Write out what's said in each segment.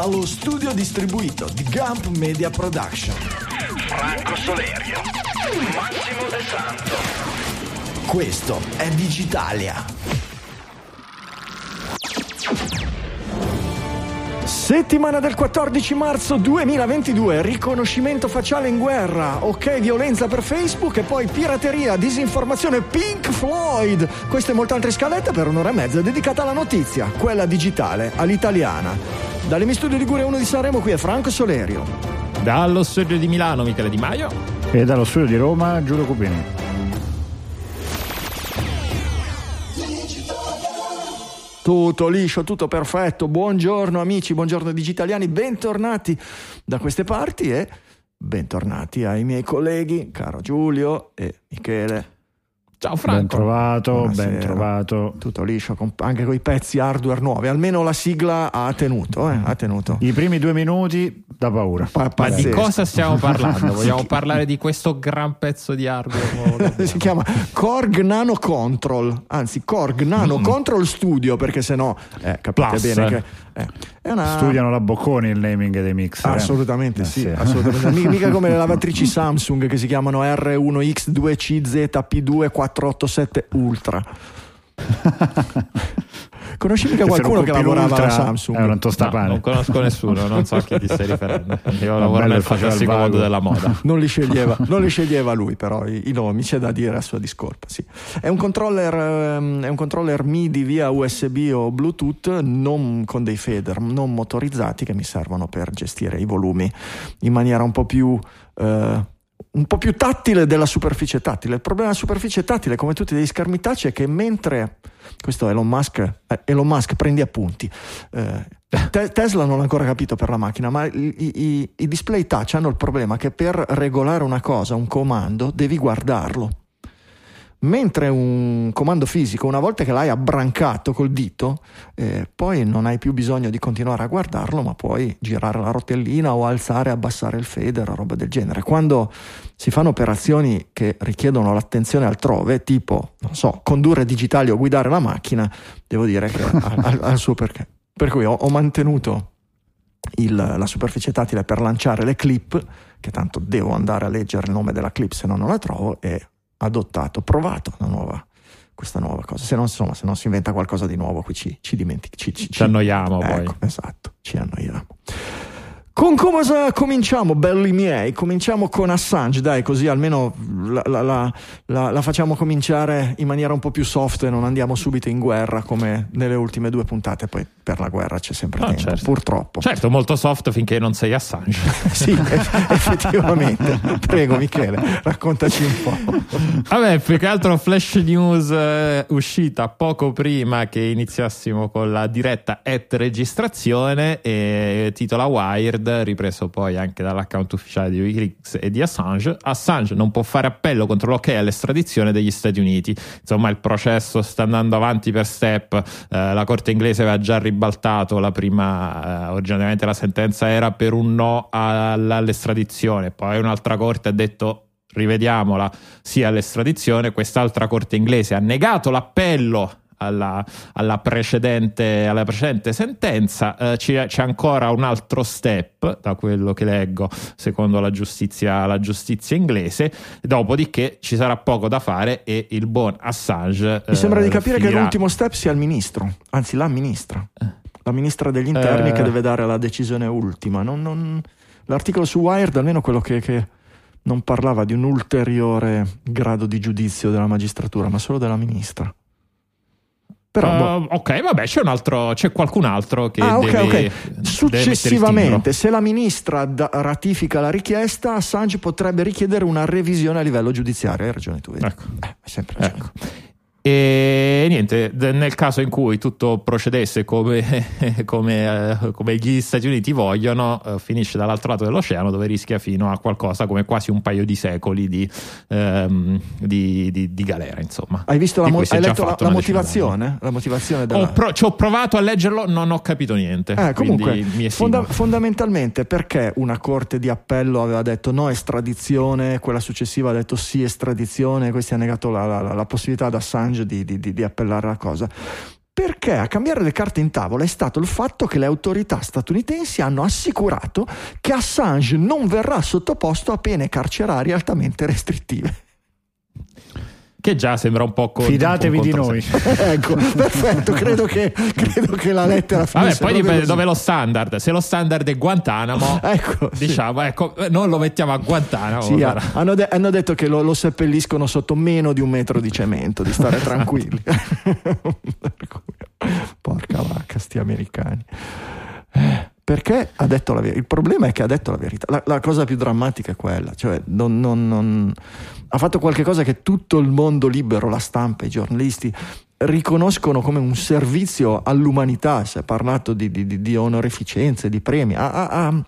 dallo studio distribuito di Gump Media Production. Franco Solerio, Massimo De Santo. Questo è Digitalia. Settimana del 14 marzo 2022, riconoscimento facciale in guerra, ok violenza per Facebook e poi pirateria, disinformazione Pink Floyd. Queste e molte altre scalette per un'ora e mezza dedicata alla notizia, quella digitale, all'italiana. Dalle miei studi di Ligure 1 di Sanremo qui è Franco Solerio. Dallo studio di Milano Michele Di Maio. E dallo studio di Roma Giulio Cubini. Tutto liscio, tutto perfetto. Buongiorno amici, buongiorno digitaliani, bentornati da queste parti e bentornati ai miei colleghi, caro Giulio e Michele. Ciao Franco. Ben trovato, Buonasera. ben trovato. Tutto liscio, anche con i pezzi hardware nuovi. Almeno la sigla ha tenuto, eh, ha tenuto. I primi due minuti da paura. Pa- Ma di cosa stiamo parlando? Vogliamo parlare di questo gran pezzo di hardware nuovo? si chiama Korg Nano Control, anzi Korg Nano Control Studio, perché sennò eh, capite Plus, bene eh. che eh, è una Studiano la Bocconi il naming dei mix. eh. Assolutamente Eh, sì, assolutamente. Mica, come le lavatrici Samsung che si chiamano R1X2CZ P2 487 Ultra. Conosci mica qualcuno che lavorava alla Samsung? È un No, tostapane. non conosco nessuno, non so a chi ti stai riferendo. Io lavoro nel fantastico mondo della moda. non li sceglieva, non li sceglieva lui, però i, i nomi c'è da dire a sua discolpa. Sì. È, un controller, ehm, è un controller MIDI via USB o Bluetooth, non con dei fader, non motorizzati che mi servono per gestire i volumi in maniera un po' più. eh, un po' più tattile della superficie tattile. Il problema della superficie tattile, come tutti degli schermi touch, è che mentre questo è Elon Musk, eh, Elon Musk prendi appunti. eh, Te- Tesla non l'ha ancora capito per la macchina, ma i, i- i display touch hanno il problema che per regolare una cosa, un comando, devi guardarlo. Mentre un comando fisico, una volta che l'hai abbrancato col dito, eh, poi non hai più bisogno di continuare a guardarlo, ma puoi girare la rotellina o alzare e abbassare il fader, roba del genere. Quando si fanno operazioni che richiedono l'attenzione altrove, tipo, non so, condurre digitali o guidare la macchina, devo dire che ha, il suo perché. Per cui ho, ho mantenuto il- la superficie tattile per lanciare le clip, che tanto devo andare a leggere il nome della clip se no non la trovo, e adottato, provato una nuova, questa nuova cosa. Se no, insomma, se non si inventa qualcosa di nuovo, qui ci, ci dimentichi. Ci, ci- Ci annoiamo poi. Ecco, esatto, ci annoiamo. Con cosa cominciamo, belli miei? Cominciamo con Assange, dai, così almeno la, la- la- la- facciamo cominciare in maniera un po' più soft e non andiamo subito in guerra come nelle ultime due puntate. Poi per la guerra c'è sempre Ah, tempo, certo. purtroppo. Certo, molto soft finché non sei Assange. Sì, eff- effettivamente. Prego, Michele, raccontaci un po'. Vabbè, più che altro flash news eh, uscita poco prima che iniziassimo con la diretta at registrazione e titola Wired, ripreso poi anche dall'account ufficiale di Wikileaks e di Assange. Assange non può fare appello contro l'ok all'estradizione degli Stati Uniti. Insomma, il processo sta andando avanti per step. Eh, la corte inglese aveva già ribaltato la prima, eh, originariamente la sentenza era per un no all'estradizione, poi un'altra corte ha detto rivediamola sia all'estradizione, quest'altra corte inglese ha negato l'appello alla, alla precedente, alla precedente sentenza, Eh, c'è, c'è ancora un altro step, da quello che leggo, secondo la giustizia, la giustizia inglese, dopodiché ci sarà poco da fare e il buon Assange... Mi sembra di eh, capire che finirà- l'ultimo step sia il ministro, anzi la ministra. La ministra degli interni Eh. che deve dare la decisione ultima. Non- non- L'articolo su Wired, almeno quello che, che non parlava di un ulteriore grado di giudizio della magistratura, ma solo della ministra. Però. Eh, ok, vabbè, c'è un altro, c'è qualcun altro che Ah, ok, deve, ok. il Successivamente, se la ministra da- ratifica la richiesta, Assange potrebbe richiedere una revisione a livello giudiziario. Hai ragione tu. vedi? Ecco. Eh, sempre ragione. Ecco. E niente, nel caso in cui tutto procedesse come, come, eh, come gli Stati Uniti vogliono, eh, finisce dall'altro lato dell'oceano dove rischia fino a qualcosa come quasi un paio di secoli di, ehm, di, di- di galera, insomma. Hai visto la, mo- hai letto la, la motivazione? La motivazione della... Ho pro- ci ho provato a leggerlo, non ho capito niente. Eh, comunque, fonda- fondamentalmente perché una corte di appello aveva detto no estradizione, quella successiva ha detto sì estradizione, questi ha negato la, la- la- la possibilità ad Assange di, di- di- di appellare la cosa. perché a cambiare le carte in tavola è stato il fatto che le autorità statunitensi hanno assicurato che Assange non verrà sottoposto a pene carcerarie altamente restrittive. Che già sembra un po' con, Fidatevi un po' di noi. ecco, perfetto, credo che, credo che la lettera Vabbè, poi dipende dove lo standard. Se lo standard è Guantanamo, Ecco, sì. diciamo, ecco, non lo mettiamo a Guantanamo. Sì, allora. ha- hanno, de- hanno detto che lo, lo seppelliscono sotto meno di un metro di cemento, di stare tranquilli. Cui, Porca vacca, sti americani. Eh, Perché ha detto la verità? Il problema è che ha detto la verità. La, la cosa più drammatica è quella, cioè non- non- non- ha fatto qualcosa che tutto il mondo libero, la stampa, i giornalisti riconoscono come un servizio all'umanità. Si è parlato di, di- di- onorificenze, di premi. Ha- ha- ha-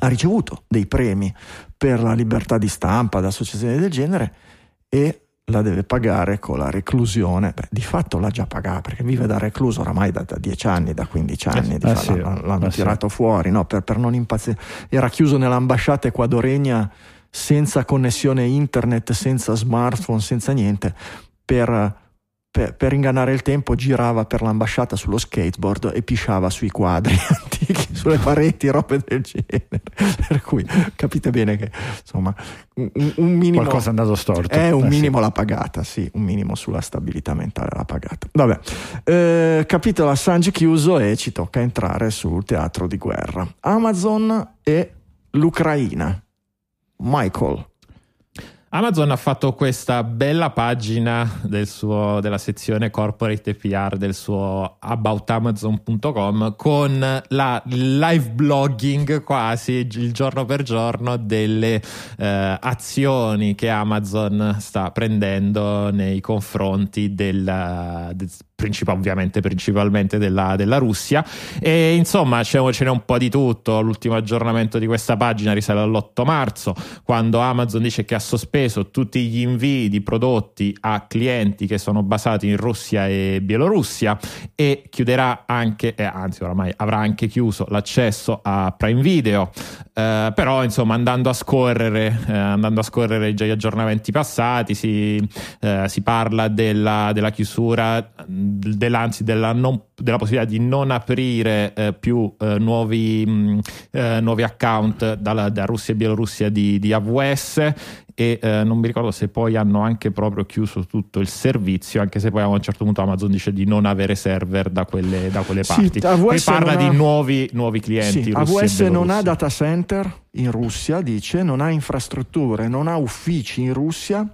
ha ricevuto dei premi per la libertà di stampa da associazioni del genere e la deve pagare con la reclusione. Beh, di fatto l'ha già pagata perché vive da recluso oramai da, da 10 anni, da 15 anni. di eh fa- sì, l'hanno l'hanno eh sì. tirato fuori no? per, per non impazzire. Era chiuso nell'ambasciata ecuadoregna senza connessione internet, senza smartphone, senza niente. Per, per, per ingannare il tempo girava per l'ambasciata sullo skateboard e pisciava sui quadri antichi, sulle pareti, robe del genere. Per cui capite bene che insomma un, un- minimo Qualcosa è andato storto. è un Eh, sì. minimo l'ha pagata, sì, un minimo sulla stabilità mentale l'ha pagata. Vabbè, Eh, capitolo Assange chiuso e ci tocca entrare sul teatro di guerra. Amazon e l'Ucraina. Michael. Amazon ha fatto questa bella pagina del suo- della sezione corporate PR del suo aboutamazon.com con la live blogging quasi il giorno per giorno delle eh, azioni che Amazon sta prendendo nei confronti del, del- princip- ovviamente principalmente della, della Russia. E insomma ce n'è un po' di tutto. L'ultimo aggiornamento di questa pagina risale all'8 marzo quando Amazon dice che ha sospeso tutti gli invii di prodotti a clienti che sono basati in Russia e Bielorussia e chiuderà anche, eh, anzi oramai avrà anche chiuso l'accesso a Prime Video, Eh, però insomma andando a scorrere, eh, andando a scorrere già gli aggiornamenti passati si, eh, si parla della, della chiusura, della, anzi della, non- della possibilità di non aprire eh, più eh, nuovi, mh, eh, nuovi account dalla, da Russia e Bielorussia di, di AWS e eh, non mi ricordo se poi hanno anche proprio chiuso tutto il servizio, anche se poi a un certo punto Amazon dice di non avere server da quelle, da quelle Sì, parti. AWS Qui parla non di ha- nuovi, nuovi clienti. Sì, AWS non ha data center in Russia, dice, non ha infrastrutture, non ha uffici in Russia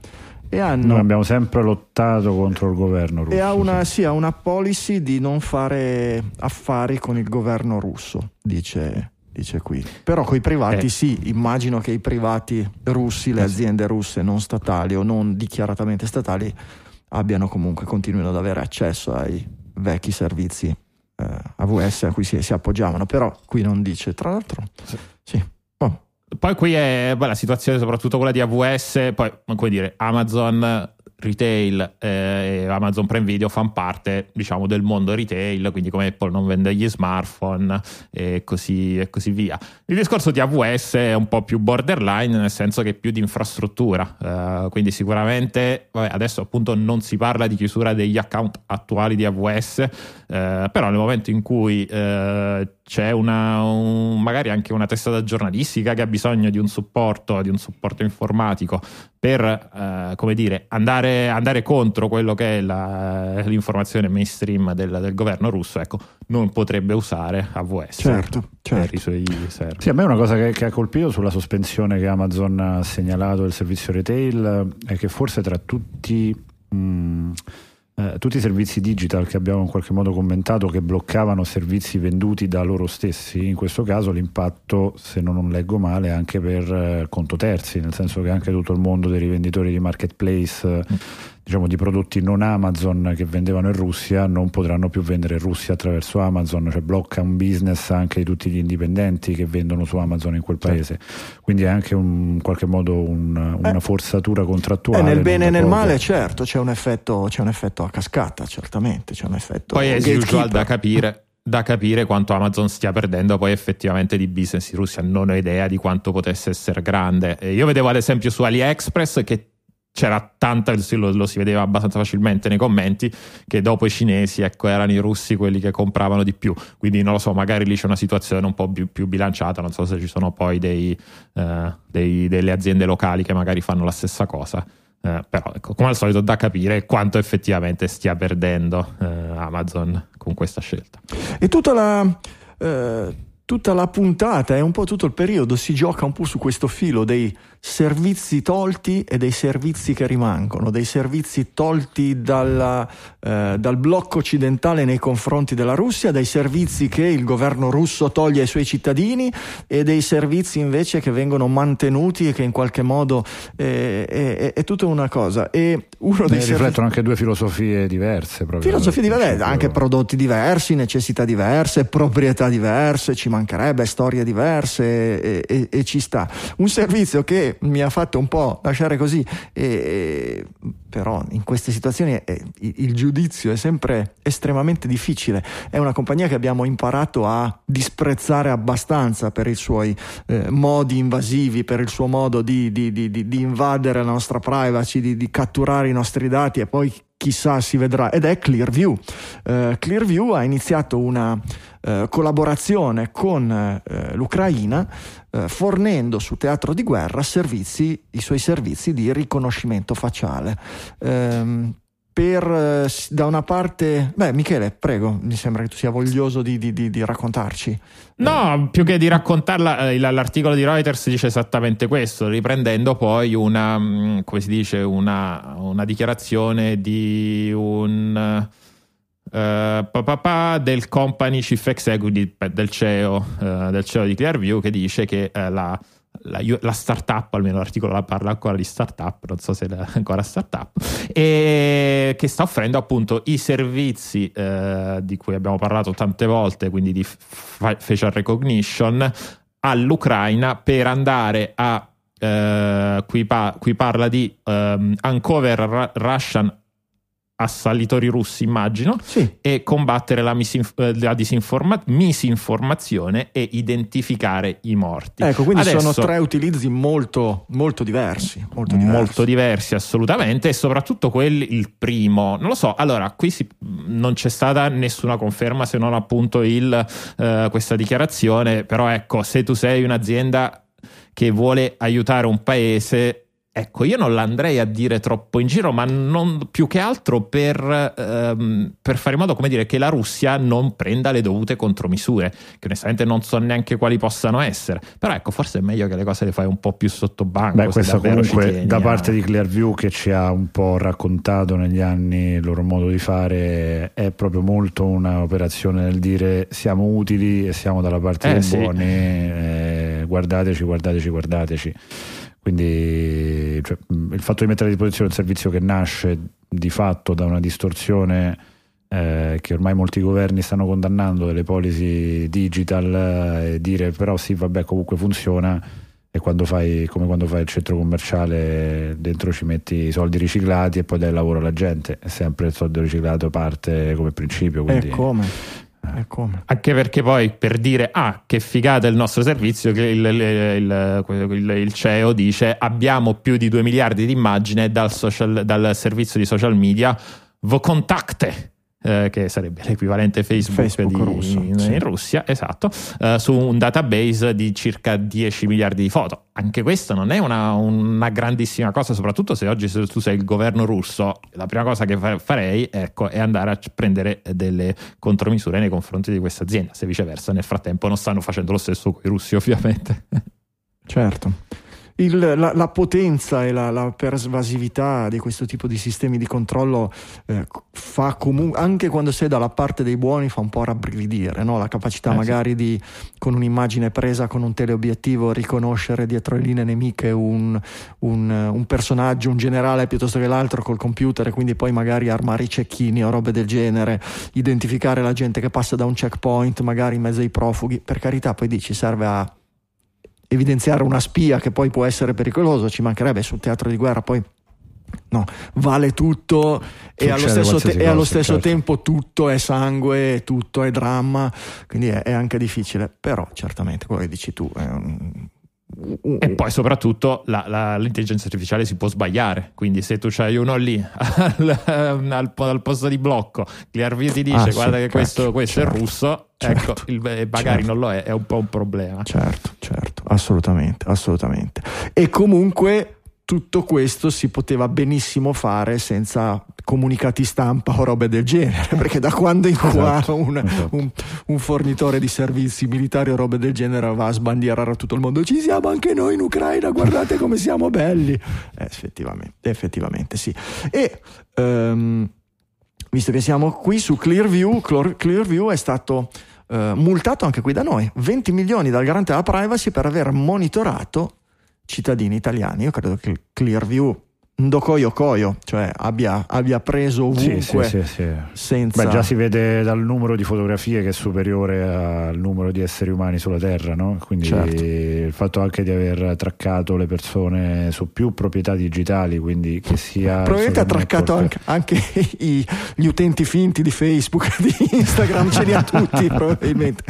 e hanno Noi abbiamo sempre lottato contro il governo russo. E ha una, sì. sì, ha una policy di non fare affari con il governo russo, dice, dice qui. Però con i privati Eh. sì, immagino che i privati russi, le Eh aziende russe non statali o non dichiaratamente statali abbiano comunque, continuino ad avere accesso ai vecchi servizi eh, AWS a cui si, si appoggiavano. Però qui non dice, tra l'altro, Sì. sì. Poi qui è beh, la situazione, soprattutto quella di AWS, poi come dire, Amazon retail eh, e Amazon Prime Video fanno parte diciamo del mondo retail quindi come Apple non vende gli smartphone e così, e così via. Il discorso di AWS è un po' più borderline nel senso che è più di infrastruttura eh, quindi sicuramente vabbè, adesso appunto non si parla di chiusura degli account attuali di AWS eh, però nel momento in cui eh, c'è una, un- magari anche una testata giornalistica che ha bisogno di un supporto, di un supporto informatico per eh, come dire, andare, andare contro quello che è la- l'informazione mainstream del, del governo russo, ecco, non potrebbe usare AWS certo, per certo. i suoi server. Sì, a me una cosa che, che ha colpito sulla sospensione che Amazon ha segnalato del servizio retail è che forse tra tutti, mh, eh, tutti i servizi digital che abbiamo in qualche modo commentato che bloccavano servizi venduti da loro stessi, in questo caso l'impatto, se non leggo male, è anche per eh, conto terzi, nel senso che anche tutto il mondo dei rivenditori di marketplace eh, diciamo di prodotti non Amazon che vendevano in Russia non potranno più vendere in Russia attraverso Amazon, cioè blocca un business anche di tutti gli indipendenti che vendono su Amazon in quel paese. Quindi è anche un- in qualche modo un- una Eh. forzatura contrattuale. E nel bene e nel poco. male, certo, c'è un, effetto, c'è un effetto a cascata, certamente, c'è un effetto Poi è usual da capire. Da capire quanto Amazon stia perdendo poi effettivamente di business in Russia. Non ho idea di quanto potesse essere grande. Eh, Io vedevo ad esempio su AliExpress che c'era tanta, lo, lo, si vedeva abbastanza facilmente nei commenti, che dopo i cinesi ecco, erano i russi quelli che compravano di più. Quindi non lo so, magari lì c'è una situazione un po' più, più bilanciata, non so se ci sono poi dei, eh, dei, delle aziende locali che magari fanno la stessa cosa. Eh, però ecco, come al solito da capire quanto effettivamente stia perdendo eh, Amazon con questa scelta. E tutta la eh, tutta la puntata e un po' tutto il periodo si gioca un po' su questo filo dei servizi tolti e dei servizi che rimangono, dei servizi tolti dalla, eh, dal blocco occidentale nei confronti della Russia, dei servizi che il governo russo toglie ai suoi cittadini e dei servizi invece che vengono mantenuti e che in qualche modo eh, è, è, tutta una cosa. E uno dei riflettono servizi... anche due filosofie diverse. Filosofie diverse, anche prodotti diversi, necessità diverse, proprietà diverse, ci mancherebbe, storie diverse e, e, e ci sta. Un servizio che mi ha fatto un po' lasciare così, e, però in queste situazioni eh, il giudizio è sempre estremamente difficile. È una compagnia che abbiamo imparato a disprezzare abbastanza per i suoi eh, modi invasivi, per il suo modo di, di, di, di invadere la nostra privacy, di, catturare i nostri dati e poi chissà si vedrà. Ed è Clearview. Uh, Clearview ha iniziato una uh, collaborazione con uh, l'Ucraina fornendo su teatro di guerra servizi, i suoi servizi di riconoscimento facciale. Um, per eh, da una parte, beh, Michele, prego, mi sembra che tu sia voglioso di, di, di, di raccontarci. No, più che di raccontarla, eh, l'articolo di Reuters dice esattamente questo, riprendendo poi una, mm, come si dice, una, una dichiarazione di un. Uh, papà del company chief executive del CEO, uh, del CEO di Clearview che dice che uh, la, la, la, startup, almeno l'articolo parla ancora di startup, non so se è ancora startup, e che sta offrendo appunto i servizi eh, di cui abbiamo parlato tante volte, quindi di facial recognition, all'Ucraina per andare a Uh, qui, pa- qui, parla di um, Uncover Russian assalitori russi, immagino, sì. e combattere la, misinf- eh, la disinforma- misinformazione e identificare i morti. Ecco, quindi Adesso, sono tre utilizzi molto, molto diversi. Molto diversi. molto diversi, assolutamente, e soprattutto quelli, il primo, non lo so, allora qui si, non c'è stata nessuna conferma se non appunto il, eh, questa dichiarazione, però ecco, se tu sei un'azienda che vuole aiutare un paese Ecco, io non l'andrei a dire troppo in giro, ma non più che altro per, ehm, per, fare in modo, come dire, che la Russia non prenda le dovute contromisure, che onestamente non so neanche quali possano essere. Però ecco, forse è meglio che le cose le fai un po' più sotto banco. Beh, questo comunque da parte di Clearview che ci ha un po' raccontato negli anni il loro modo di fare è proprio molto un'operazione nel dire siamo utili e siamo dalla parte eh, dei sì. buoni, eh, guardateci, guardateci, guardateci. Quindi cioè, il fatto di mettere a disposizione un servizio che nasce di fatto da una distorsione eh, che ormai molti governi stanno condannando delle policy digital eh, e dire però sì vabbè comunque funziona e quando fai, come quando fai il centro commerciale dentro ci metti i soldi riciclati e poi dai lavoro alla gente è sempre il soldo riciclato parte come principio quindi, e come? Anche perché poi per dire ah che figata il nostro servizio, il, il, il, il, CEO dice abbiamo più di 2 miliardi di immagini dal, social, dal servizio di social media, vo contacte eh, che sarebbe l'equivalente Facebook, Facebook di, russo, in, sì. in, Russia, esatto, eh, su un database di circa 10 miliardi di foto. Anche questo non è una, una, grandissima cosa, soprattutto se oggi se tu sei il governo russo, la prima cosa che farei ecco, è andare a prendere delle contromisure nei confronti di questa azienda, se viceversa nel frattempo non stanno facendo lo stesso con i russi ovviamente. Certo il, la, la, potenza e la, la, pervasività di questo tipo di sistemi di controllo eh, fa comunque, anche quando sei dalla parte dei buoni, fa un po' rabbrividire, no? la capacità eh, magari sì. di, con un'immagine presa con un teleobiettivo, riconoscere dietro le linee nemiche un, un, un personaggio, un generale piuttosto che l'altro col computer e quindi poi magari armare i cecchini o robe del genere, identificare la gente che passa da un checkpoint magari in mezzo ai profughi, per carità poi dici serve a evidenziare una spia che poi può essere pericoloso, ci mancherebbe sul teatro di guerra poi no, vale tutto e allo stesso, te- cosa, e allo stesso certo. tempo tutto è sangue, tutto è dramma, quindi è, è, anche difficile, però certamente quello che dici tu è un, e poi soprattutto la, la, l'intelligenza artificiale si può sbagliare, quindi se tu c'hai uno lì al, al, al posto di blocco, Clearview ti dice ah, guarda sì, che questo, certo, questo certo, è russo, certo, ecco, il, magari certo. non lo è, è un po' un problema. Certo, certo, assolutamente, assolutamente. E comunque tutto questo si poteva benissimo fare senza comunicati stampa o robe del genere, perché da quando in qua esatto, un, esatto. un, un, fornitore di servizi militari o robe del genere va a sbandierare a tutto il mondo, ci siamo anche noi in Ucraina, guardate come siamo belli. Eh, effettivamente, effettivamente sì. E um, visto che siamo qui su Clearview, Clearview è stato... Uh, multato anche qui da noi 20 milioni dal garante della privacy per aver monitorato cittadini italiani. Io credo che Clearview Ndokoyo Koyo, cioè abbia, abbia preso ovunque sì, sì, sì, senza... Beh, già si vede dal numero di fotografie che è superiore al numero di esseri umani sulla Terra, no? Quindi certo. il fatto anche di aver traccato le persone su più proprietà digitali, quindi che sia... Probabilmente ha traccato anche, anche i, gli utenti finti di Facebook, di Instagram, ce li ha tutti probabilmente.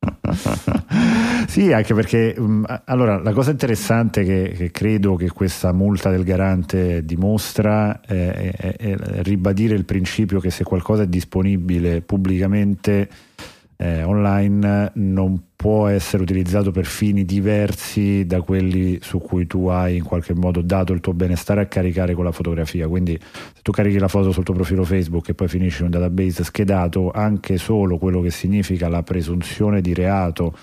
sì, anche perché um, allora la cosa interessante che, che, credo che questa multa del garante dimostra è, è, è, ribadire il principio che se qualcosa è disponibile pubblicamente eh, online non può essere utilizzato per fini diversi da quelli su cui tu hai in qualche modo dato il tuo benestare a caricare con la fotografia. Quindi se tu carichi la foto sul tuo profilo Facebook e poi finisci in un database schedato, anche solo quello che significa la presunzione di reato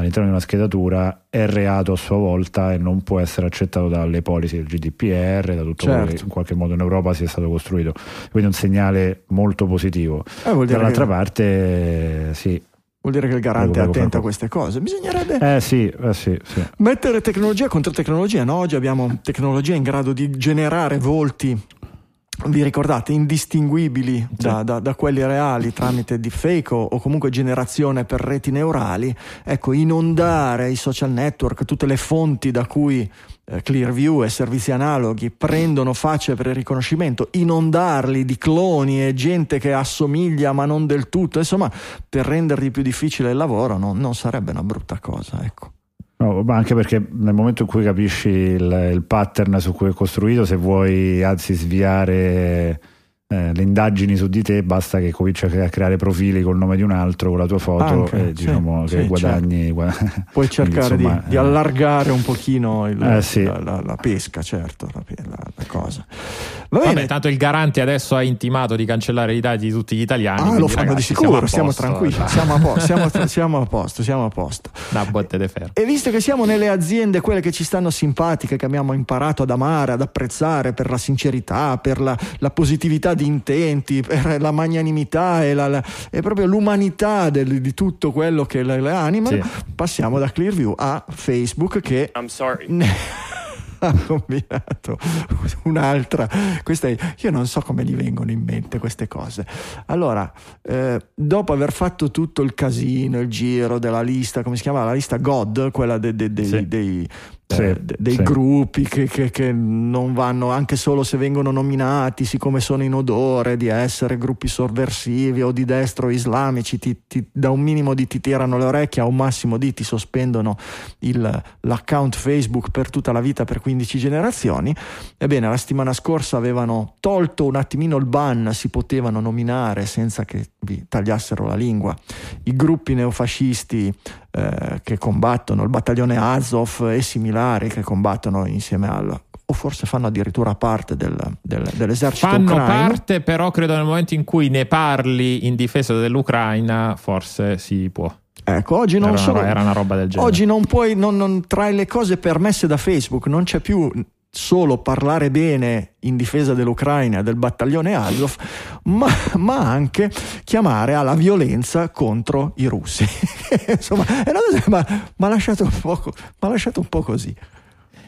all'interno di una schedatura è reato a sua volta e non può essere accettato dalle policy del GDPR, da tutto certo. quello che certo. in qualche modo in Europa sia stato costruito. Quindi un segnale molto positivo. Eh, Dall'altra che... parte, sì, Vuol dire che il garante prego, prego, è attento a queste cose. Bisognerebbe eh, sì, eh, sì, sì. mettere tecnologia contro tecnologia. No? Oggi abbiamo tecnologia in grado di generare volti vi ricordate, indistinguibili da, da, da, quelli reali tramite deepfake o, o comunque generazione per reti neurali, ecco, inondare i social network, tutte le fonti da cui eh, Clearview e servizi analoghi prendono facce per il riconoscimento, inondarli di cloni e gente che assomiglia ma non del tutto, insomma, per rendergli più difficile il lavoro no, non sarebbe una brutta cosa, ecco. No, ma anche perché nel momento in cui capisci il, il pattern su cui è costruito, se vuoi anzi sviare eh, le indagini su di te, basta che cominci a creare profili col nome di un altro, con la tua foto, Anche, e diciamo sì, che sì, guadagni. Certo. Puoi cercare Quindi, insomma, di, di, eh. allargare un pochino il, eh, sì. la, la, la, pesca, certo, la, la cosa. Va bene. Vabbè, tanto il garante adesso ha intimato di cancellare i dati di tutti gli italiani. Ah, lo fanno ragazzi, di sicuro, siamo, siamo tranquilli, siamo a, posto, siamo, siamo a posto, siamo a posto. Da botte de ferro. E visto che siamo nelle aziende, quelle che ci stanno simpatiche, che abbiamo imparato ad amare, ad apprezzare per la sincerità, per la, la positività di intenti, per la magnanimità e, la, la, e proprio l'umanità del, di tutto quello che le, le animano, sì. passiamo da Clearview a Facebook che... I'm sorry. ha combinato un'altra. Queste, io non so come gli vengono in mente queste cose. Allora, eh, dopo aver fatto tutto il casino, il giro della lista, come si chiama? La lista God, quella de, de, de, sì. dei, sì, eh, dei sì. gruppi che, che, che, non vanno anche solo se vengono nominati, siccome sono in odore di essere gruppi sovversivi o di destro islamici, ti, ti, da un minimo di ti tirano le orecchie, a un massimo di ti sospendono il, l'account Facebook per tutta la vita, per 15 generazioni. Ebbene, la settimana scorsa avevano tolto un attimino il ban, si potevano nominare senza che vi tagliassero la lingua i gruppi neofascisti eh, che combattono, il battaglione Azov e similari che combattono insieme al o forse fanno addirittura parte del, del, dell'esercito fanno ucraino. parte però credo nel momento in cui ne parli in difesa dell'Ucraina forse si può Ecco, oggi non era, solo, era una roba del genere. Oggi non puoi, non, non, tra le cose permesse da Facebook, non c'è più solo parlare bene in difesa dell'Ucraina del battaglione Azov, ma, ma, anche chiamare alla violenza contro i russi. Insomma, è una cosa, ma, ma, lasciato ma lasciato un po' così.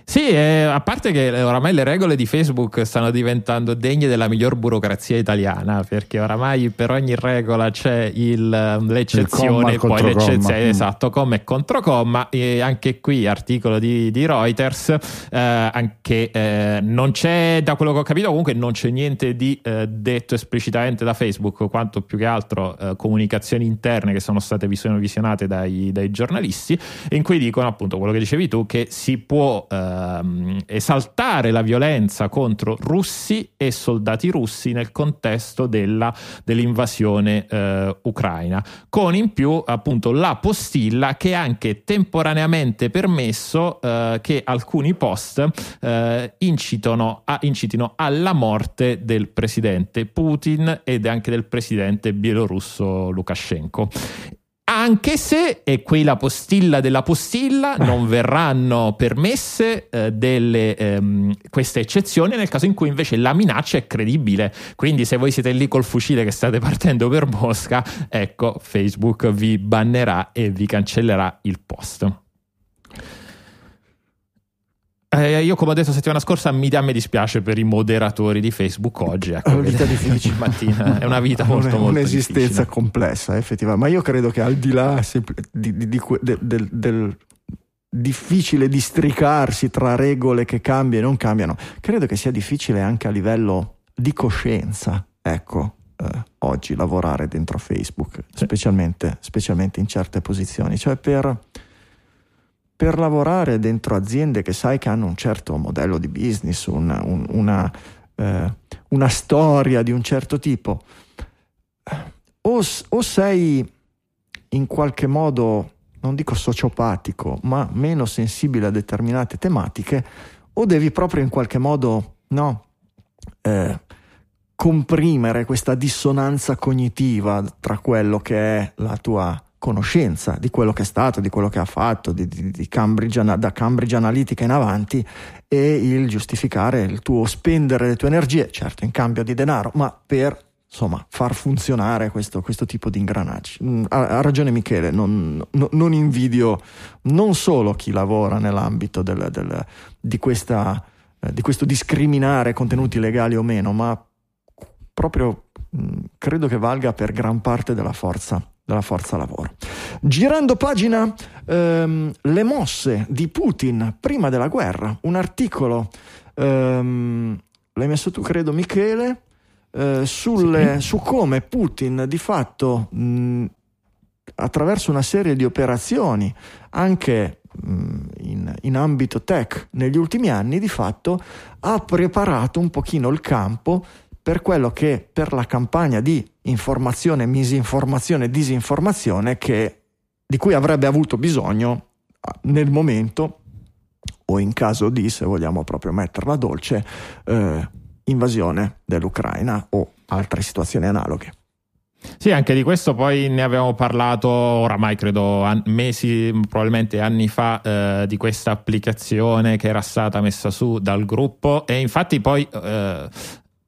Sì, eh, a parte che oramai le regole di Facebook stanno diventando degne della miglior burocrazia italiana, perché oramai per ogni regola c'è il, l'eccezione, il poi l'eccezione, mm. esatto, comma e controcomma, e anche qui articolo di, di Reuters, eh, anche eh, non c'è, da quello che ho capito comunque non c'è niente di eh, detto esplicitamente da Facebook, quanto più che altro eh, comunicazioni interne che sono state visionate dai, dai giornalisti, in cui dicono appunto quello che dicevi tu, che si può ehm, esaltare la violenza contro russi e soldati russi nel contesto della, dell'invasione eh, ucraina, con in più appunto la postilla che ha anche temporaneamente permesso eh, che alcuni post eh, incitino, a, incitino alla morte del presidente Putin ed anche del presidente bielorusso Lukashenko anche se, e qui la postilla della postilla, non verranno permesse eh, delle, ehm, queste eccezioni nel caso in cui invece la minaccia è credibile. Quindi se voi siete lì col fucile che state partendo per Mosca, ecco, Facebook vi bannerà e vi cancellerà il post. Eh, io, come ho detto settimana scorsa, mi, a me dispiace per i moderatori di Facebook oggi. Ecco, è una vita difficile. Mattina. È una vita molto, molto Un'esistenza difficile. complessa, effettivamente. Ma io credo che al di là di, di, di, del, del, del difficile districarsi tra regole che cambiano e non cambiano, credo che sia difficile anche a livello di coscienza. Ecco, eh, oggi lavorare dentro Facebook, sì. specialmente, specialmente in certe posizioni. Cioè per per lavorare dentro aziende che sai che hanno un certo modello di business, una, un, una, eh, una storia di un certo tipo, o, o, sei in qualche modo, non dico sociopatico, ma meno sensibile a determinate tematiche, o devi proprio in qualche modo no, eh, comprimere questa dissonanza cognitiva tra quello che è la tua conoscenza di quello che è stato, di quello che ha fatto, di, di, di Cambridge, da Cambridge Analytica in avanti e il giustificare il tuo spendere le tue energie, certo in cambio di denaro, ma per insomma far funzionare questo, questo tipo di ingranaggi. Mm, ha, ha ragione Michele, non, no, non, invidio non solo chi lavora nell'ambito del, del, di, questa, eh, di questo discriminare contenuti legali o meno, ma proprio mh, credo che valga per gran parte della forza della forza lavoro. Girando pagina, ehm, le mosse di Putin prima della guerra, un articolo, ehm, l'hai messo tu credo Michele, eh, sulle, sì. su come Putin di fatto mh, attraverso una serie di operazioni, anche mh, in, in ambito tech negli ultimi anni, di fatto ha preparato un pochino il campo per quello che per la campagna di informazione, misinformazione, disinformazione che, di cui avrebbe avuto bisogno nel momento o in caso di, se vogliamo proprio metterla dolce, eh, invasione dell'Ucraina o altre situazioni analoghe. Sì, anche di questo poi ne avevamo parlato oramai credo an- mesi, probabilmente anni fa, eh, di questa applicazione che era stata messa su dal gruppo e infatti poi eh,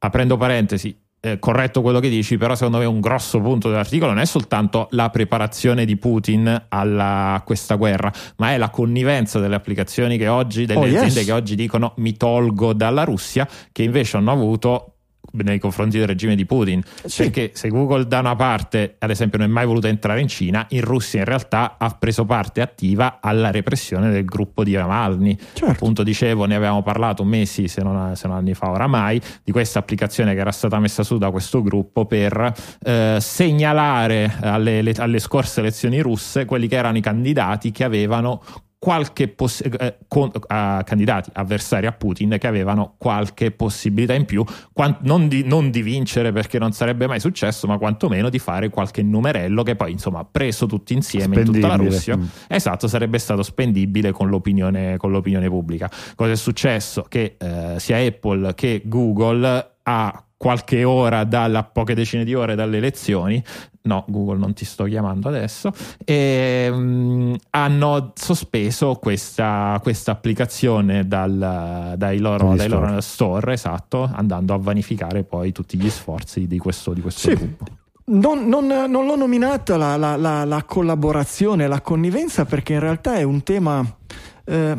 aprendo parentesi, eh, corretto quello che dici, però secondo me un grosso punto dell'articolo non è soltanto la preparazione di Putin alla, a questa guerra, ma è la connivenza delle applicazioni che oggi, delle oh, aziende yes. che oggi dicono mi tolgo dalla Russia, che invece hanno avuto nei confronti del regime di Putin. Sì. Perché se Google da una parte, ad esempio, non è mai voluto entrare in Cina, in Russia in realtà ha preso parte attiva alla repressione del gruppo di Navalny. Certo. Appunto, dicevo, ne avevamo parlato mesi, se non, se non, anni fa oramai, di questa applicazione che era stata messa su da questo gruppo per eh, segnalare alle, le, alle scorse elezioni russe quelli che erano i candidati che avevano qualche poss- eh, con, uh, candidati avversari a Putin che avevano qualche possibilità in più, quant- non, di, non, di, vincere perché non sarebbe mai successo, ma quantomeno di fare qualche numerello che poi, insomma, preso tutti insieme in tutta la Russia, mm. esatto, sarebbe stato spendibile con l'opinione, con l'opinione pubblica. Cosa è successo? Che eh, sia Apple che Google a qualche ora, dalla poche decine di ore dalle elezioni, no, Google non ti sto chiamando adesso, e, um, hanno sospeso questa, questa applicazione dal, dai, loro, dai loro, store, esatto, andando a vanificare poi tutti gli sforzi di questo, di questo sì. gruppo. Non, non, non, l'ho nominata la, la, la, la, collaborazione, la connivenza, perché in realtà è un tema... Eh,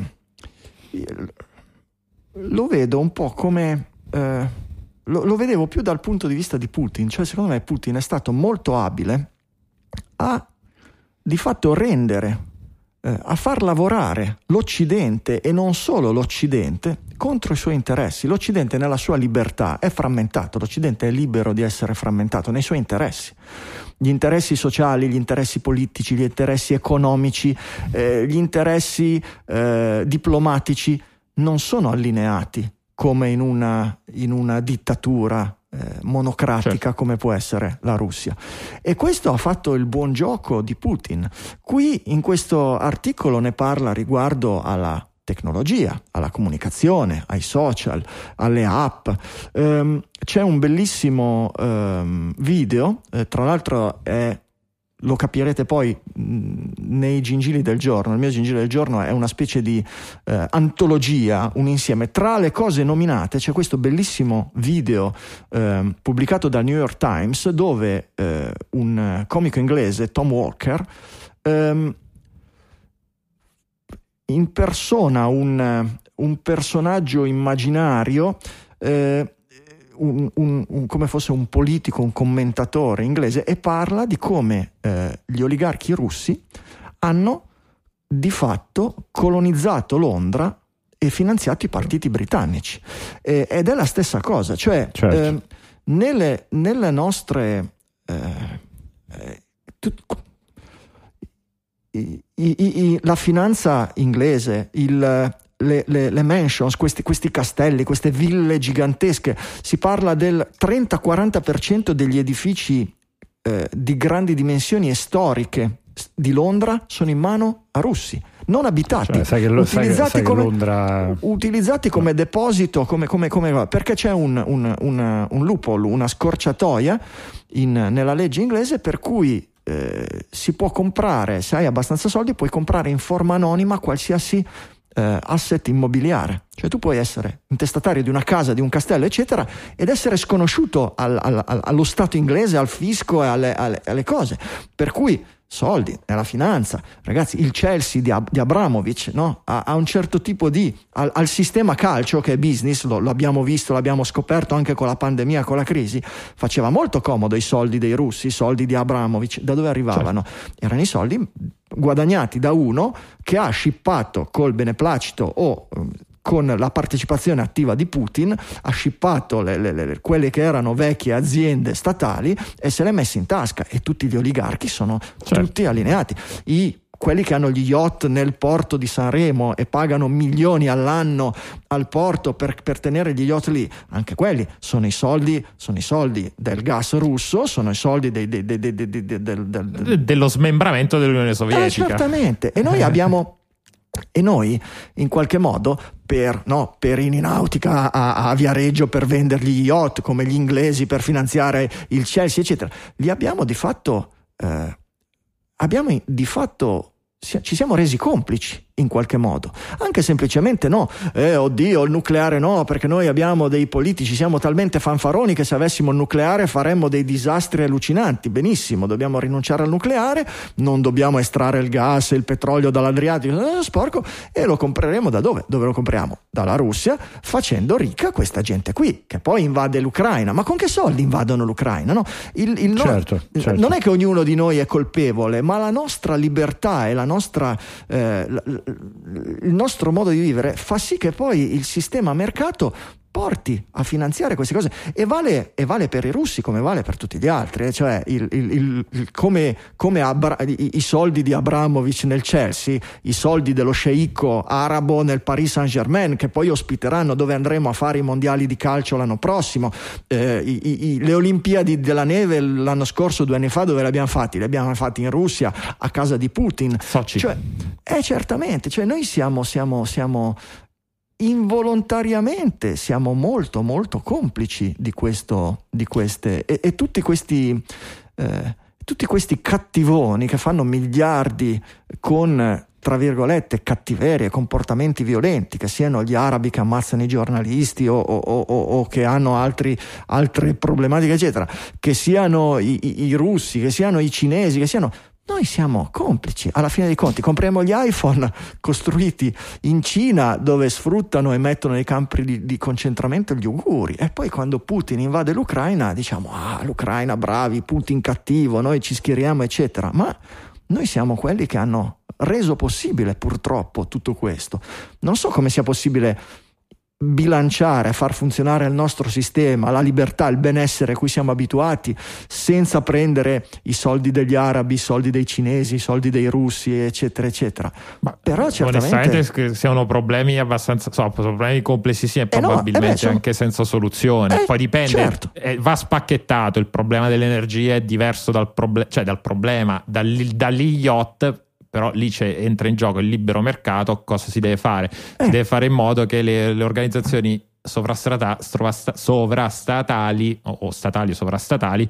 lo vedo un po' come... Eh, lo, lo, vedevo più dal punto di vista di Putin, cioè secondo me Putin è stato molto abile a di fatto rendere, eh, a far lavorare l'Occidente e non solo l'Occidente contro i suoi interessi. L'Occidente nella sua libertà è frammentato, l'Occidente è libero di essere frammentato nei suoi interessi. Gli interessi sociali, gli interessi politici, gli interessi economici, eh, gli interessi eh, diplomatici non sono allineati come in una, in una dittatura eh, monocratica certo. come può essere la Russia. E questo ha fatto il buon gioco di Putin. Qui in questo articolo ne parla riguardo alla tecnologia, alla comunicazione, ai social, alle app. Um, c'è un bellissimo um, video, eh, tra l'altro è lo capirete poi nei gingili del giorno. Il mio gingile del giorno è una specie di eh, antologia, un insieme. Tra le cose nominate c'è questo bellissimo video eh, pubblicato dal New York Times dove eh, un comico inglese, Tom Walker, ehm, impersona un, un personaggio immaginario eh, un, un, un, come fosse un politico, un commentatore inglese e parla di come eh, gli oligarchi russi hanno di fatto colonizzato Londra e finanziato i partiti britannici. Eh, ed è la stessa cosa, cioè certo. eh, nelle, nelle, nostre... Eh, eh, tut, i, i, i, la finanza inglese, il, le, le, le mansions, questi, questi, castelli, queste ville gigantesche. Si parla del 30-40% degli edifici eh, di grandi dimensioni e storiche di Londra sono in mano a russi, non abitati, cioè, sai che lo, utilizzati, sai, sai come, Londra... utilizzati come deposito, come, come, come, perché c'è un, un, un, un loophole, una scorciatoia in, nella legge inglese per cui eh, si può comprare, se hai abbastanza soldi, puoi comprare in forma anonima qualsiasi eh, asset immobiliare. Cioè tu puoi essere intestatario di una casa, di un castello, eccetera, ed essere sconosciuto al, al, allo Stato inglese, al fisco e alle, alle, alle cose. Per cui soldi nella finanza. Ragazzi, il Chelsea di, Ab- di Abramovic no? ha, ha, un certo tipo di... Al, al, sistema calcio che è business, lo, lo, abbiamo visto, l'abbiamo scoperto anche con la pandemia, con la crisi, faceva molto comodo i soldi dei russi, i soldi di Abramovic. Da dove arrivavano? Certo. Erano i soldi guadagnati da uno che ha scippato col beneplacito o con la partecipazione attiva di Putin, ha scippato le, le, le, quelle che erano vecchie aziende statali e se le ha messe in tasca e tutti gli oligarchi sono certo. tutti allineati. I quelli che hanno gli yacht nel porto di Sanremo e pagano milioni all'anno al porto per, per, tenere gli yacht lì, anche quelli sono i soldi, sono i soldi del gas russo, sono i soldi dei, dei, dei, del, dello smembramento dell'Unione Sovietica. Eh, certamente, e noi abbiamo e noi, in qualche modo, per, no, per Ininautica a, a Viareggio per vendergli gli yacht, come gli inglesi per finanziare il Chelsea, eccetera, li abbiamo di fatto, eh, abbiamo di fatto, ci siamo resi complici in qualche modo. Anche semplicemente no, eh, oddio, il nucleare no, perché noi abbiamo dei politici, siamo talmente fanfaroni che se avessimo il nucleare faremmo dei disastri allucinanti. Benissimo, dobbiamo rinunciare al nucleare, non dobbiamo estrarre il gas e il petrolio dall'Adriatico, eh, sporco, e lo compreremo da dove? Dove lo compriamo? Dalla Russia, facendo ricca questa gente qui, che poi invade l'Ucraina. Ma con che soldi invadono l'Ucraina? No? Il, il certo, no, certo. Non è che ognuno di noi è colpevole, ma la nostra libertà e la nostra... Eh, il nostro modo di vivere fa sì che poi il sistema mercato porti a finanziare queste cose e vale, e vale, per i russi come vale per tutti gli altri, eh? cioè il, il, il, come, come Abra- i, i, soldi di Abramovic nel Chelsea, i soldi dello sceicco arabo nel Paris Saint Germain che poi ospiteranno dove andremo a fare i mondiali di calcio l'anno prossimo, eh, i, le Olimpiadi della neve l'anno scorso, due anni fa, dove le abbiamo fatti? Le abbiamo fatti in Russia, a casa di Putin. Sochi. Cioè, eh, certamente, cioè noi siamo, siamo, siamo involontariamente siamo molto molto complici di, questo, di queste e, e tutti questi eh, tutti questi cattivoni che fanno miliardi con tra virgolette cattiverie, comportamenti violenti, che siano gli arabi che ammazzano i giornalisti o, o, o, o che hanno altri, altre problematiche, eccetera, che siano i, i, i russi, che siano i cinesi, che siano noi siamo complici. Alla fine dei conti, compriamo gli iPhone costruiti in Cina dove sfruttano e mettono nei campi di, di, concentramento gli uiguri. E poi quando Putin invade l'Ucraina, diciamo: Ah, l'Ucraina, bravi, Putin cattivo, noi ci schieriamo, eccetera. Ma noi siamo quelli che hanno reso possibile purtroppo tutto questo. Non so come sia possibile bilanciare, far funzionare il nostro sistema, la libertà, il benessere a cui siamo abituati, senza prendere i soldi degli arabi, i soldi dei cinesi, i soldi dei russi, eccetera, eccetera. Ma però certamente... Siano problemi abbastanza, so, problemi complessissimi e probabilmente eh no, eh beh, sono... anche senza soluzione. Eh, Poi dipende, certo. eh, va spacchettato, il problema dell'energia è diverso dal, proble- cioè dal problema, dagli yacht però lì entra in gioco il libero mercato, cosa si deve fare? Si eh. deve fare in modo che le, le organizzazioni sovrastatali o statali o sovrastatali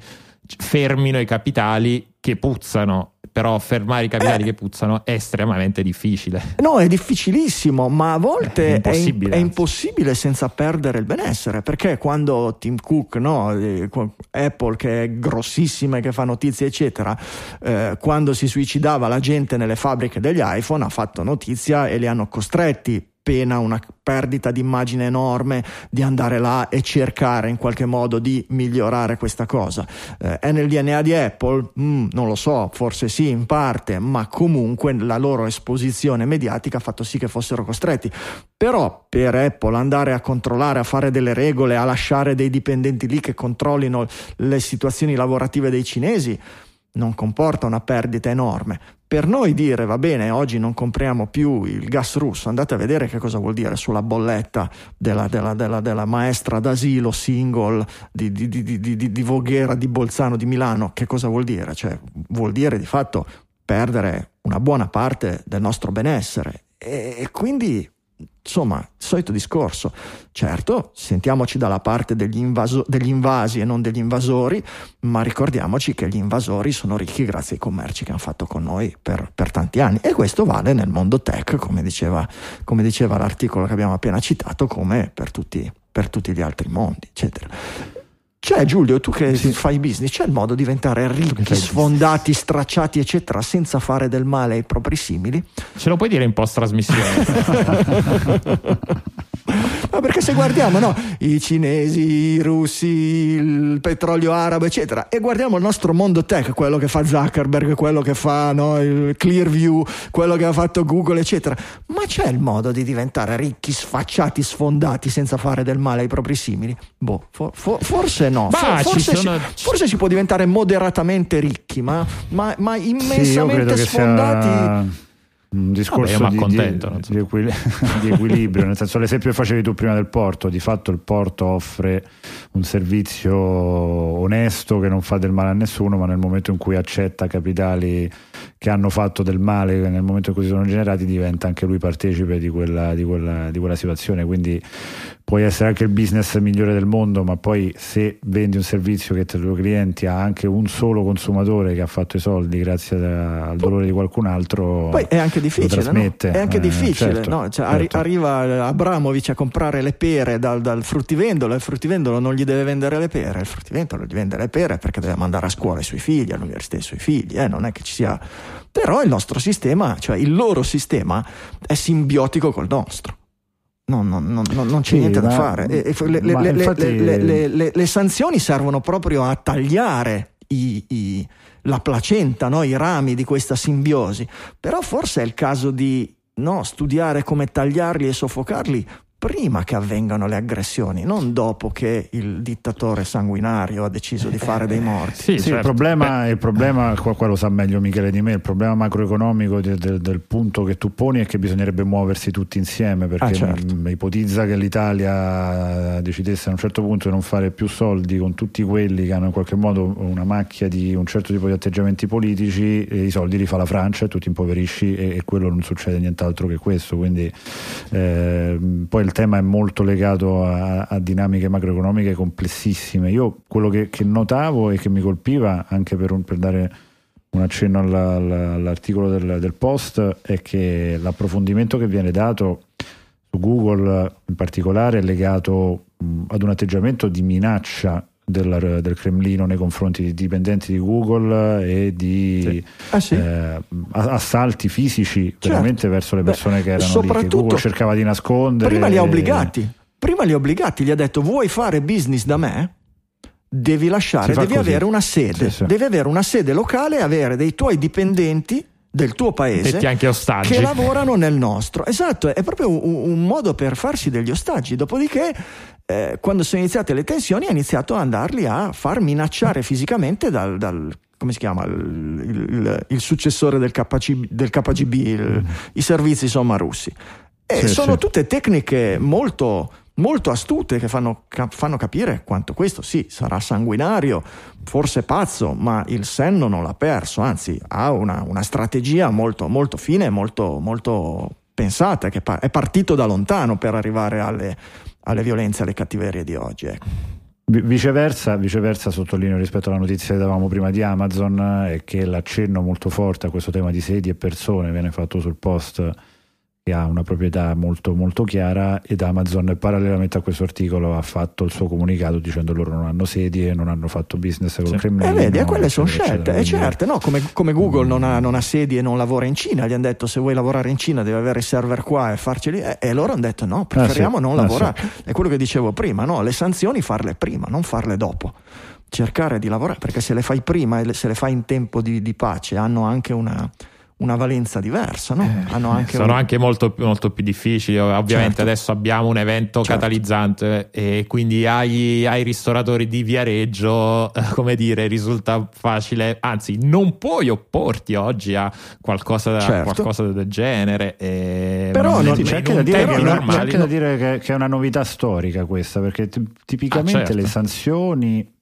fermino i capitali che puzzano però fermare i capitali eh. che puzzano è estremamente difficile. No, è difficilissimo, ma a volte è impossibile, è, è impossibile senza perdere il benessere, perché quando Tim Cook, no, eh, Apple che è grossissima e che fa notizie, eccetera, eh, quando si suicidava la gente nelle fabbriche degli iPhone ha fatto notizia e li hanno costretti pena una perdita di immagine enorme di andare là e cercare in qualche modo di migliorare questa cosa. Eh, è nel DNA di Apple? Mm, non lo so, forse sì in parte, ma comunque la loro esposizione mediatica ha fatto sì che fossero costretti. Però per Apple andare a controllare, a fare delle regole, a lasciare dei dipendenti lì che controllino le situazioni lavorative dei cinesi, non comporta una perdita enorme. Per noi dire va bene, oggi non compriamo più il gas russo, andate a vedere che cosa vuol dire sulla bolletta della, della, della, della maestra d'asilo single di, di, di, di, Voghera, di Bolzano, di Milano, che cosa vuol dire? Cioè, vuol dire di fatto perdere una buona parte del nostro benessere e, e quindi Insomma, solito discorso. Certo, sentiamoci dalla parte degli, invaso- degli, invasi e non degli invasori, ma ricordiamoci che gli invasori sono ricchi grazie ai commerci che hanno fatto con noi per, per tanti anni. E questo vale nel mondo tech, come diceva, come diceva l'articolo che abbiamo appena citato, come per tutti, per tutti gli altri mondi, eccetera. C'è Giulio, tu che sì. fai business, c'è il modo di diventare ricchi, sfondati, stracciati, eccetera, senza fare del male ai propri simili? Ce lo puoi dire in post trasmissione? Ma perché se guardiamo no, i cinesi, i russi, il petrolio arabo, eccetera, e guardiamo il nostro mondo tech, quello che fa Zuckerberg, quello che fa no, il Clearview, quello che ha fatto Google, eccetera, ma c'è il modo di diventare ricchi, sfacciati, sfondati senza fare del male ai propri simili? Boh, for, for, forse no. Bah, forse, sono... si, forse, si, può diventare moderatamente ricchi, ma, ma, ma immensamente sì, sfondati. Sia un discorso Vabbè, di, di, di, equil- di, equilibrio, nel senso l'esempio che facevi tu prima del porto, di fatto il porto offre un servizio onesto che non fa del male a nessuno, ma nel momento in cui accetta capitali che hanno fatto del male, nel momento in cui si sono generati, diventa anche lui partecipe di quella, quella, di quella situazione. Quindi puoi essere anche il business migliore del mondo, ma poi se vendi un servizio che tra i tuoi clienti ha anche un solo consumatore che ha fatto i soldi grazie al dolore di qualcun altro, poi è anche difficile. No? È anche eh, difficile, certo, no? cioè, certo. arriva Abramovic a comprare le pere dal, dal fruttivendolo e il fruttivendolo non gli deve vendere le pere, il fruttivendolo gli vende le pere perché deve mandare a scuola i suoi figli, all'università i suoi figli, eh? non è che ci sia... Però il nostro sistema, cioè il loro sistema, è simbiotico col nostro. No, no, no, non c'è sì, niente ma, da fare. E, le, le, infatti... le, le, sanzioni servono proprio a tagliare i, i, la placenta, no? i rami di questa simbiosi. Però forse è il caso di no, studiare come tagliarli e soffocarli prima che avvengano le aggressioni, non dopo che il dittatore sanguinario ha deciso di fare dei morti. Sì, sì certo. il problema, il problema qua, qua, lo sa meglio Michele di me, il problema macroeconomico de, de, del punto che tu poni è che bisognerebbe muoversi tutti insieme, perché ah, certo. m- ipotizza che l'Italia decidesse a un certo punto di non fare più soldi con tutti quelli che hanno in qualche modo una macchia di un certo tipo di atteggiamenti politici, e i soldi li fa la Francia e tu ti impoverisci e, e quello non succede nient'altro che questo, quindi eh, poi il tema è molto legato a, a dinamiche macroeconomiche complessissime. Io quello che, che, notavo e che mi colpiva, anche per, un, per dare un accenno alla, alla, all'articolo del, del, post, è che l'approfondimento che viene dato su Google in particolare è legato ad un atteggiamento di minaccia del, del, Cremlino nei confronti di dipendenti di Google e di sì. Ah, sì? eh, assalti fisici certo. veramente verso le persone Beh, che erano lì, che Google cercava di nascondere. Prima li ha obbligati, prima li ha obbligati, gli ha detto vuoi fare business da me? Devi lasciare, devi così. avere una sede, sì, devi avere una sede locale e avere dei tuoi dipendenti del tuo paese che lavorano nel nostro. Esatto, è proprio un, un, modo per farsi degli ostaggi. Dopodiché, eh, quando sono iniziate le tensioni, ha iniziato ad andarli a far minacciare fisicamente dal, dal come si chiama il, il, il successore del, KCB, del KGB, il, i servizi insomma russi. E sì, sono sì. tutte tecniche molto molto astute che fanno, fanno, capire quanto questo sì sarà sanguinario, forse pazzo, ma il senno non l'ha perso, anzi ha una, una strategia molto, molto fine, molto, molto pensata, che è partito da lontano per arrivare alle, alle violenze, alle cattiverie di oggi. Ecco. Viceversa, viceversa, sottolineo rispetto alla notizia che davamo prima di Amazon, è che l'accenno molto forte a questo tema di sedi e persone viene fatto sul post che ha una proprietà molto, molto chiara ed Amazon parallelamente a questo articolo ha fatto il suo comunicato dicendo loro non hanno sedie, non hanno fatto business con sì. Cremlino. Eh vedi, quelle sono scelte, è eh, certo, no? come, come, Google mm. non, ha, non ha sedie e non lavora in Cina, gli hanno detto se vuoi lavorare in Cina devi avere i server qua e farceli e, e loro hanno detto no, preferiamo ah, sì. non ah, lavorare. Sì. È quello che dicevo prima, no? le sanzioni farle prima, non farle dopo cercare di lavorare perché se le fai prima e se le fai in tempo di, di pace hanno anche una, una valenza diversa, no? eh, anche sono un... anche molto, molto, più difficili. Ovviamente certo. adesso abbiamo un evento certo. catalizzante e quindi ai, ai, ristoratori di Viareggio, eh, come dire, risulta facile, anzi, non puoi opporti oggi a qualcosa, certo. qualcosa del genere. E Però non, c'è, anche da dire, che, normali, c'è anche da dire che, che, è una novità storica questa, perché tipicamente ah, certo. le sanzioni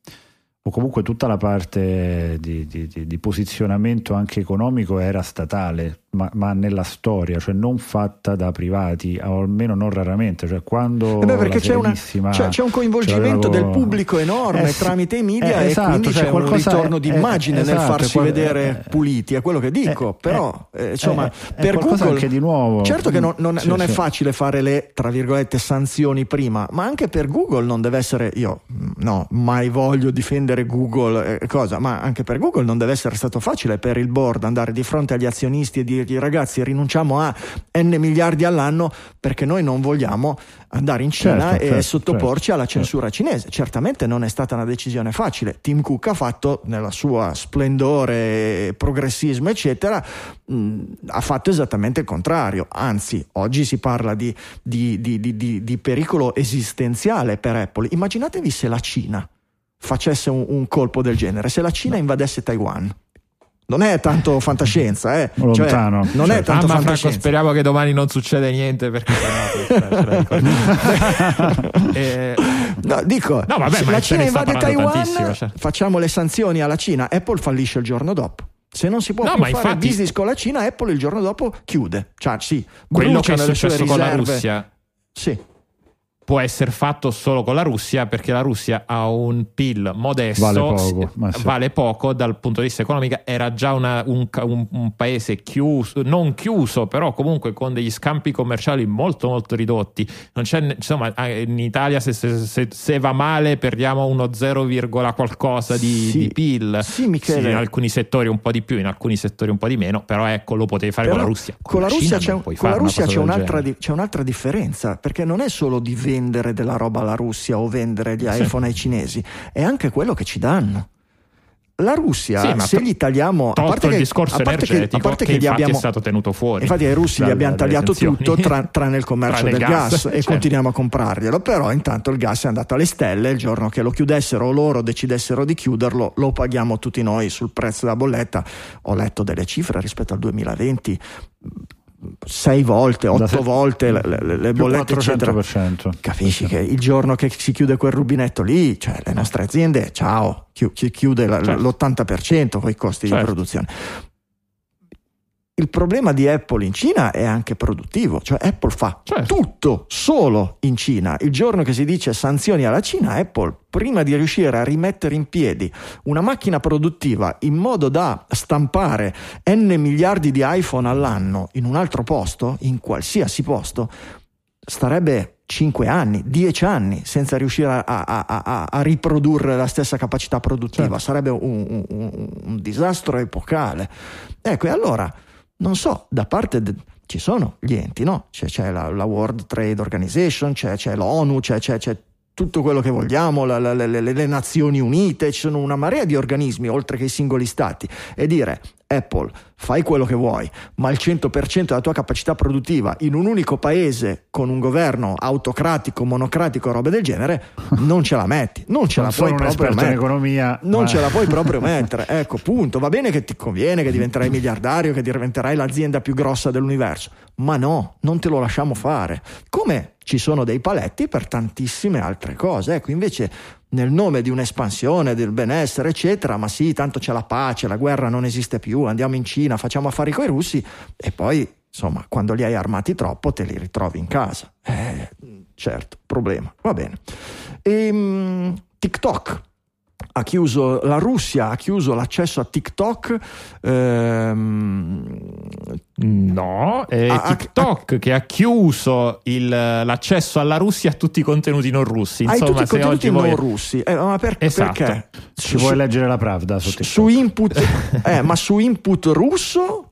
o comunque tutta la parte di, di, di, posizionamento anche economico era statale, ma, ma, nella storia, cioè non fatta da privati, o almeno non raramente. Cioè quando eh beh, perché c'è, una, c'è, c'è, un coinvolgimento del pubblico enorme eh, tramite i media eh, esatto, e quindi cioè c'è un ritorno d'immagine esatto, nel farsi qual- vedere puliti, è quello che dico. però insomma, per Google di nuovo. Certo che non, non, sì, non sì. è facile fare le tra virgolette sanzioni prima, ma anche per Google non deve essere io no, mai voglio difendere Google, eh, cosa, ma anche per Google non deve essere stato facile per il board andare di fronte agli azionisti e dirgli ragazzi rinunciamo a n miliardi all'anno perché noi non vogliamo andare in Cina certo, e certo, sottoporci certo, alla censura cinese. Certamente non è stata una decisione facile. Tim Cook ha fatto nella sua splendore, progressismo, eccetera, mh, ha fatto esattamente il contrario. Anzi, oggi si parla di, di, di, di pericolo esistenziale per Apple. Immaginatevi se la Cina facesse un, un colpo del genere, se la Cina invadesse Taiwan non è tanto fantascienza, eh. Cioè, Lontano. Cioè, non è tanto fantascienza. Franco, speriamo che domani non succeda niente perché eh, no, dico, no, vabbè, se la Cina invade Taiwan, cioè. facciamo le sanzioni alla Cina, Apple fallisce il giorno dopo. Se non si può no, più fare infatti... business con la Cina, Apple il giorno dopo chiude. Cioè, sì, quello che è successo con la Russia. Sì può essere fatto solo con la Russia perché la Russia ha un PIL modesto, vale poco, sì. vale poco dal punto di vista economico, era già una, un, un, un, paese chiuso, non chiuso, però comunque con degli scampi commerciali molto molto ridotti. Non c'è, insomma, in Italia se, se, se va male perdiamo uno 0, qualcosa di, sì, di PIL. Sì, Michele. in alcuni settori un po' di più, in alcuni settori un po' di meno, però ecco lo potevi fare però con la Russia. Con, con la, Russia, c'è, con la Russia c'è, un'altra, di, c'è un'altra differenza, perché non è solo di vendere vendere della roba alla Russia o vendere gli iPhone sì. ai cinesi, è anche quello che ci danno. La Russia, sì, se gli tagliamo a parte il che, discorso a parte energetico che, a parte che, che gli abbiamo, è stato tenuto fuori. Infatti ai russi gli abbiamo tagliato tutto tra, tranne il commercio tranne del gas, gas e certo. continuiamo a comprarglielo, però intanto il gas è andato alle stelle, il giorno che lo chiudessero o loro decidessero di chiuderlo, lo paghiamo tutti noi sul prezzo della bolletta. Ho letto delle cifre rispetto al 2020 sei volte, otto se... volte le, le, le bollette, 400%. eccetera. Capisci che il giorno che si chiude quel rubinetto lì, cioè le nostre aziende, ciao, chiude certo. l'80% con i costi certo. di produzione. Il problema di Apple in Cina è anche produttivo, cioè Apple fa certo. tutto solo in Cina. Il giorno che si dice sanzioni alla Cina, Apple, prima di riuscire a rimettere in piedi una macchina produttiva in modo da stampare n miliardi di iPhone all'anno in un altro posto, in qualsiasi posto, starebbe 5 anni, 10 anni senza riuscire a, a, a, a, riprodurre la stessa capacità produttiva, certo. sarebbe un, un, un, disastro epocale. Ecco, e allora, non so, da parte... De, ci sono gli enti, no? C'è, c'è la, la, World Trade Organization, c'è, c'è l'ONU, c'è, c'è, tutto quello che vogliamo, la, la, le, le, Nazioni Unite, ci sono una marea di organismi oltre che i singoli stati e dire Apple, fai quello che vuoi, ma il 100% della tua capacità produttiva in un unico paese con un governo autocratico, monocratico, robe del genere, non ce la metti, non ce non la puoi proprio mettere. In economia, non ma... ce la puoi proprio mettere. Ecco, punto. Va bene che ti conviene, che diventerai miliardario, che diventerai l'azienda più grossa dell'universo, ma no, non te lo lasciamo fare. Come ci sono dei paletti per tantissime altre cose. Ecco, invece nel nome di un'espansione, del benessere, eccetera, ma sì, tanto c'è la pace, la guerra non esiste più, andiamo in Cina, facciamo affari con i russi e poi, insomma, quando li hai armati troppo te li ritrovi in casa. Eh, certo, problema. Va bene. E, um, TikTok ha chiuso la Russia, ha chiuso l'accesso a TikTok. Ehm, no, è a, TikTok a, che ha chiuso il, l'accesso alla Russia a tutti i contenuti non russi. Insomma, tutti i contenuti non voi... russi. Eh, ma per, esatto. perché? Ci vuoi leggere la Pravda su TikTok? Su input, eh, ma su input russo?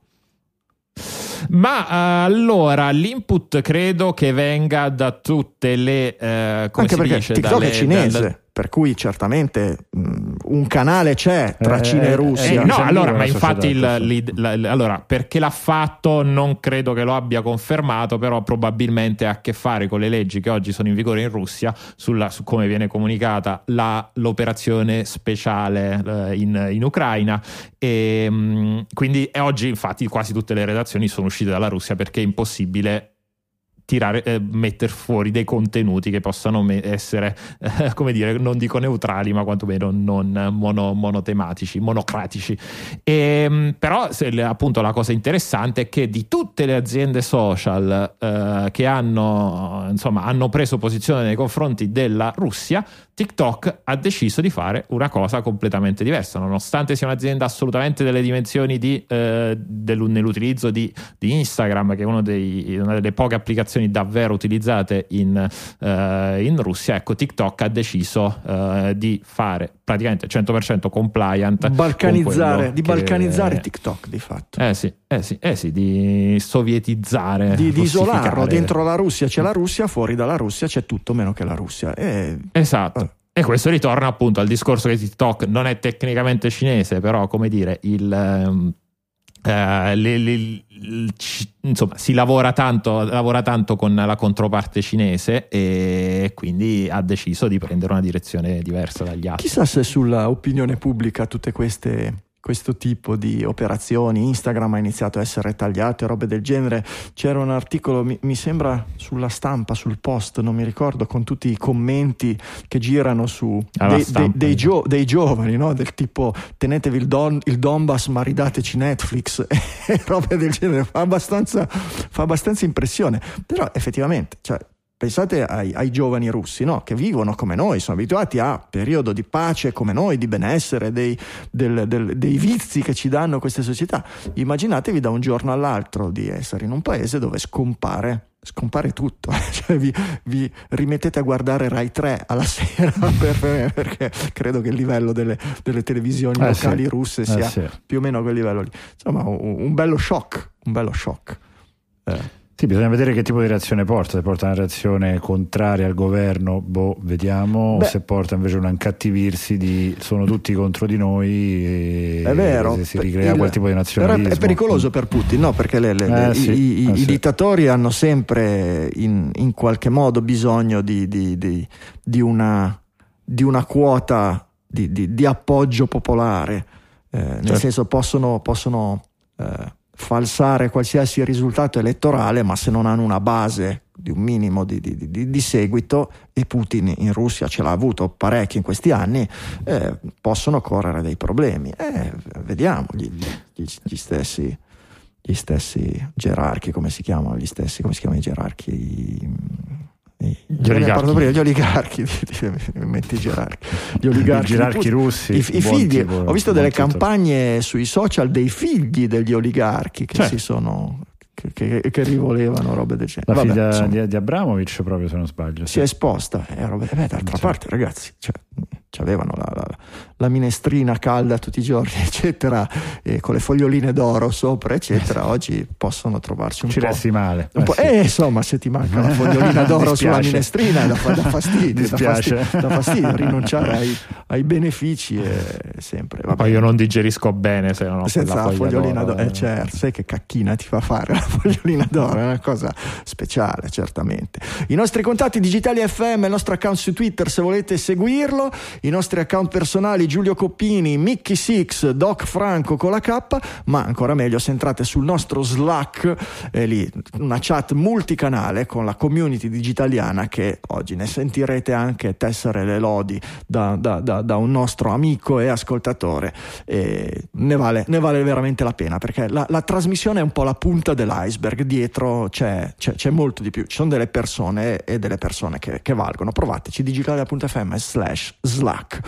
Ma uh, allora l'input credo che venga da tutte le. Uh, come Anche perché dice, TikTok dalle, è cinese. Dalle, per cui certamente mh, un canale c'è tra eh, Cina e Russia. Eh, no, allora, ma infatti il, il, il, allora, perché l'ha fatto non credo che lo abbia confermato, però probabilmente ha a che fare con le leggi che oggi sono in vigore in Russia sulla, su come viene comunicata la, l'operazione speciale eh, in, in, Ucraina e mh, quindi e oggi infatti quasi tutte le redazioni sono uscite dalla Russia perché è impossibile tirare, eh, mettere fuori dei contenuti che possano me- essere, eh, come dire, non dico neutrali, ma quantomeno non mono, monotematici, monocratici. E, ehm, però, se, appunto, la cosa interessante è che di tutte le aziende social eh, che hanno, insomma, hanno preso posizione nei confronti della Russia, TikTok ha deciso di fare una cosa completamente diversa, nonostante sia un'azienda assolutamente delle dimensioni di, eh, nell'utilizzo di, di, Instagram, che è una delle poche applicazioni davvero utilizzate in, eh, in Russia. Ecco, TikTok ha deciso eh, di fare praticamente 100% compliant. Balcanizzare, di che... balcanizzare TikTok di fatto. Eh sì, eh sì, eh sì di sovietizzare. Di, di isolarlo, dentro la Russia c'è la Russia, fuori dalla Russia c'è tutto meno che la Russia. E... Esatto. E questo ritorna appunto al discorso che TikTok non è tecnicamente cinese, però come dire, il, eh, le, le, insomma, si lavora tanto, lavora tanto con la controparte cinese e quindi ha deciso di prendere una direzione diversa dagli altri. Chissà se sulla opinione pubblica tutte queste questo tipo di operazioni. Instagram ha iniziato a essere tagliato e robe del genere. C'era un articolo, mi, mi, sembra sulla stampa, sul post, non mi ricordo, con tutti i commenti che girano su dei, dei, dei, gio, dei, giovani, no? del tipo tenetevi il, don, il Donbass ma ridateci Netflix e robe del genere. Fa abbastanza, fa abbastanza impressione. Però effettivamente, cioè, Pensate ai, ai giovani russi no? che vivono come noi, sono abituati a periodo di pace come noi, di benessere, dei, del, del, dei vizi che ci danno queste società. Immaginatevi da un giorno all'altro di essere in un paese dove scompare scompare tutto, cioè vi, vi, rimettete a guardare Rai 3 alla sera per, perché credo che il livello delle, delle televisioni eh locali sì. russe eh sia sì. più o meno a quel livello lì. Insomma, un, un bello shock, un bello shock. Eh. Sì, bisogna vedere che tipo di reazione porta, se porta una reazione contraria al governo, boh, vediamo, Beh, se porta invece un accattivirsi di sono tutti contro di noi e è vero, se si ricrea il, quel tipo di nazionalismo. Però è pericoloso per Putin, no? Perché le, le, eh, le, sì, i, eh, i, sì. dittatori hanno sempre in, in, qualche modo bisogno di, di, di, di una, una, quota di, appoggio popolare, eh, nel certo. senso possono... possono eh, falsare qualsiasi risultato elettorale, ma se non hanno una base di un minimo di, di, di, di seguito, e Putin in Russia ce l'ha avuto parecchio in questi anni, eh, possono correre dei problemi. Eh, vediamo gli, gli, gli, stessi, gli stessi gerarchi, come si chiamano gli stessi, come si chiamano i gerarchi? Gli oligarchi. Prima, gli oligarchi, metti i gerarchi. Gli oligarchi, gerarchi russi. I, i figli, tipo, ho visto delle campagne sui social dei figli degli oligarchi che cioè. si sono che, che, che rivolevano robe del genere. La Vabbè, figlia insomma, di, di Abramovic, proprio se non sbaglio. si è esposta. E robe- eh beh, d'altra parte, ragazzi, cioè, avevano la, la- la minestrina calda tutti i giorni, eccetera, con le foglioline d'oro sopra, eccetera. Oggi possono trovarsi un Ci po'. resti male. Eh, sì. eh, insomma, se ti manca la fogliolina d'oro sulla minestrina, da, da fastidio, da fastidio, da fastidio, rinunciare ai, ai benefici è sempre. vabbè. Poi io non digerisco bene se non ho senza la fogliolina d'oro. d'oro, eh, certo, sai che cacchina ti fa fare la fogliolina d'oro, è una cosa speciale, certamente. I nostri contatti digitali FM, il nostro account su Twitter se volete seguirlo, i nostri account personali Giulio Coppini, Mickey Six, Doc Franco con la K, ma ancora meglio se entrate sul nostro Slack, è lì una chat multicanale con la community digitaliana che oggi ne sentirete anche tessere le lodi da, da- da- da un nostro amico e ascoltatore. E ne, vale, ne vale veramente la pena perché la, la trasmissione è un po' la punta dell'iceberg, dietro c'è, c'è- c'è molto di più, ci sono delle persone e delle persone che, che valgono. Provateci digitalia.fm slash slack.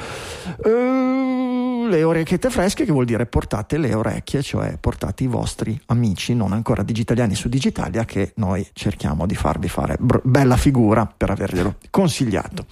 Eh, le orecchiette fresche che vuol dire portate le orecchie, cioè portate i vostri amici non ancora digitaliani su Digitalia che noi cerchiamo di farvi fare br- bella figura per averglielo consigliato.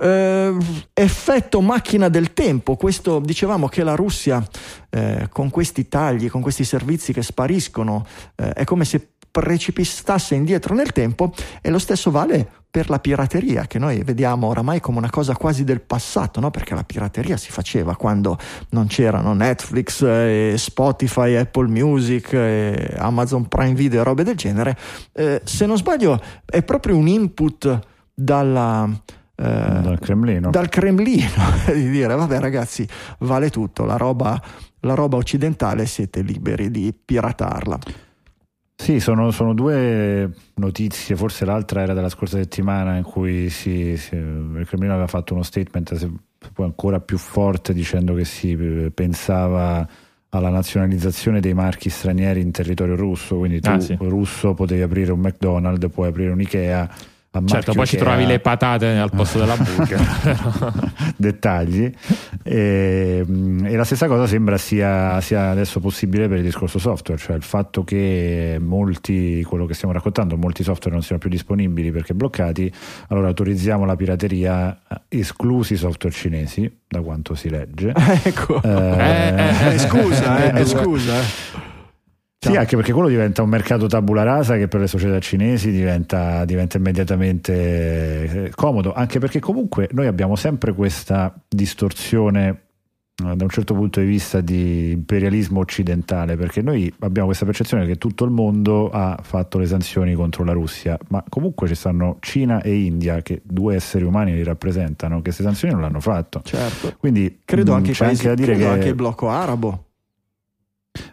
Eh, effetto macchina del tempo, questo dicevamo che la Russia eh, con questi tagli, con questi servizi che spariscono, eh, è come se precipitasse indietro nel tempo e lo stesso vale per la pirateria che noi vediamo oramai come una cosa quasi del passato, no? perché la pirateria si faceva quando non c'erano Netflix, eh, Spotify, Apple Music, eh, Amazon Prime Video e robe del genere. Eh, se non sbaglio è proprio un input dalla... eh, Dal Cremlino. dal Cremlino di dire vabbè ragazzi vale tutto la roba, la roba occidentale siete liberi di piratarla Sì, sono, sono due notizie, forse l'altra era della scorsa settimana in cui si, si- il Cremlino aveva fatto uno statement se poi ancora più forte dicendo che si eh, pensava alla nazionalizzazione dei marchi stranieri in territorio russo, quindi tu Ah, sì. russo potevi aprire un McDonald's, puoi aprire un Ikea. A Certo, poi ci trovavi le patate al posto della burger. dettagli e, mm, e la stessa cosa sembra sia, sia adesso possibile per il discorso software cioè il fatto che molti quello che stiamo raccontando molti software non siano più disponibili perché bloccati allora autorizziamo la pirateria eh, esclusi i software cinesi da quanto si legge ecco Eh, eh, Eh, scusa eh, eh, scusa eh. Sì, anche perché quello diventa un mercato tabula rasa che per le società cinesi diventa, diventa immediatamente eh, comodo, anche perché comunque noi abbiamo sempre questa distorsione eh, da un certo punto di vista di imperialismo occidentale, perché noi abbiamo questa percezione che tutto il mondo ha fatto le sanzioni contro la Russia, ma comunque ci stanno Cina e India, che due esseri umani li rappresentano, che queste sanzioni non l'hanno fatto. certo. Quindi credo mh, anche, c'è paesi, anche da dire che anche il blocco arabo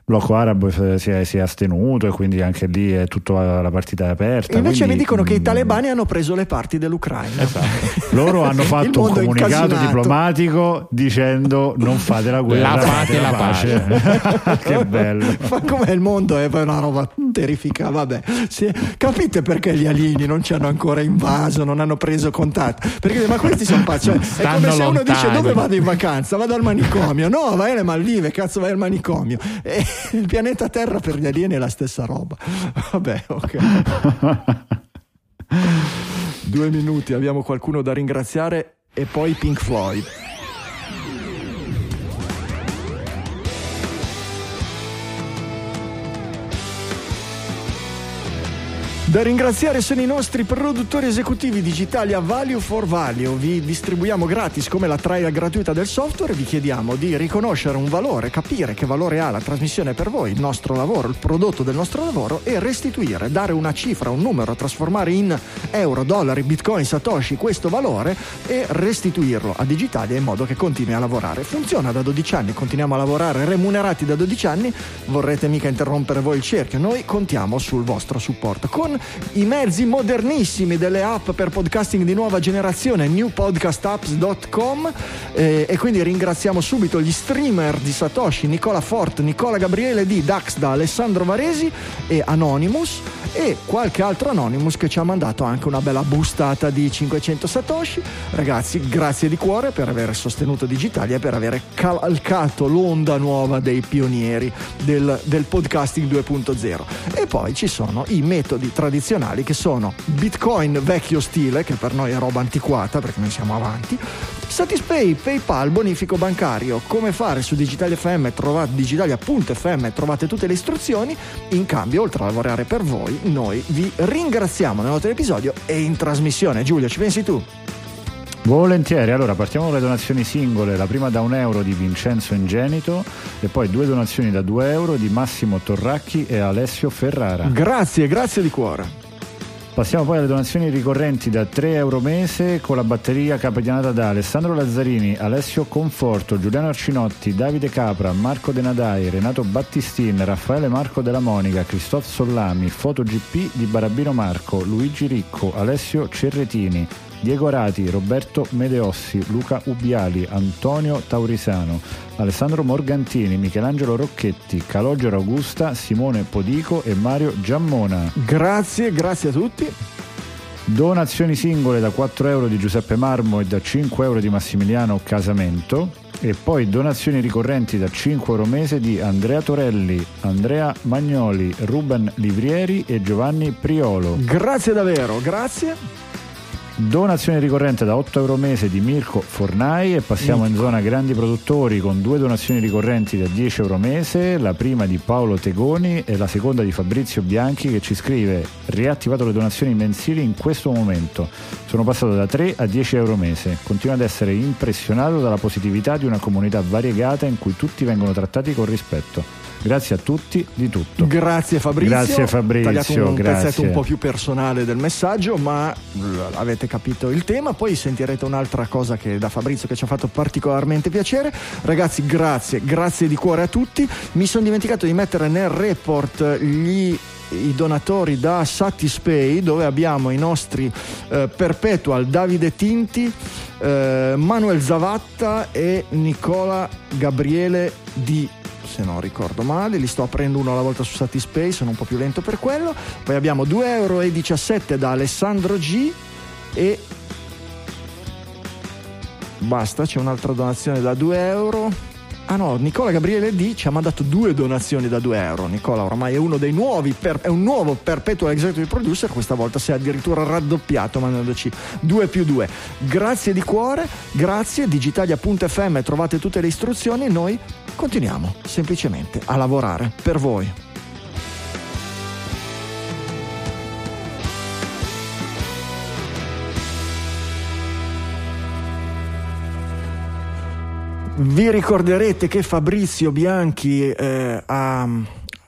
blocco arabo si è, si è astenuto e quindi anche lì è tutta la partita aperta. e invece mi quindi, dicono che i mh, talebani hanno preso le parti dell'Ucraina Esatto. Loro hanno fatto un comunicato incasinato. diplomatico dicendo non fate la guerra, La fate la pace. che bello. ma com'è il mondo è una roba terrificante vabbè sì, capite perché gli alieni non ci hanno ancora invaso non hanno preso contatto perché ma questi sono pazzi cioè, è come se uno dice lontani. dove vado in vacanza vado al manicomio no vai alle Maldive cazzo vai al manicomio e il pianeta Terra per gli alieni è la stessa roba. Vabbè ok. Due minuti abbiamo qualcuno da ringraziare e poi Pink Floyd Da ringraziare sono i nostri produttori esecutivi digitali a Value for Value. Vi distribuiamo gratis come la trial gratuita del software. Vi chiediamo di riconoscere un valore, capire che valore ha la trasmissione per voi, il nostro lavoro, il prodotto del nostro lavoro e restituire, dare una cifra, un numero, trasformare in euro, dollari, bitcoin, satoshi questo valore e restituirlo a Digitalia in modo che continui a lavorare. Funziona da 12 anni, continuiamo a lavorare remunerati da 12 anni. Vorrete mica interrompere voi il cerchio? Noi contiamo sul vostro supporto con i mezzi modernissimi delle app per podcasting di nuova generazione, newpodcastapps.com eh, e quindi ringraziamo subito gli streamer di Satoshi, Nicola Fort, Nicola Gabriele di Dax da Alessandro Varesi e Anonymous e qualche altro Anonymous che ci ha mandato anche una bella bustata di 500 satoshi. Ragazzi, grazie di cuore per aver sostenuto Digitalia e per aver cavalcato l'onda nuova dei pionieri del, del podcasting 2.0. E poi ci sono i metodi tradizionali che sono Bitcoin vecchio stile, che per noi è roba antiquata perché noi siamo avanti, Satispay, PayPal, bonifico bancario, come fare su Digitalia FM, trovate digitalia.fm, trovate tutte le istruzioni. In cambio, oltre a lavorare per voi, noi vi ringraziamo nel nostro episodio e in trasmissione. Giulio, ci pensi tu? Volentieri, allora partiamo con le donazioni singole, la prima da un euro di Vincenzo Ingenito e poi due donazioni da due euro di Massimo Torracchi e Alessio Ferrara. Grazie, grazie di cuore. Passiamo poi alle donazioni ricorrenti da 3 euro mese con la batteria capitaneata da Alessandro Lazzarini, Alessio Conforto, Giuliano Arcinotti, Davide Capra, Marco Denadai, Renato Battistin, Raffaele Marco della Monica, Cristof Sollami, Foto GP di Barabino Marco, Luigi Ricco, Alessio Cerretini, Diego Rati, Roberto Medeossi, Luca Ubiali, Antonio Taurisano, Alessandro Morgantini, Michelangelo Rocchetti, Calogero Augusta, Simone Podico e Mario Giammona. Grazie, grazie a tutti. Donazioni singole da 4 euro di Giuseppe Marmo e da 5 euro di Massimiliano Casamento e poi donazioni ricorrenti da 5 euro mese di Andrea Torelli, Andrea Magnoli, Ruben Livrieri e Giovanni Priolo. Grazie davvero, grazie. Donazione ricorrente da 8 euro mese di Mirko Fornai e passiamo Mirko. in zona grandi produttori con due donazioni ricorrenti da 10 euro mese, la prima di Paolo Tegoni e la seconda di Fabrizio Bianchi che ci scrive riattivato le donazioni mensili in questo momento. Sono passato da 3 a 10 euro mese. Continuo ad essere impressionato dalla positività di una comunità variegata in cui tutti vengono trattati con rispetto. Grazie a tutti di tutto. Grazie Fabrizio. Grazie Fabrizio. Tagliato un grazie. pezzetto un po' più personale del messaggio, ma avete capito il tema. Poi sentirete un'altra cosa che da Fabrizio che ci ha fatto particolarmente piacere. Ragazzi, grazie, grazie di cuore a tutti. Mi sono dimenticato di mettere nel report gli i donatori da Satispay dove abbiamo i nostri eh, Perpetual Davide Tinti, eh, Manuel Zavatta e Nicola Gabriele Di se non ricordo male, li sto aprendo uno alla volta su Satispay, sono un po' più lento per quello. Poi abbiamo 2,17 euro da Alessandro G e basta, c'è un'altra donazione da 2 euro. Ah no, Nicola Gabriele D ci ha mandato due donazioni da 2 euro. Nicola ormai è uno dei nuovi, per, è un nuovo perpetual executive producer, questa volta si è addirittura raddoppiato mandandoci 2 più 2. Grazie di cuore, grazie, digitalia.fm trovate tutte le istruzioni, noi continuiamo semplicemente a lavorare per voi. Vi ricorderete che Fabrizio Bianchi eh, ha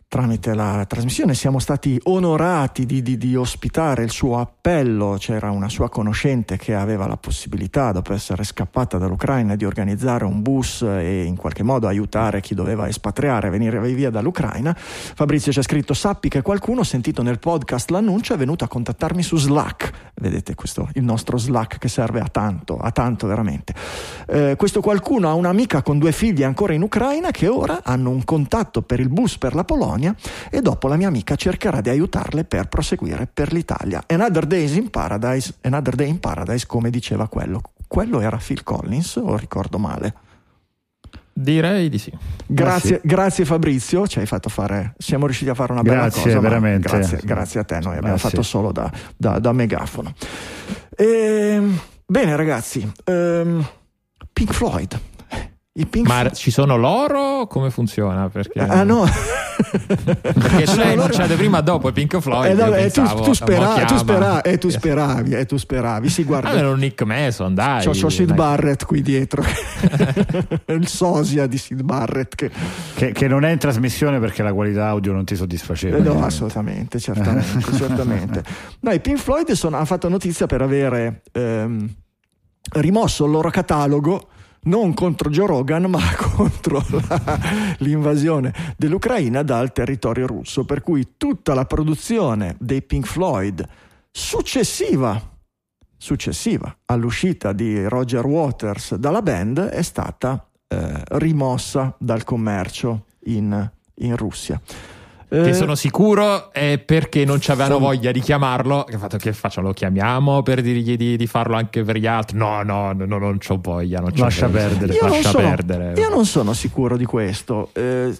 tramite la trasmissione siamo stati onorati di, di, di, ospitare il suo appello, c'era una sua conoscente che aveva la possibilità, dopo essere scappata dall'Ucraina, di organizzare un bus e in qualche modo aiutare chi doveva espatriare, venire via dall'Ucraina. Fabrizio ci ha scritto, sappi che qualcuno, sentito nel podcast l'annuncio, è venuto a contattarmi su Slack. Vedete questo, il nostro Slack che serve a tanto, a tanto veramente. Eh, questo qualcuno ha un'amica con due figli ancora in Ucraina che ora hanno un contatto per il bus per la Polonia e dopo la mia amica cercherà di aiutarle per proseguire per l'Italia. Another, in paradise, another Day in Paradise, come diceva quello. Quello era Phil Collins, o ricordo male? Direi di sì. Grazie, grazie Fabrizio, ci hai fatto fare, siamo riusciti a fare una bella grazie, cosa. Veramente. Grazie, grazie a te, noi abbiamo grazie. fatto solo da, da, da megafono. E, ehm, bene ragazzi, um, Pink Floyd, ma F- ci sono loro? Come funziona? Perché... Ah no. Perché tu hai annunciato prima dopo Pink Floyd. Eh, vabbè, pensavo, tu, tu, spera, tu, spera, eh, tu speravi, eh, tu speravi. Sì, guarda. Allora, un Nick Mason, dai. C'ho, c'ho Sid Barrett qui dietro. Il sosia di Sid Barrett. Che... Che, che... non è in trasmissione perché la qualità audio non ti soddisfaceva. Eh, no, assolutamente, certamente. certamente. No, i Pink Floyd sono, hanno fatto notizia per avere ehm, rimosso il loro catalogo non contro Joe Rogan, ma contro la, l'invasione dell'Ucraina dal territorio russo. Per cui tutta la produzione dei Pink Floyd successiva, successiva all'uscita di Roger Waters dalla band è stata eh, rimossa dal commercio in, in Russia. Che Eh, sono sicuro è perché non ci avevano voglia di chiamarlo. Che fatto che facciamo? Lo chiamiamo per dirgli di, di farlo anche per gli altri? No, no, no, no, non c'ho voglia. Non c'ho Lascia voglia. perdere. Io non, Lascia sono, perdere. io non sono sicuro di questo. Eh,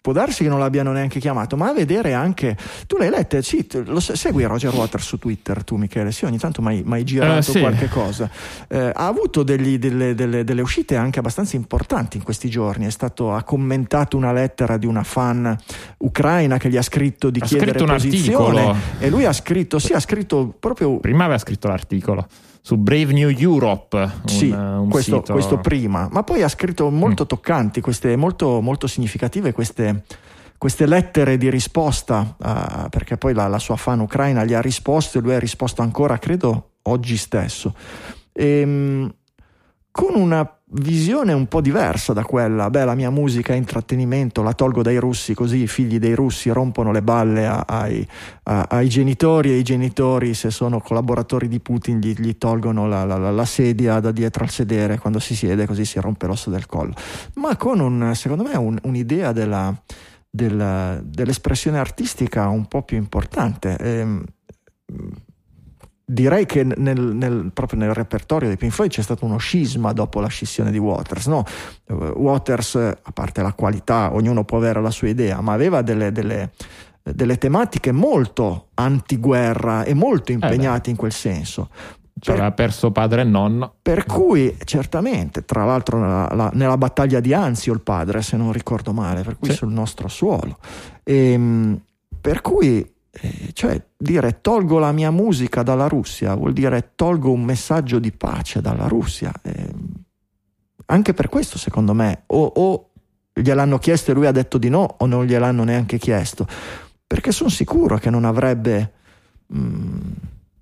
può darsi che non l'abbiano neanche chiamato, ma a vedere anche. Tu l'hai letta? Sì, lo se- segui Roger Waters su Twitter, tu, Michele? Sì, ogni tanto mi hai girato Eh, sì. qualche cosa. Eh, ha avuto degli- delle, delle- delle uscite anche abbastanza importanti in questi giorni. È stato, ha commentato una lettera di una fan ucraina che gli ha scritto di Ha chiedere scritto un posizione. articolo. E lui ha scritto, sì, ha scritto proprio Prima aveva scritto l'articolo su Brave New Europe. Un, Sì, un questo, questo prima, ma poi ha scritto molto toccanti, queste, molto, molto significative queste, queste lettere di risposta, ah, perché poi la, la sua fan ucraina gli ha risposto e lui ha risposto ancora, credo, oggi stesso. Ehm, con una visione un po' diversa da quella, beh la mia musica è intrattenimento, la tolgo dai russi così i figli dei russi rompono le balle ai, a- ai genitori e i genitori se sono collaboratori di Putin gli, gli tolgono la, la- la- sedia da dietro al sedere quando si siede così si rompe l'osso del collo, ma con un, secondo me un- un'idea della, della- dell'espressione artistica un po' più importante. Ehm, direi che nel, nel- proprio nel repertorio dei Pink Floyd c'è stato uno scisma dopo la scissione di Waters. No? Eh, Waters, eh, a parte la qualità, ognuno può avere la sua idea, ma aveva delle, delle- delle tematiche molto antiguerra e molto impegnate in quel senso. Cioè, aveva perso padre e nonno. Per cui, certamente, tra l'altro nella, la- nella battaglia di Anzio il padre, se non ricordo male, per cui Sì. sul nostro suolo. Ehm, per cui, eh, cioè, dire tolgo la mia musica dalla Russia vuol dire tolgo un messaggio di pace dalla Russia. Ehm, anche per questo, secondo me, o, o gliel'hanno chiesto e lui ha detto di no, o non gliel'hanno neanche chiesto. Perché sono sicuro che non avrebbe. mm,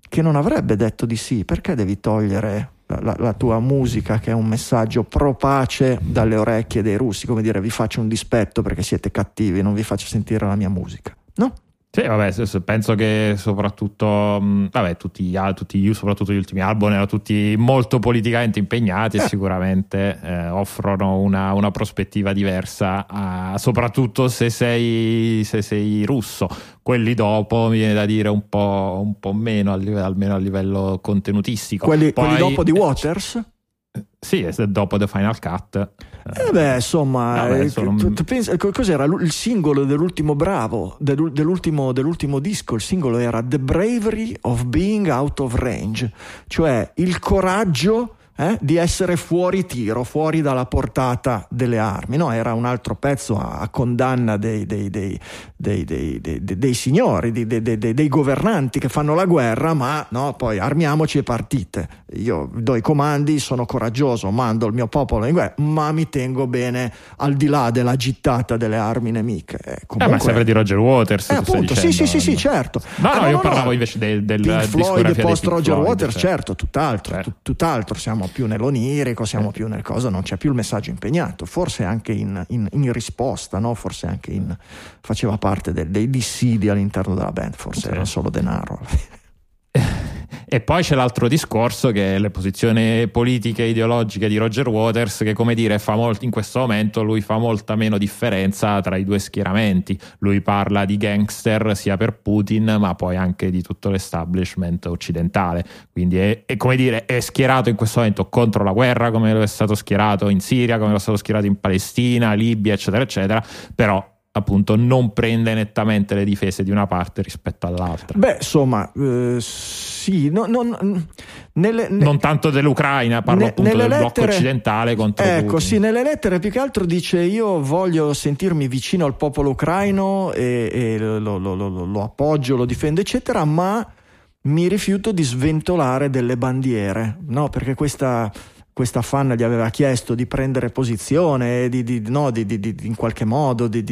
che non avrebbe detto di sì, perché devi togliere la, la- la tua musica che è un messaggio pro pace dalle orecchie dei russi, come dire vi faccio un dispetto perché siete cattivi, non vi faccio sentire la mia musica, no? Sì, vabbè, penso che soprattutto, mh, vabbè, tutti, gli tutti soprattutto gli ultimi album erano tutti molto politicamente impegnati e Eh. sicuramente eh, offrono una, una prospettiva diversa, a- soprattutto se sei, se sei russo. Quelli dopo mi viene da dire un po', un po' meno, almeno a livello contenutistico. Quelli, Poi- quelli dopo di Waters? Sì, dopo The Final Cut. Eh beh, insomma, Vabbè, eh, sono- pensi- co- cos'era il singolo dell'ultimo Bravo, dell'ul- dell'ultimo, dell'ultimo disco? Il singolo era The Bravery of Being Out of Range, cioè il coraggio eh, di essere fuori tiro, fuori dalla portata delle armi. No, era un altro pezzo a, a condanna dei, dei- dei- dei- dei- dei- dei- dei signori, dei, dei- dei- dei governanti che fanno la guerra, ma no, poi armiamoci e partite. Io do i comandi, sono coraggioso, mando il mio popolo in guerra, ma mi tengo bene al di là della gittata delle armi nemiche. Eh, Eh, comunque- ma sempre di Roger Waters. eh, appunto, sì, sì, sì, sì, no? certo. No, Ah, no, io parlavo invece del, del Pink Floyd post Roger Floyd, Waters, cioè. certo, tutt'altro, Certo. tut- tutt'altro, siamo più nell'onirico, siamo più nel cosa, non c'è più il messaggio impegnato, forse anche in, in- in risposta, no? forse anche in, faceva parte del- dei dissidi all'interno della band, forse Sì. era solo denaro. E poi c'è l'altro discorso che è le posizioni politiche e ideologiche di Roger Waters, che come dire fa molt- in questo momento lui fa molta meno differenza tra i due schieramenti. Lui parla di gangster sia per Putin, ma poi anche di tutto l'establishment occidentale. Quindi è, è come dire, è schierato in questo momento contro la guerra, come lo è stato schierato in Siria, come lo è stato schierato in Palestina, Libia, eccetera, eccetera. Però appunto non prende nettamente le difese di una parte rispetto all'altra. Beh, insomma, eh, sì, no- no- no- nelle, ne- non tanto dell'Ucraina, parlo Ne- appunto del blocco lettere- occidentale contro Ecco, Putin. sì, nelle lettere più che altro dice io voglio sentirmi vicino al popolo ucraino e, e lo, lo- lo- lo- lo appoggio, lo difendo, eccetera, ma mi rifiuto di sventolare delle bandiere, no? Perché questa, questa fan gli aveva chiesto di prendere posizione, di, di- no, di- di- di- in qualche modo, di,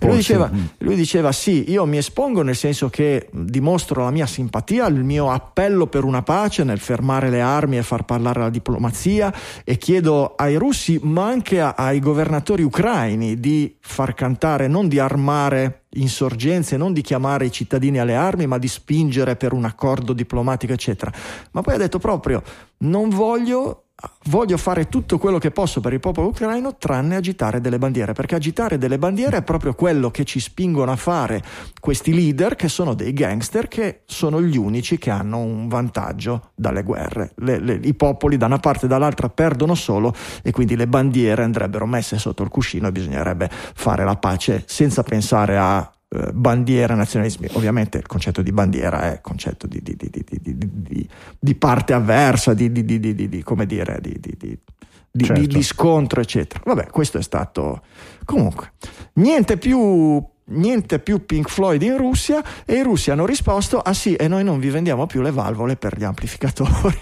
lui diceva, Mm. lui diceva sì, io mi espongo nel senso che dimostro la mia simpatia, il mio appello per una pace nel fermare le armi e far parlare la diplomazia e chiedo ai russi ma anche a- ai governatori ucraini di far cantare, non di armare insorgenze, non di chiamare i cittadini alle armi, ma di spingere per un accordo diplomatico, eccetera. Ma poi ha detto proprio: non voglio voglio fare tutto quello che posso per il popolo ucraino tranne agitare delle bandiere, perché agitare delle bandiere è proprio quello che ci spingono a fare questi leader che sono dei gangster che sono gli unici che hanno un vantaggio dalle guerre. Le, le, I popoli da una parte e dall'altra perdono solo e quindi le bandiere andrebbero messe sotto il cuscino e bisognerebbe fare la pace senza pensare a bandiera, nazionalismi. Ovviamente il concetto di bandiera è concetto di, di, di, di parte avversa, di, come dire, di, certo. di, scontro, eccetera. Vabbè, questo è stato comunque niente più. Niente più Pink Floyd in Russia e i russi hanno risposto: Ah sì, e noi non vi vendiamo più le valvole per gli amplificatori.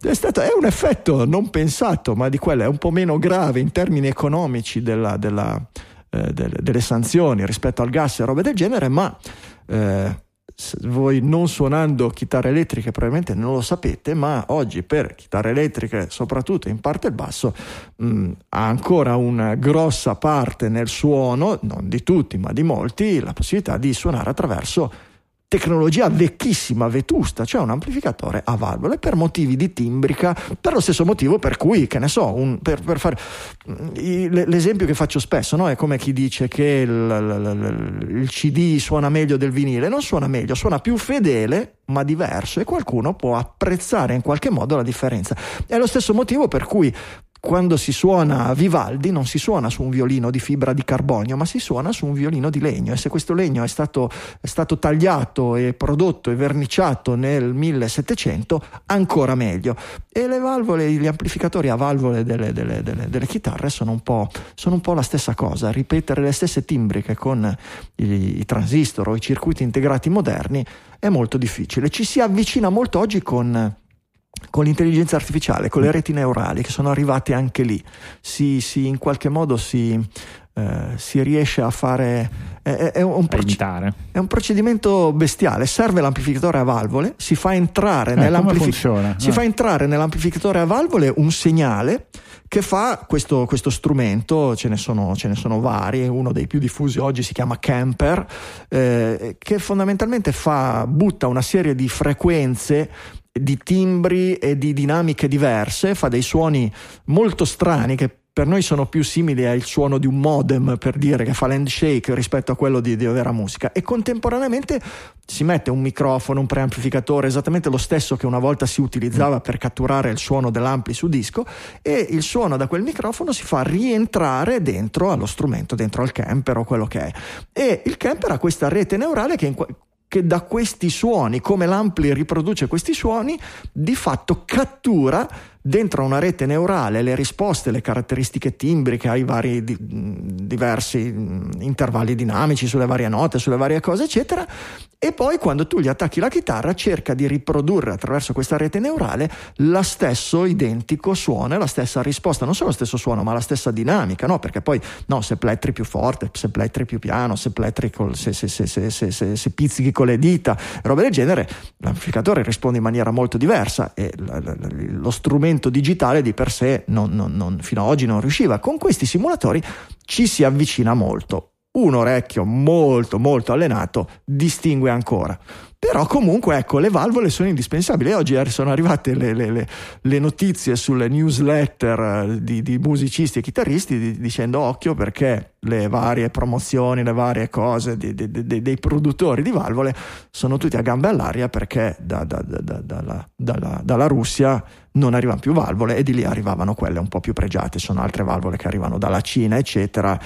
È, stato, è, un effetto non pensato, ma di quello è un po' meno grave in termini economici della, della, eh, delle, delle, sanzioni rispetto al gas e robe del genere, ma eh, voi non suonando chitarre elettriche probabilmente non lo sapete, ma oggi per chitarre elettriche, soprattutto in parte il basso, mh, mm, ha ancora una grossa parte nel suono, non di tutti, ma di molti, la possibilità di suonare attraverso tecnologia vecchissima, vetusta, cioè un amplificatore a valvole per motivi di timbrica, per lo stesso motivo per cui, che ne so, un, per, per fare l'esempio che faccio spesso no? è come chi dice che il, il, il, CD suona meglio del vinile, non suona meglio, suona più fedele ma diverso e qualcuno può apprezzare in qualche modo la differenza. È lo stesso motivo per cui quando si suona Vivaldi non si suona su un violino di fibra di carbonio, ma si suona su un violino di legno e se questo legno è stato, è stato tagliato e prodotto e verniciato nel 1700, ancora meglio. E le valvole, gli amplificatori a valvole delle, delle, delle, delle chitarre sono un, sono un, po', la stessa cosa, ripetere le stesse timbriche con i, i transistor o i circuiti integrati moderni è molto difficile. Ci si avvicina molto oggi con con l'intelligenza artificiale, con le reti neurali che sono arrivate anche lì, si, si in qualche modo si, eh, si riesce a fare è, è, un proce- è, un procedimento bestiale serve l'amplificatore a valvole si fa entrare, eh, nell'amplific- si eh. fa entrare nell'amplificatore a valvole un segnale che fa questo, questo strumento, ce ne, sono, ce ne, sono, vari, uno dei più diffusi oggi si chiama Camper, eh, che fondamentalmente fa, butta una serie di frequenze di timbri e di dinamiche diverse, fa dei suoni molto strani che per noi sono più simili al suono di un modem per dire che fa l'handshake rispetto a quello di, di vera musica. E contemporaneamente si mette un microfono, un preamplificatore esattamente lo stesso che una volta si utilizzava per catturare il suono dell'ampli su disco e il suono da quel microfono si fa rientrare dentro allo strumento, dentro al camper o quello che è. E il camper ha questa rete neurale che in, che da questi suoni, come l'ampli riproduce questi suoni, di fatto cattura dentro una rete neurale le risposte, le caratteristiche timbriche ai vari di, diversi intervalli dinamici sulle varie note, sulle varie cose, eccetera, e poi quando tu gli attacchi la chitarra cerca di riprodurre attraverso questa rete neurale lo stesso identico suono la stessa risposta, non solo lo stesso suono, ma la stessa dinamica, no? Perché poi no, se plettri più forte, se plettri più piano, se plettri col, se, se, se, se, pizzichi con le dita, roba del genere, l'amplificatore risponde in maniera molto diversa e lo strumento strumento digitale di per sé non, non, non, fino ad oggi non riusciva. Con questi simulatori ci si avvicina molto. Un orecchio molto molto allenato distingue ancora. Però comunque ecco, le valvole sono indispensabili. Oggi sono arrivate le, le, le, le notizie sulle newsletter eh, di, di musicisti e chitarristi di, dicendo occhio perché le varie promozioni, le varie cose di, dei produttori di valvole sono tutti a gambe all'aria perché da, da, da, dalla, dalla, dalla Russia non arrivano più valvole e di lì arrivavano quelle un po' più pregiate, sono altre valvole che arrivano dalla Cina, eccetera,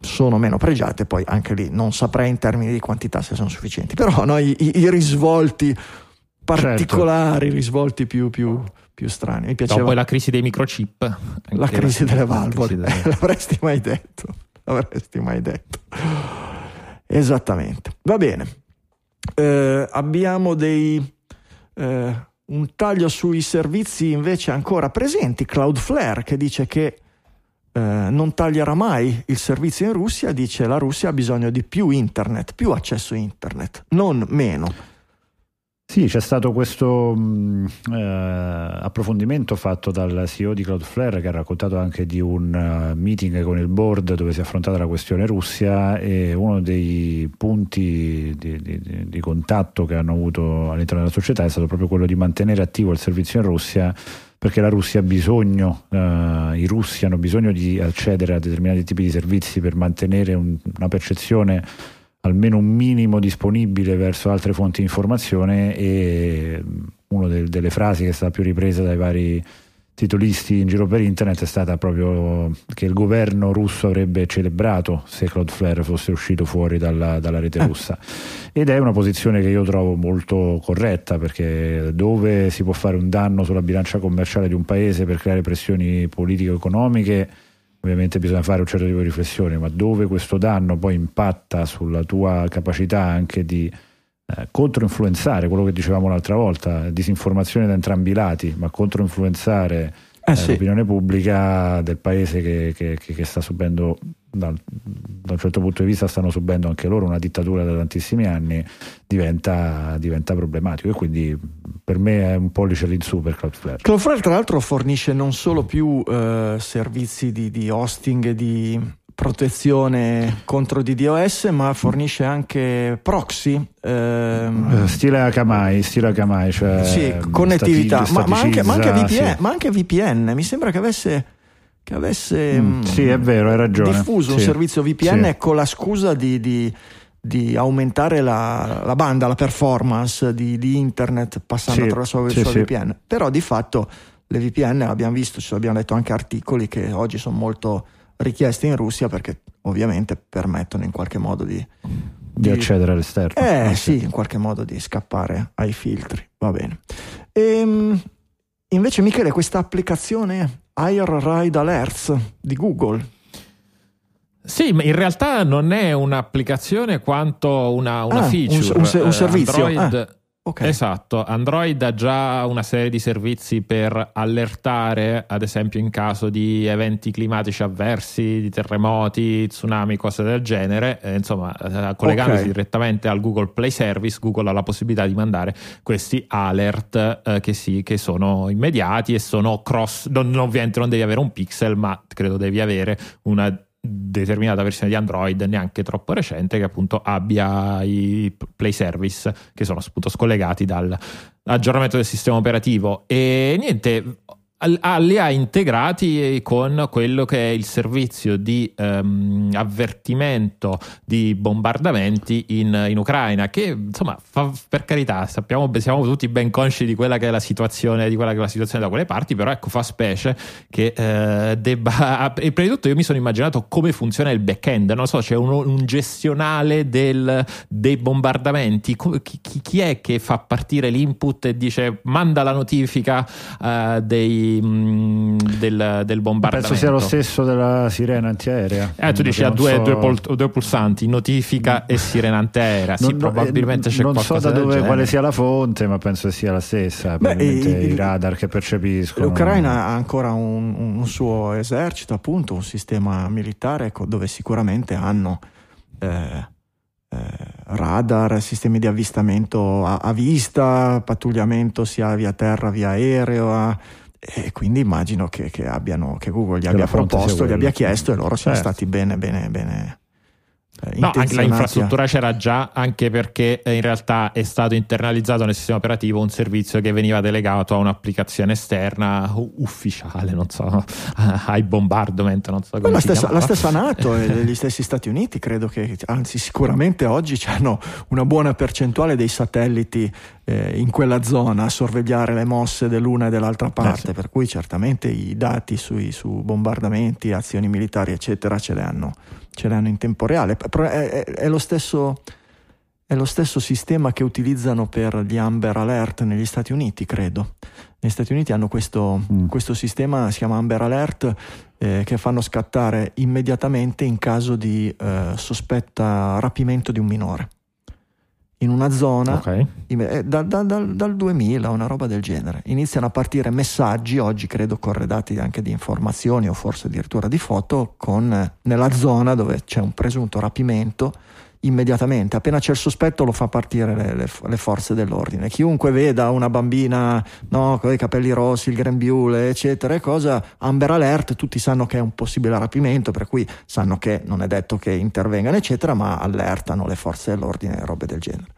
sono meno pregiate, poi anche lì non saprei in termini di quantità se sono sufficienti, però no, i, i, risvolti particolari, certo. risvolti più, più, più, strani. Mi piaceva. No, poi la crisi dei microchip. La crisi delle valvole, crisi delle... l'avresti mai detto, l'avresti mai detto. Esattamente, va bene. Eh, abbiamo dei... Eh, un taglio sui servizi invece ancora presenti, Cloudflare che dice che eh, non taglierà mai il servizio in Russia, dice la Russia ha bisogno di più internet, più accesso internet, non meno. Sì, c'è stato questo mh, eh, approfondimento fatto dal CEO di Cloudflare che ha raccontato anche di un uh, meeting con il board dove si è affrontata la questione Russia e uno dei punti di, di, di contatto che hanno avuto all'interno della società è stato proprio quello di mantenere attivo il servizio in Russia perché la Russia ha bisogno, uh, i russi hanno bisogno di accedere a determinati tipi di servizi per mantenere un, una percezione almeno un minimo disponibile verso altre fonti di informazione e una de- delle frasi che è stata più ripresa dai vari titolisti in giro per internet è stata proprio che il governo russo avrebbe celebrato se Cloudflare fosse uscito fuori dalla, dalla rete eh. russa ed è una posizione che io trovo molto corretta perché dove si può fare un danno sulla bilancia commerciale di un paese per creare pressioni politiche-economiche ovviamente bisogna fare un certo tipo di riflessione, ma dove questo danno poi impatta sulla tua capacità anche di eh, controinfluenzare quello che dicevamo l'altra volta, disinformazione da entrambi i lati, ma controinfluenzare eh, eh, sì. l'opinione pubblica del paese che, che, che sta subendo da, da, un certo punto di vista stanno subendo anche loro una dittatura da tantissimi anni diventa, diventa problematico e quindi per me è un pollice all'insù per Cloudflare Cloudflare tra l'altro fornisce non solo più eh, servizi di, di hosting e di protezione contro DDoS, ma fornisce anche proxy. Ehm, stile Akamai, stile Akamai, cioè sì, connettività, ma, ma, anche, ma, anche VPN, sì. ma, anche, VPN, Mi sembra che avesse, che avesse mm, sì, è vero, hai ragione. diffuso sì, un servizio VPN con la scusa di, di, di aumentare la, la, banda, la performance di, di internet passando attraverso il suo VPN. Però di fatto le VPN abbiamo visto, ci abbiamo letto anche articoli che oggi sono molto richieste in Russia perché ovviamente permettono in qualche modo di, di, di accedere all'esterno. Eh okay. sì, in qualche modo di scappare ai filtri, va bene. E, ehm, invece Michele, questa applicazione Air Ride Alerts di Google. Sì, ma in realtà non è un'applicazione quanto una, una ah, feature. Un, un, un servizio. Android, ah Okay. Esatto, Android ha già una serie di servizi per allertare, ad esempio in caso di eventi climatici avversi, di terremoti, tsunami, cose del genere. Eh, insomma, eh, collegandosi okay. direttamente al Google Play Service, Google ha la possibilità di mandare questi alert eh, che, sì, che sono immediati e sono cross. Non, non, ovviamente non devi avere un pixel, ma credo devi avere una determinata versione di Android neanche troppo recente che appunto abbia i play service che sono appunto scollegati dall'aggiornamento del sistema operativo. E niente li ha integrati con quello che è il servizio di um, avvertimento di bombardamenti in, in, Ucraina, che insomma, fa, per carità, sappiamo, siamo tutti ben consci di quella che è la situazione, che è la situazione da quelle parti, però ecco, fa specie che eh, debba. E prima di tutto, io mi sono immaginato come funziona il back-end. Non so, c'è un, un gestionale del, dei bombardamenti. Chi, chi, è che fa partire l'input e dice manda la notifica uh, dei Mm, del, del, bombardamento. Penso sia lo stesso della sirena antiaerea. Eh, tu dici ha due, so... due, pol- due, pulsanti, notifica e sirena antiaerea. Sì, non, probabilmente c'è non qualcosa so da dove, quale sia la fonte, ma penso sia la stessa. Beh, i, i, radar che percepiscono. L'Ucraina ha ancora un, un, suo esercito, appunto, un sistema militare dove sicuramente hanno. Eh, eh, radar, sistemi di avvistamento a, a, vista, pattugliamento sia via terra, via aereo, e quindi immagino che, che, abbiano, che Google gli abbia proposto, gli abbia chiesto e loro siano certo. stati bene, bene, bene no, anche l'infrastruttura c'era già, anche perché eh, in realtà è stato internalizzato nel sistema operativo un servizio che veniva delegato a un'applicazione esterna ufficiale, non so, ai bombardment, non so come la stessa, la stessa Nato e gli stessi Stati Uniti credo che, anzi sicuramente oggi hanno una buona percentuale dei satelliti eh, in quella zona a sorvegliare le mosse dell'una e dell'altra parte, eh sì. per cui certamente i dati sui, su bombardamenti, azioni militari eccetera ce li hanno ce l'hanno in tempo reale. È, è, è, lo stesso, è, lo stesso, sistema che utilizzano per gli Amber Alert negli Stati Uniti, credo. Negli Stati Uniti hanno questo, mm. questo sistema, si chiama Amber Alert, eh, che fanno scattare immediatamente in caso di eh, sospetta rapimento di un minore in una zona okay. eh, da, da, da, dal 2000, una roba del genere. Iniziano a partire messaggi, oggi credo corredati anche di informazioni o forse addirittura di foto, con, nella zona dove c'è un presunto rapimento immediatamente. Appena c'è il sospetto lo fa partire le, le, le forze dell'ordine. Chiunque veda una bambina no, con i capelli rossi, il grembiule, eccetera, cosa, Amber Alert, tutti sanno che è un possibile rapimento, per cui sanno che non è detto che intervengano, eccetera, ma allertano le forze dell'ordine e robe del genere.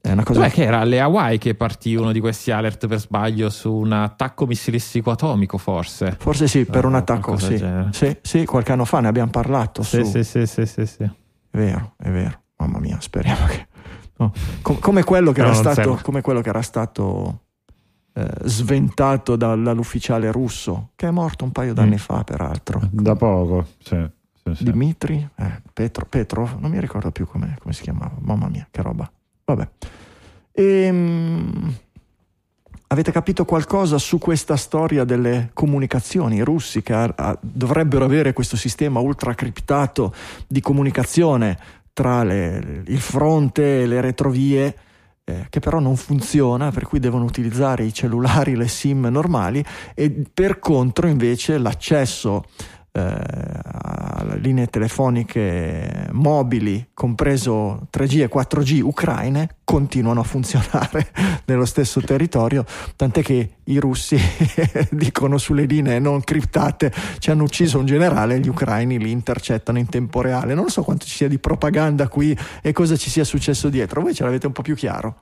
È una cosa... Beh, che era alle Hawaii che partì uno di questi alert per sbaglio su un attacco missilistico atomico, forse. Forse sì, per un attacco, sì. sì. sì. qualche anno fa ne abbiamo parlato. Sì, su... sì, sì, sì, sì, sì. È vero, è vero. Mamma mia, speriamo che... No. Com- come, quello che stato, come, quello che era stato, eh, sventato da, dall'ufficiale russo, che è morto un paio d'anni mm. fa, peraltro. Da poco, sì. sì, sì. Dimitri, eh, Petro, Petro, non mi ricordo più come si chiamava. Mamma mia, che roba. Vabbè. Ehm, avete capito qualcosa su questa storia delle comunicazioni? I russi che a, a, dovrebbero avere questo sistema ultracriptato di comunicazione tra le, il fronte e le retrovie, eh, che però non funziona, per cui devono utilizzare i cellulari, le SIM normali, e per contro invece l'accesso eh, linee telefoniche mobili, compreso 3G e 4G ucraine, continuano a funzionare nello stesso territorio, tant'è che i russi dicono sulle linee non criptate ci hanno ucciso un generale gli ucraini li intercettano in tempo reale. Non so quanto ci sia di propaganda qui e cosa ci sia successo dietro, voi ce l'avete un po' più chiaro?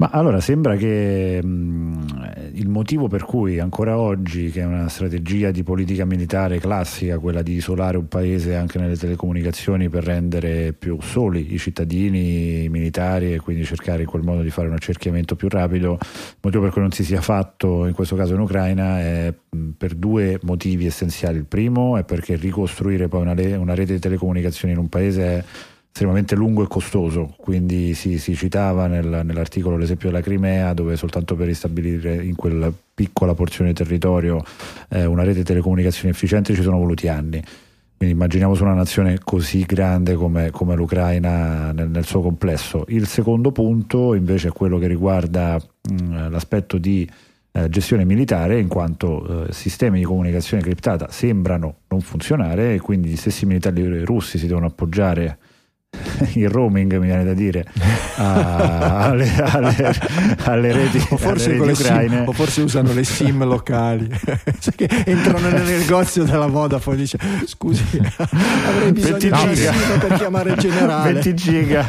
Ma allora sembra che mh, il motivo per cui ancora oggi, che è una strategia di politica militare classica, quella di isolare un paese anche nelle telecomunicazioni per rendere più soli i cittadini, i militari e quindi cercare in quel modo di fare un accerchiamento più rapido, il motivo per cui non si sia fatto in questo caso in Ucraina è mh, per due motivi essenziali. Il primo è perché ricostruire poi una, le- una rete di telecomunicazioni in un paese è estremamente lungo e costoso, quindi si, si citava nel, nell'articolo l'esempio della Crimea dove soltanto per ristabilire in quella piccola porzione di territorio eh, una rete di telecomunicazioni efficiente ci sono voluti anni. Quindi immaginiamo su una nazione così grande come, come l'Ucraina nel, nel, suo complesso. Il secondo punto invece è quello che riguarda mh, l'aspetto di eh, gestione militare, in quanto eh, sistemi di comunicazione criptata sembrano non funzionare e quindi gli stessi militari russi si devono appoggiare il roaming mi viene da dire a, alle, alle, alle, reti, o forse alle reti ucraine sim, o forse usano le sim locali. Cioè che entrano nel negozio della Vodafone e dice scusi avrei bisogno di un sim per chiamare il generale. 20 giga.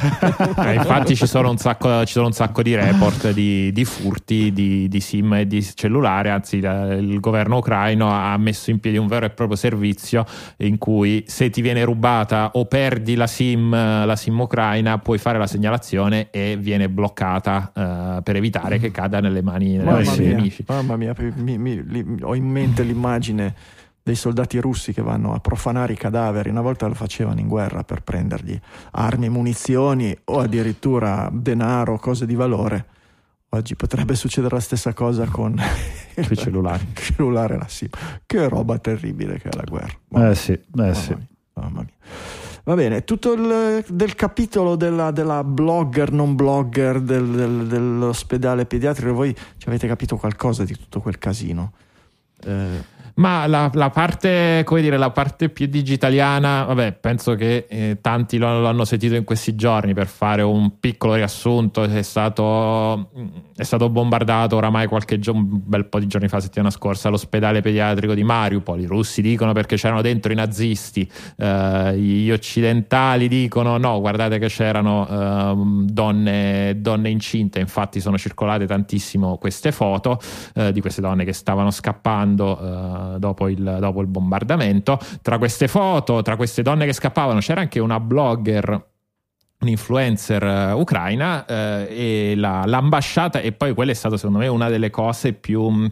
Eh, infatti ci sono un sacco, sono un sacco di report di, di furti di, di, sim e di cellulare. Anzi il governo ucraino ha messo in piedi un vero e proprio servizio in cui se ti viene rubata o perdi la sim la sim ucraina puoi fare la segnalazione e viene bloccata uh, per evitare che cada nelle mani dei nemici. Mamma mia, mi, mi, li, ho in mente l'immagine dei soldati russi che vanno a profanare i cadaveri. Una volta lo facevano in guerra per prendergli armi, munizioni o addirittura denaro, cose di valore. Oggi potrebbe succedere la stessa cosa con il cellulare. Il cellulare la SIM. Che roba terribile che è la guerra. Mamma eh sì, eh mamma sì. Mia, mamma mia. Va bene, tutto il del capitolo della, della blogger, non blogger del, del, dell'ospedale pediatrico, voi ci avete capito qualcosa di tutto quel casino? Eh, ma la, la, parte, come dire, la parte più digitaliana, vabbè, penso che eh, tanti lo, l'hanno sentito in questi giorni per fare un piccolo riassunto. È stato, è stato bombardato oramai qualche giorno, un bel po' di giorni fa, settimana scorsa, l'ospedale pediatrico di Mariupol. I russi dicono perché c'erano dentro i nazisti, eh, gli occidentali dicono no, guardate che c'erano eh, donne, donne, incinte. Infatti, sono circolate tantissimo queste foto eh, di queste donne che stavano scappando eh, dopo il, dopo il bombardamento. Tra queste foto, tra queste donne che scappavano, c'era anche una blogger un'influencer uh, ucraina uh, e la, l'ambasciata e poi quella è stata secondo me una delle cose più uh,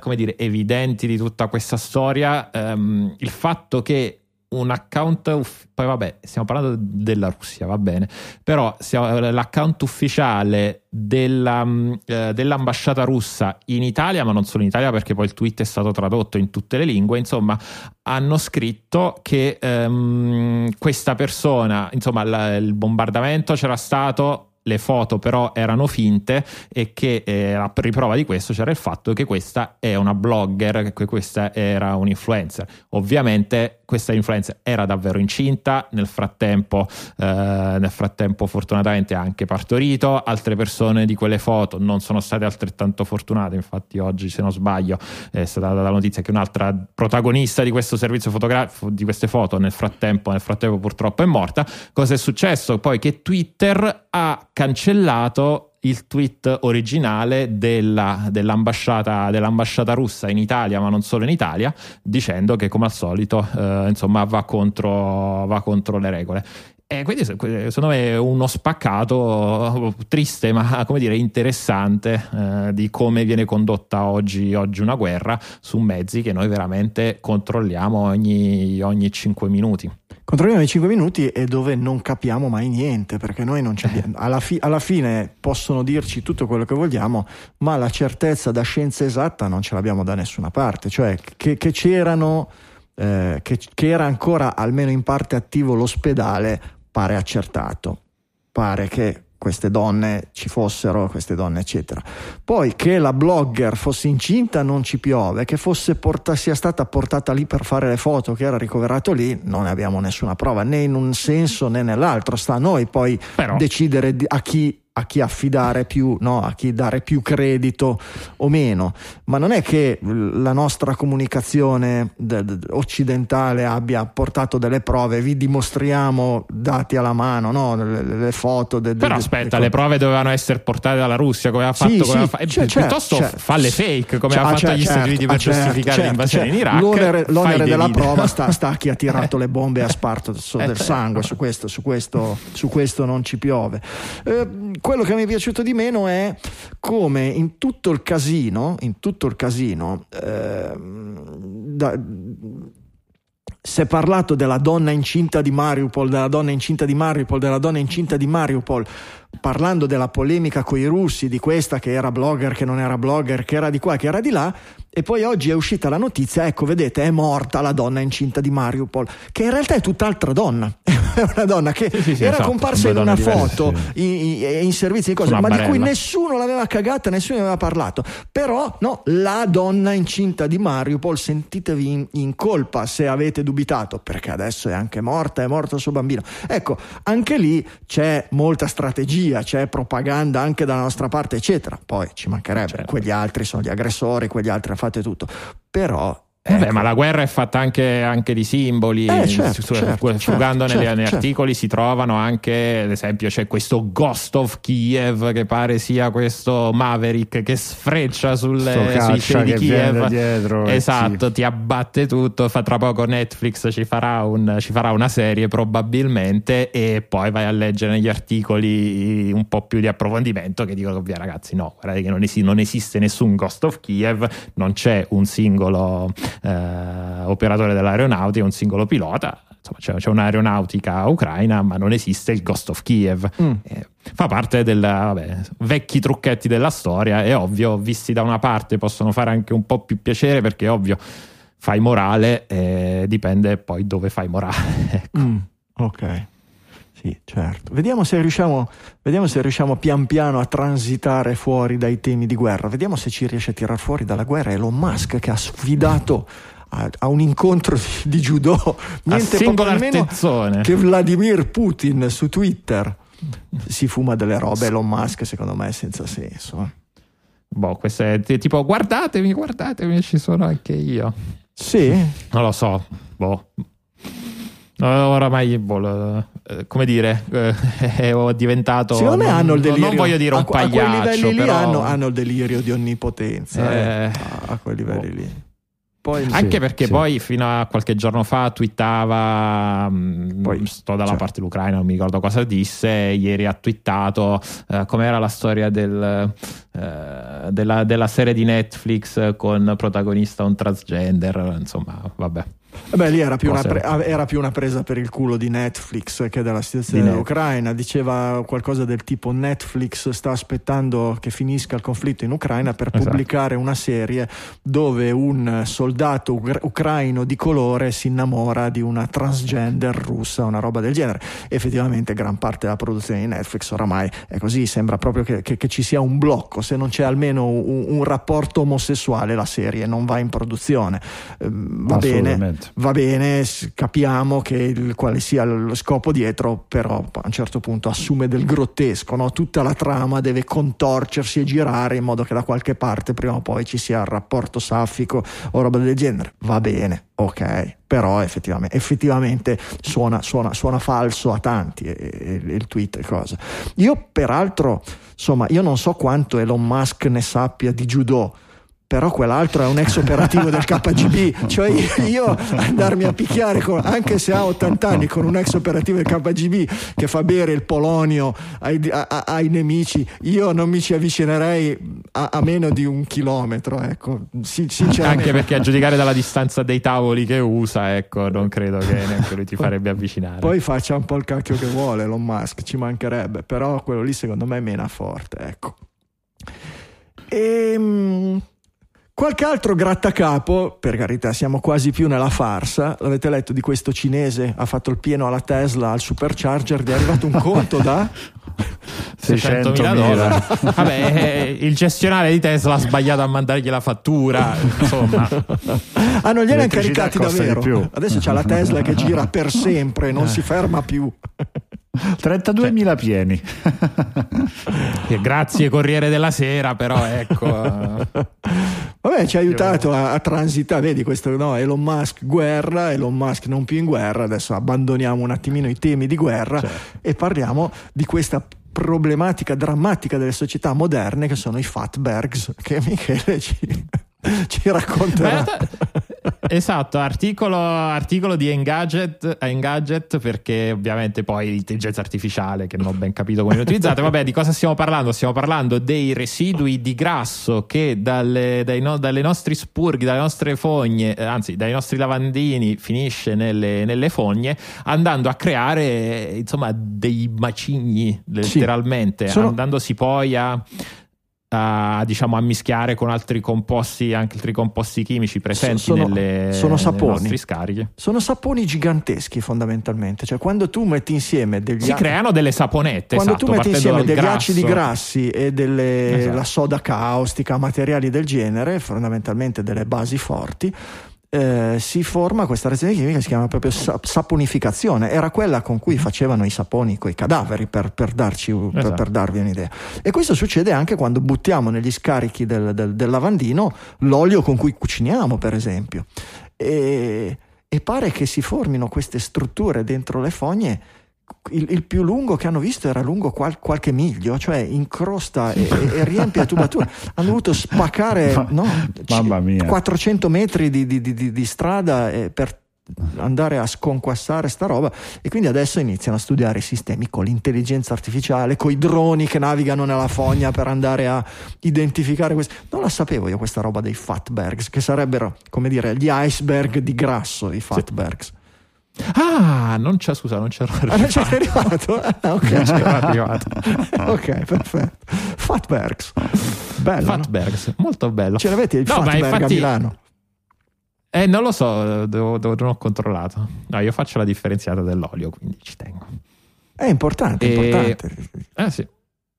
come dire evidenti di tutta questa storia um, il fatto che un account, uff- poi vabbè, stiamo parlando della Russia, va bene, però stiamo, l'account ufficiale della, mm, eh, dell'ambasciata russa in Italia, ma non solo in Italia perché poi il tweet è stato tradotto in tutte le lingue, insomma, hanno scritto che ehm, questa persona, insomma, la, il bombardamento c'era stato le foto però erano finte e che eh, a riprova di questo c'era il fatto che questa è una blogger, che questa era un. Ovviamente questa influencer era davvero incinta, nel frattempo, eh, nel frattempo fortunatamente ha anche partorito, altre persone di quelle foto non sono state altrettanto fortunate, infatti oggi se non sbaglio è stata data la notizia che un'altra protagonista di questo servizio fotografico, di queste foto nel frattempo, nel frattempo purtroppo è morta. Cosa è successo? Poi che Twitter ha cancellato il tweet originale della, dell'ambasciata, dell'ambasciata, russa in Italia, ma non solo in Italia, dicendo che come al solito eh, insomma, va, contro, va contro le regole. E quindi secondo me è uno spaccato triste ma come dire interessante eh, di come viene condotta oggi, oggi, una guerra su mezzi che noi veramente controlliamo ogni, ogni 5 minuti. Controlliamo i 5 minuti e dove non capiamo mai niente perché noi non abbiamo. Alla, fi- alla fine possono dirci tutto quello che vogliamo, ma la certezza da scienza esatta non ce l'abbiamo da nessuna parte. Cioè che, che c'erano. Eh, che, che, era ancora almeno in parte attivo l'ospedale pare accertato. Pare che queste donne ci fossero, queste donne eccetera. Poi che la blogger fosse incinta non ci piove, che porta, sia stata portata lì per fare le foto, che era ricoverato lì, non ne abbiamo nessuna prova, né in un senso né nell'altro, sta a noi poi Però... decidere a chi a chi affidare più, no? a chi dare più credito o meno, ma non è che la nostra comunicazione occidentale abbia portato delle prove, vi dimostriamo dati alla mano, no? le, le, foto. De, de, Però aspetta, le prove dovevano essere portate dalla Russia, come ha fatto, sì, come sì, fa... cioè, piuttosto certo, falle fake, come ha fatto cioè, gli Stati Uniti per certo, giustificare certo, l'invasione in Iraq. L'onere, l'onere della video. prova sta, sta, a chi ha tirato le bombe e ha sparto del eh, sangue, su questo, su, questo, su questo non ci piove. Eh, quello che mi è piaciuto di meno è come in tutto il casino, in tutto il casino, eh, da, si è parlato della donna incinta di Mariupol, della donna incinta di Mariupol, della donna incinta di Mariupol, parlando della polemica con i russi, di questa che era blogger, che non era blogger, che era di qua, che era di là, e poi oggi è uscita la notizia, ecco, vedete, è morta la donna incinta di Mariupol, che in realtà è tutt'altra donna. è una donna che sì, sì, sì, era esatto, comparsa in una foto in, in, servizi di cose, ma barella. di cui nessuno l'aveva cagata, nessuno ne aveva parlato. Però, no, la donna incinta di Mariupol, sentitevi in, in colpa se avete dubitato, perché adesso è anche morta, è morto il suo bambino. Ecco, anche lì c'è molta strategia, c'è propaganda anche dalla nostra parte, eccetera. Poi ci mancherebbe, certo. quegli altri sono gli aggressori, quegli altri hanno fate tutto. Però Ecco. ma la guerra è fatta anche, anche di simboli, eh, certo, su, certo, frugando certo, negli, certo. articoli si trovano anche, ad esempio, c'è questo Ghost of Kiev che pare sia questo Maverick che sfreccia sulle, sui cieli di Kiev. Dietro, esatto, sì. ti abbatte tutto. Fa tra poco Netflix ci farà, un, ci farà, una serie probabilmente e poi vai a leggere negli articoli un po' più di approfondimento che dicono che ragazzi no, guardate che non, es- non esiste nessun Ghost of Kiev, non c'è un singolo eh, operatore dell'aeronautica, un singolo pilota. Insomma, c'è, c'è, un'aeronautica ucraina, ma non esiste il Ghost of Kiev. Mm. Eh, fa parte dei vecchi trucchetti della storia. È ovvio, visti da una parte, possono fare anche un po' più piacere perché ovvio, fai morale, eh, dipende poi dove fai morale. ecco. mm, ok. Sì, certo. Vediamo se, riusciamo, vediamo se riusciamo pian piano a transitare fuori dai temi di guerra. Vediamo se ci riesce a tirar fuori dalla guerra Elon Musk che ha sfidato a, a un incontro di, judo niente poco meno che Vladimir Putin su Twitter. Si fuma delle robe Elon Musk, secondo me, senza senso. Boh, questo è tipo guardatemi, guardatemi, ci sono anche io. Sì. Non lo so. Boh oramai eh, come dire eh, è diventato secondo me hanno il delirio non voglio dire un a, pagliaccio a quei livelli però... lì hanno, hanno, il delirio di onnipotenza eh, eh, a quei livelli oh. lì poi, Anche sì, perché sì. poi fino a qualche giorno fa twittava, mm, poi, sto dalla cioè. parte dell'Ucraina, non mi ricordo cosa disse, ieri ha twittato eh, com'era la storia del, eh, della, della, serie di Netflix con protagonista un transgender, insomma, vabbè. Beh, lì era più, una pre- era più una presa per il culo di Netflix che della situazione Di dell'Ucraina. Diceva qualcosa del tipo: Netflix sta aspettando che finisca il conflitto in Ucraina per Esatto. pubblicare una serie dove un soldato ucra- ucraino di colore si innamora di una transgender russa, una roba del genere. Effettivamente, gran parte della produzione di Netflix oramai è così. Sembra proprio che, che- che ci sia un blocco. Se non c'è almeno un, un rapporto omosessuale, la serie non va in produzione. Ehm, Va bene, Assolutamente. va bene, capiamo che il- quale sia lo scopo dietro, però a un certo punto assume del grottesco, no? tutta la trama deve contorcersi e girare in modo che da qualche parte prima o poi ci sia il rapporto saffico o roba del genere. Va bene, ok, però effettivamente, effettivamente suona, suona- suona falso a tanti e- e il tweet e cosa. Io peraltro, insomma, io non so quanto Elon Musk ne sappia di judo però quell'altro è un ex operativo del KGB, cioè io andarmi a picchiare, con- anche se ha 80 anni, con un ex operativo del KGB che fa bere il polonio ai, a- ai nemici, io non mi ci avvicinerei a, a meno di un chilometro, ecco, Sin-. Anche perché a giudicare dalla distanza dei tavoli che usa, ecco, non credo che neanche lui ti farebbe avvicinare. Poi faccia un po' il cacchio che vuole Elon Musk, ci mancherebbe, però quello lì secondo me mena forte, ecco. Ehm, qualche altro grattacapo, per carità, siamo quasi più nella farsa. L'avete letto di questo cinese? Ha fatto il pieno alla Tesla al supercharger, gli è arrivato un conto da 600.000 dollari. Vabbè, eh, il gestionale di Tesla ha sbagliato a mandargli la fattura. Insomma, Ah, non gliene L'elettricità caricati davvero. più. Adesso c'ha la Tesla che gira per sempre, non si ferma più. 32.000 pieni. che grazie Corriere della Sera, però ecco. Vabbè, ci ha aiutato a, a transitare, vedi questo no, Elon Musk guerra, Elon Musk non più in guerra, adesso abbandoniamo un attimino i temi di guerra Certo. e parliamo di questa problematica drammatica delle società moderne che sono i fatbergs, che Michele ci, ci racconterà. Esatto, articolo, articolo di Engadget, Engadget perché ovviamente poi l'intelligenza artificiale che non ho ben capito come viene utilizzata. Vabbè, di cosa stiamo parlando? Stiamo parlando dei residui di grasso che dalle, dai no- dalle nostri spurghi, dalle nostre fogne, eh, anzi dai nostri lavandini finisce nelle, nelle fogne andando a creare eh, insomma dei macigni letteralmente, Sono- andandosi poi a a, diciamo a mischiare con altri composti anche altri composti chimici presenti Sono- nelle, sono saponi. nostri scarichi Sono saponi giganteschi fondamentalmente, cioè quando tu metti insieme degli si a- creano delle saponette quando esatto, tu metti insieme degli grasso. acidi grassi e delle- Esatto. la soda caustica, materiali del genere, fondamentalmente delle basi forti, eh, si forma questa reazione chimica che si chiama proprio sa- saponificazione. Era quella con cui facevano i saponi con i cadaveri, per, per darci, per- Esatto. per darvi un'idea. E questo succede anche quando buttiamo negli scarichi del, del- del lavandino l'olio con cui cuciniamo, per esempio. E, e pare che si formino queste strutture dentro le fogne il, il più lungo che hanno visto era lungo qual- qualche miglio, cioè incrosta e, e- riempie le tubature. Hanno dovuto spaccare Ma- no, mia. 400 metri di, di- di- di- strada eh, per andare a sconquassare sta roba e quindi adesso iniziano a studiare i sistemi con l'intelligenza artificiale, con i droni che navigano nella fogna per andare a identificare questo. Non la sapevo io questa roba dei fatbergs, che sarebbero, come dire, gli iceberg di grasso, i fatbergs. Ah non c'è scusa non c'ero Ah, non c'è arrivato? Ah, ok, c'ero arrivato ok, perfetto. Fatbergs. Bello. no? Fatbergs molto bello Ce l'avete il No, Fatberg infatti- a Milano? eh non lo so devo, devo- non ho controllato no io faccio la differenziata dell'olio quindi ci tengo È importante, E- importante. Eh sì.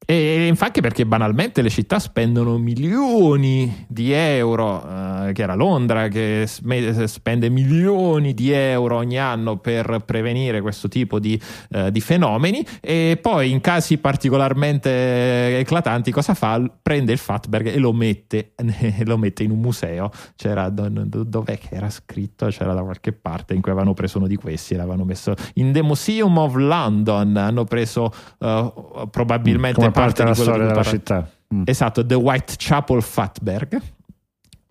E infatti perché banalmente le città spendono milioni di euro, eh, che era Londra che spende milioni di euro ogni anno per prevenire questo tipo di, eh, di fenomeni e poi in casi particolarmente eclatanti cosa fa? Prende il Fatberg e lo mette, lo mette in un museo, c'era do- do- dov'è che era scritto? C'era da qualche parte in cui avevano preso uno di questi e l'avevano messo in The Museum of London, hanno preso eh, probabilmente Come parte di della storia della città. Mm. Esatto, The Whitechapel Fatberg.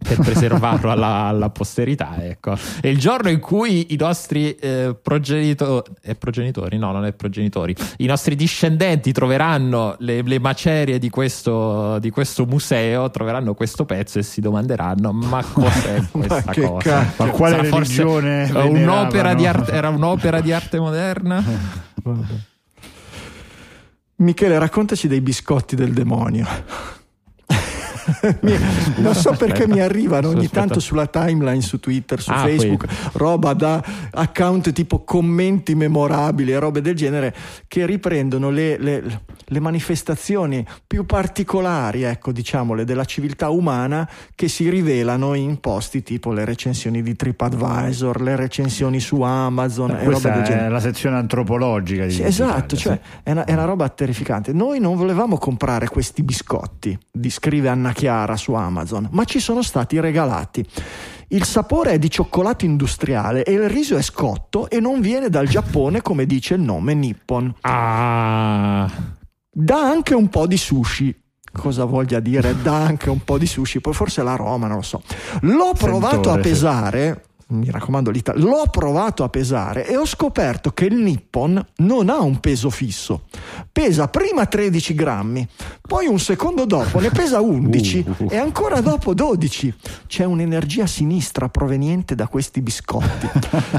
per preservarlo alla, alla, posterità. Ecco. È il giorno in cui i nostri eh, progenito- eh, progenitori, no, non è progenitori, i nostri discendenti troveranno le, le macerie di questo, di questo, museo, troveranno questo pezzo e si domanderanno: ma cos'è questa ma cosa? Ma quale Sarà religione? Un'opera di arte, era un'opera di arte moderna? Michele, raccontaci dei biscotti del demonio non so perché mi arrivano ogni tanto sulla timeline su Twitter, su ah, Facebook, qui. roba da account tipo commenti memorabili e robe del genere che riprendono le, le, le manifestazioni più particolari, ecco, diciamole, della civiltà umana che si rivelano in posti tipo le recensioni di TripAdvisor, le recensioni su Amazon. Ma e roba del genere. la sezione antropologica di sì, Esatto, cioè è una, è una roba terrificante. Noi non volevamo comprare questi biscotti, scrive Anna Chiara su Amazon, ma ci sono stati regalati. Il sapore è di cioccolato industriale e il riso è scotto e non viene dal Giappone come dice il nome Nippon. Ah. Dà anche un po' di sushi. Cosa voglia dire? Dà anche un po' di sushi, poi forse l'aroma, non lo so. L'ho provato Sentore, a pesare mi raccomando l'Italia, l'ho provato a pesare e ho scoperto che il Nippon non ha un peso fisso. Pesa prima 13 grammi, poi un secondo dopo ne pesa 11 uh, uh. e ancora dopo 12. C'è un'energia sinistra proveniente da questi biscotti.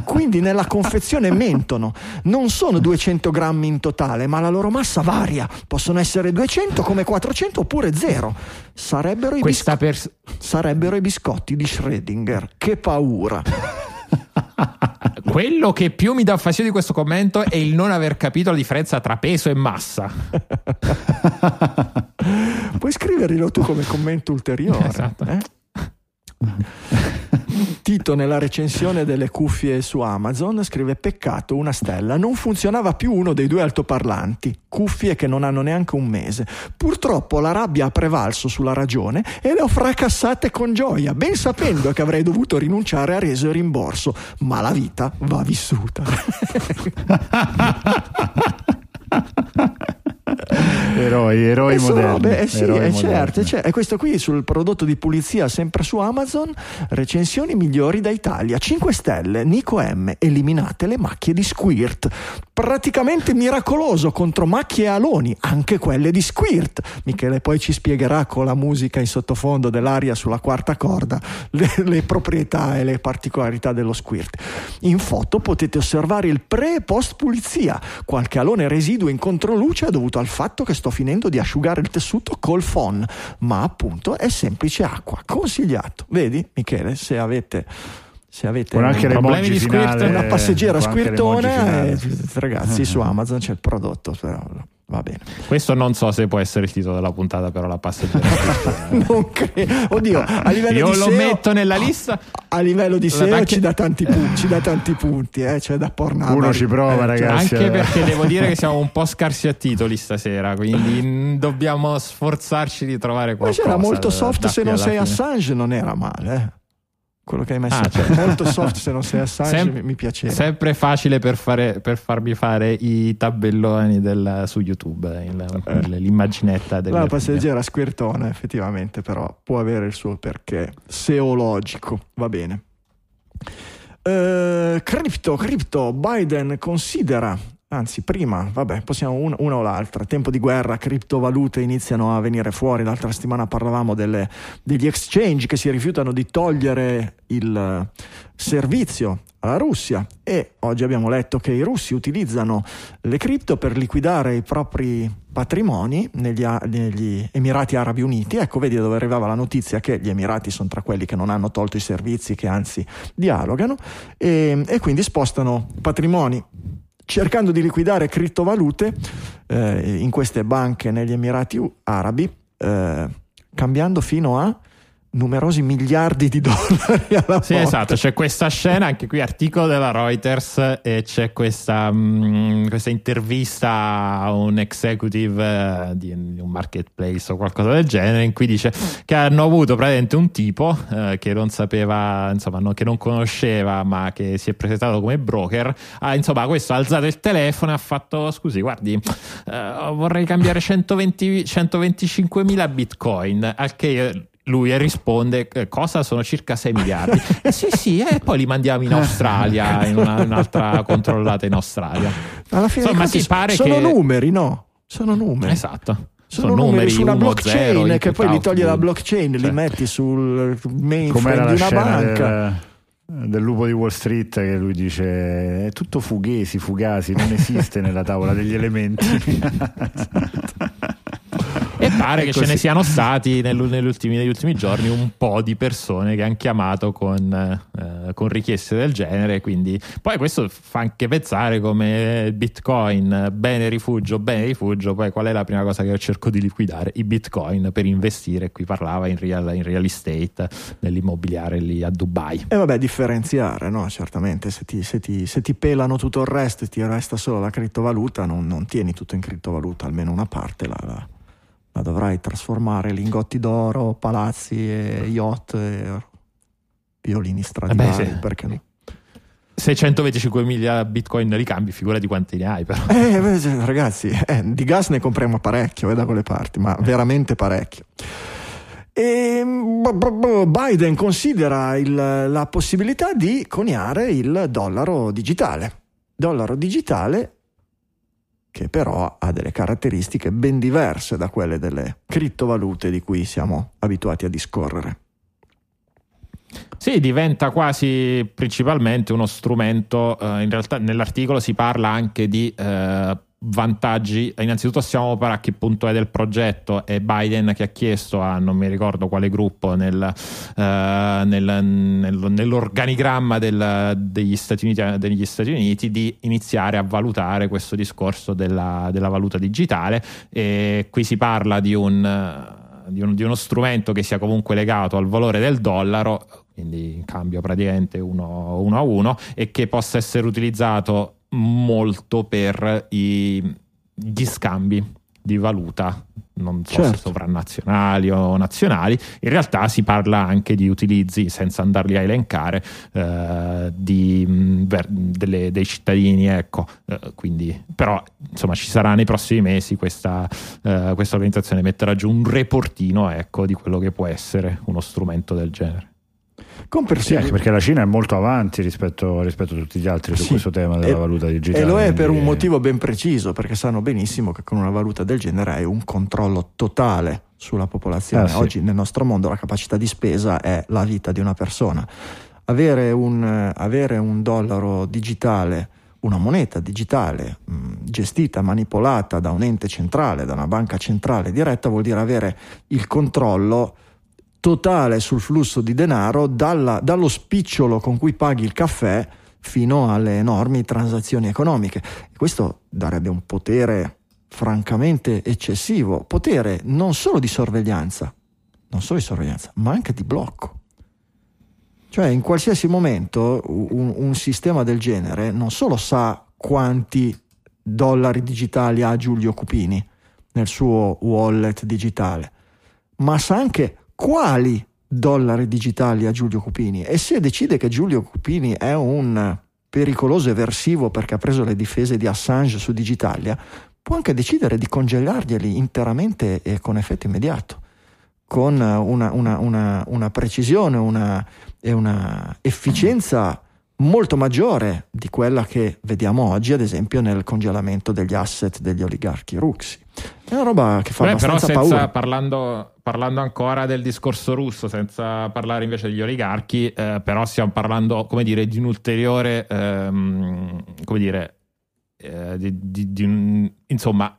Quindi nella confezione mentono. Non sono 200 grammi in totale, ma la loro massa varia. Possono essere 200 come 400 oppure 0. Sarebbero i, bisco- pers- sarebbero i biscotti di Schrödinger. Che paura. Quello che più mi dà fastidio di questo commento è il non aver capito la differenza tra peso e massa. Puoi scriverglielo tu come commento ulteriore. Esatto. Eh? Tito nella recensione delle cuffie su Amazon scrive peccato una stella, non funzionava più uno dei due altoparlanti, cuffie che non hanno neanche un mese. Purtroppo la rabbia ha prevalso sulla ragione e le ho fracassate con gioia, ben sapendo che avrei dovuto rinunciare a reso e rimborso, ma la vita va vissuta. eroi, eroi moderni. Robe, eh sì, eroi certo, cioè, e questo qui sul prodotto di pulizia sempre su Amazon, recensioni migliori da Italia, 5 stelle, Nico M, eliminate le macchie di Squirt, praticamente miracoloso contro macchie e aloni, anche quelle di Squirt. Michele poi ci spiegherà con la musica in sottofondo dell'aria sulla quarta corda le, le proprietà e le particolarità dello Squirt. In foto potete osservare il pre e post pulizia, qualche alone residuo in controluce è dovuto al fatto che sto finendo di asciugare il tessuto col phon, ma appunto è semplice acqua, consigliato. Vedi Michele, se avete se avete anche problemi di squirt, una passeggera squirtona, eh, ragazzi, su Amazon c'è il prodotto, però Va bene. Questo non so se può essere il titolo della puntata, però la passeggera. non credo. Oddio, a livello Io di lo SEO, metto nella lista. A livello di SEO anche... ci, dà tanti punti, ci dà tanti punti, eh, c'è da pornare. Uno ci prova, eh, ragazzi. Anche perché devo dire che siamo un po' scarsi a titoli stasera, quindi dobbiamo sforzarci di trovare qualcosa. Ma c'era molto soft se non sei fine. Assange, non era male. Eh quello che hai messo ah, certo. molto soft se non sei Assange Sem- mi piaceva sempre facile per, fare, per, farmi fare i tabelloni del, su YouTube il, eh. l'immaginetta del la passeggera squirtona effettivamente però può avere il suo perché seologico va bene uh, Crypto, Crypto Biden considera anzi prima, vabbè, possiamo una, una, o l'altra, tempo di guerra, criptovalute iniziano a venire fuori, l'altra settimana parlavamo delle, degli exchange che si rifiutano di togliere il servizio alla Russia. E oggi abbiamo letto che i russi utilizzano le cripto per liquidare i propri patrimoni negli, negli, Emirati Arabi Uniti. Ecco, vedi dove arrivava la notizia che gli Emirati sono tra quelli che non hanno tolto i servizi, che anzi dialogano e, e quindi spostano patrimoni cercando di liquidare criptovalute eh, in queste banche negli Emirati Arabi, eh, cambiando fino a numerosi miliardi di dollari alla Sì, volta. esatto, c'è questa scena, anche qui articolo della Reuters e c'è questa, mh, mm, questa intervista a un executive uh, di, un marketplace o qualcosa del genere in cui dice che hanno avuto praticamente un tipo uh, che non sapeva, insomma, no, che non conosceva ma che si è presentato come broker, ha, insomma, questo ha alzato il telefono e ha fatto, scusi, guardi, uh, vorrei cambiare 120, 125 mila bitcoin, al che lui risponde eh, cosa sono circa 6 miliardi eh, sì sì e poi li mandiamo in Australia in una, un'altra controllata in Australia Alla fine Insomma, si pare sono che- numeri, no? Sono numeri. esatto Sono, numeri su una uno, blockchain zero, che poi li togli dalla output. blockchain, li Cioè, metti sul mainframe di la una banca. del, del lupo di Wall Street che lui dice è tutto fughesi, fugasi, non esiste nella tavola degli elementi. E pare che ce ne siano stati negli ultimi, negli ultimi giorni un po' di persone che hanno chiamato con, eh, con richieste del genere. Quindi, poi questo fa anche pensare come Bitcoin, bene rifugio, bene rifugio. Poi qual è la prima cosa che cerco di liquidare? I Bitcoin per investire. Qui parlava in real, in real estate, nell'immobiliare lì a Dubai. E vabbè, differenziare, no? Certamente, se ti, se ti- se ti pelano tutto il resto e ti resta solo la criptovaluta, non, non tieni tutto in criptovaluta, almeno una parte la, la- la dovrai trasformare lingotti d'oro, palazzi, e yacht, e violini stradivari, sì. perché no? 625.000 Bitcoin li cambi, figurati quanti ne hai però. Eh, beh, ragazzi, eh, di gas ne compriamo parecchio eh, da quelle parti, ma veramente parecchio. E, b- Biden considera il- la possibilità di coniare il dollaro digitale. Dollaro digitale che però ha delle caratteristiche ben diverse da quelle delle criptovalute di cui siamo abituati a discorrere. Sì, diventa quasi principalmente uno strumento. eh, in realtà, nell'articolo si parla anche di eh, vantaggi. Innanzitutto, stiamo a che punto è del progetto. È Biden che ha chiesto a non mi ricordo quale gruppo nel, eh, nel- nel- nell'organigramma del- degli, Stati Uniti, degli Stati Uniti di iniziare a valutare questo discorso della, della valuta digitale. E qui si parla di un di, un- di uno strumento che sia comunque legato al valore del dollaro, quindi in cambio praticamente uno, uno a uno, e che possa essere utilizzato molto per i- gli scambi di valuta, non so Certo. sovranazionali o nazionali. In realtà si parla anche di utilizzi, senza andarli a elencare, eh, di, mh, delle- dei cittadini. Ecco. Eh, quindi, però, insomma, ci sarà nei prossimi mesi questa, eh, questa organizzazione metterà giù un reportino ecco, di quello che può essere uno strumento del genere. Con Sì, anche perché la Cina è molto avanti rispetto, rispetto a tutti gli altri su Sì. questo tema della E- valuta digitale. E lo è per un motivo ben preciso, perché sanno benissimo che con una valuta del genere hai un controllo totale sulla popolazione. Ah, sì. Oggi nel nostro mondo la capacità di spesa è la vita di una persona. Avere un, avere un dollaro digitale, una moneta digitale mh, gestita, manipolata da un ente centrale, da una banca centrale diretta, vuol dire avere il controllo totale sul flusso di denaro dalla- dallo spicciolo con cui paghi il caffè fino alle enormi transazioni economiche. Questo darebbe un potere francamente eccessivo, potere non solo di sorveglianza, non solo di sorveglianza, ma anche di blocco. Cioè in qualsiasi momento un, un sistema del genere non solo sa quanti dollari digitali ha Giulio Cupini nel suo wallet digitale, ma sa anche quali dollari digitali ha Giulio Cupini e se decide che Giulio Cupini è un pericoloso eversivo perché ha preso le difese di Assange su Digitalia, può anche decidere di congelarglieli interamente e con effetto immediato, con una, una- una- una precisione e una efficienza molto maggiore di quella che vediamo oggi, ad esempio, nel congelamento degli asset degli oligarchi russi. È una roba che fa Beh, però abbastanza senza, paura. parlando, parlando ancora del discorso russo, senza parlare invece degli oligarchi, eh, però stiamo parlando, come dire, di un ulteriore, ehm, come dire, eh, di, di- di un- insomma,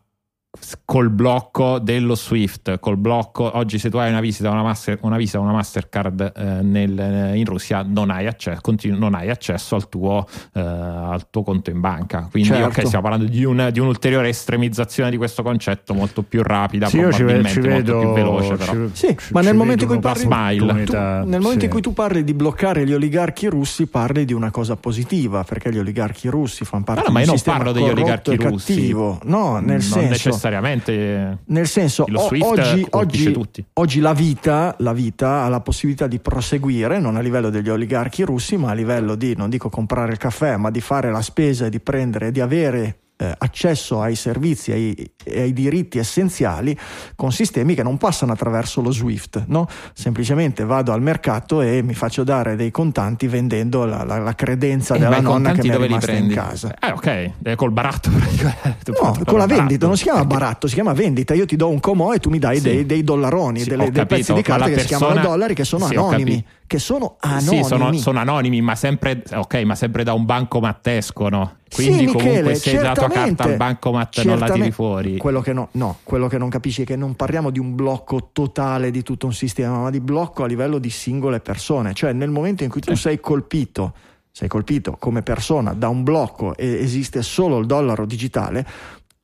col blocco dello Swift, col blocco, oggi se tu hai una visita a una, master, una, visa, una Mastercard eh, nel- in Russia non hai, accesso, continu- non hai accesso al tuo, eh, al tuo conto in banca. Quindi Certo. ok, stiamo parlando di, un- di un'ulteriore estremizzazione di questo concetto molto più rapida, Sì, io ci, ve- probabilmente ci molto vedo, più veloce però. ci- Sì, ci- ma nel momento in cui parli- Smile. Tu, nel momento in cui tu parli di bloccare gli oligarchi russi, parli di una cosa positiva, perché gli oligarchi russi fanno parte No, no, ma di io un non sistema parlo degli oligarchi russi. cattivo. No, nel non senso, necessariamente nel senso o- oggi, oggi- tutti. oggi la, vita, la vita ha la possibilità di proseguire, non a livello degli oligarchi russi, ma a livello di, non dico comprare il caffè, ma di fare la spesa e di prendere, di avere eh, accesso ai servizi e ai, ai, diritti essenziali con sistemi che non passano attraverso lo SWIFT, no? semplicemente vado al mercato e mi faccio dare dei contanti vendendo la, la, la credenza e della nonna che mi è rimasta in casa. Eh, ok, è col baratto. no, con la vendita, non si chiama baratto, si chiama vendita. Io ti do un comò e tu mi dai sì. dei, dei, dollaroni, sì, delle, dei pezzi di carta che persona... si chiamano dollari che sono sì, anonimi che sono anonimi. Sì, sono, sono, anonimi, ma sempre, okay, ma sempre da un bancomat escono. Quindi sì, comunque Michele, se hai dato carta al bancomat non la tiri fuori. Quello che, no, no, quello che non capisci è che non parliamo di un blocco totale di tutto un sistema, ma di blocco a livello di singole persone. Cioè nel momento in cui tu sei colpito sei colpito come persona da un blocco e esiste solo il dollaro digitale,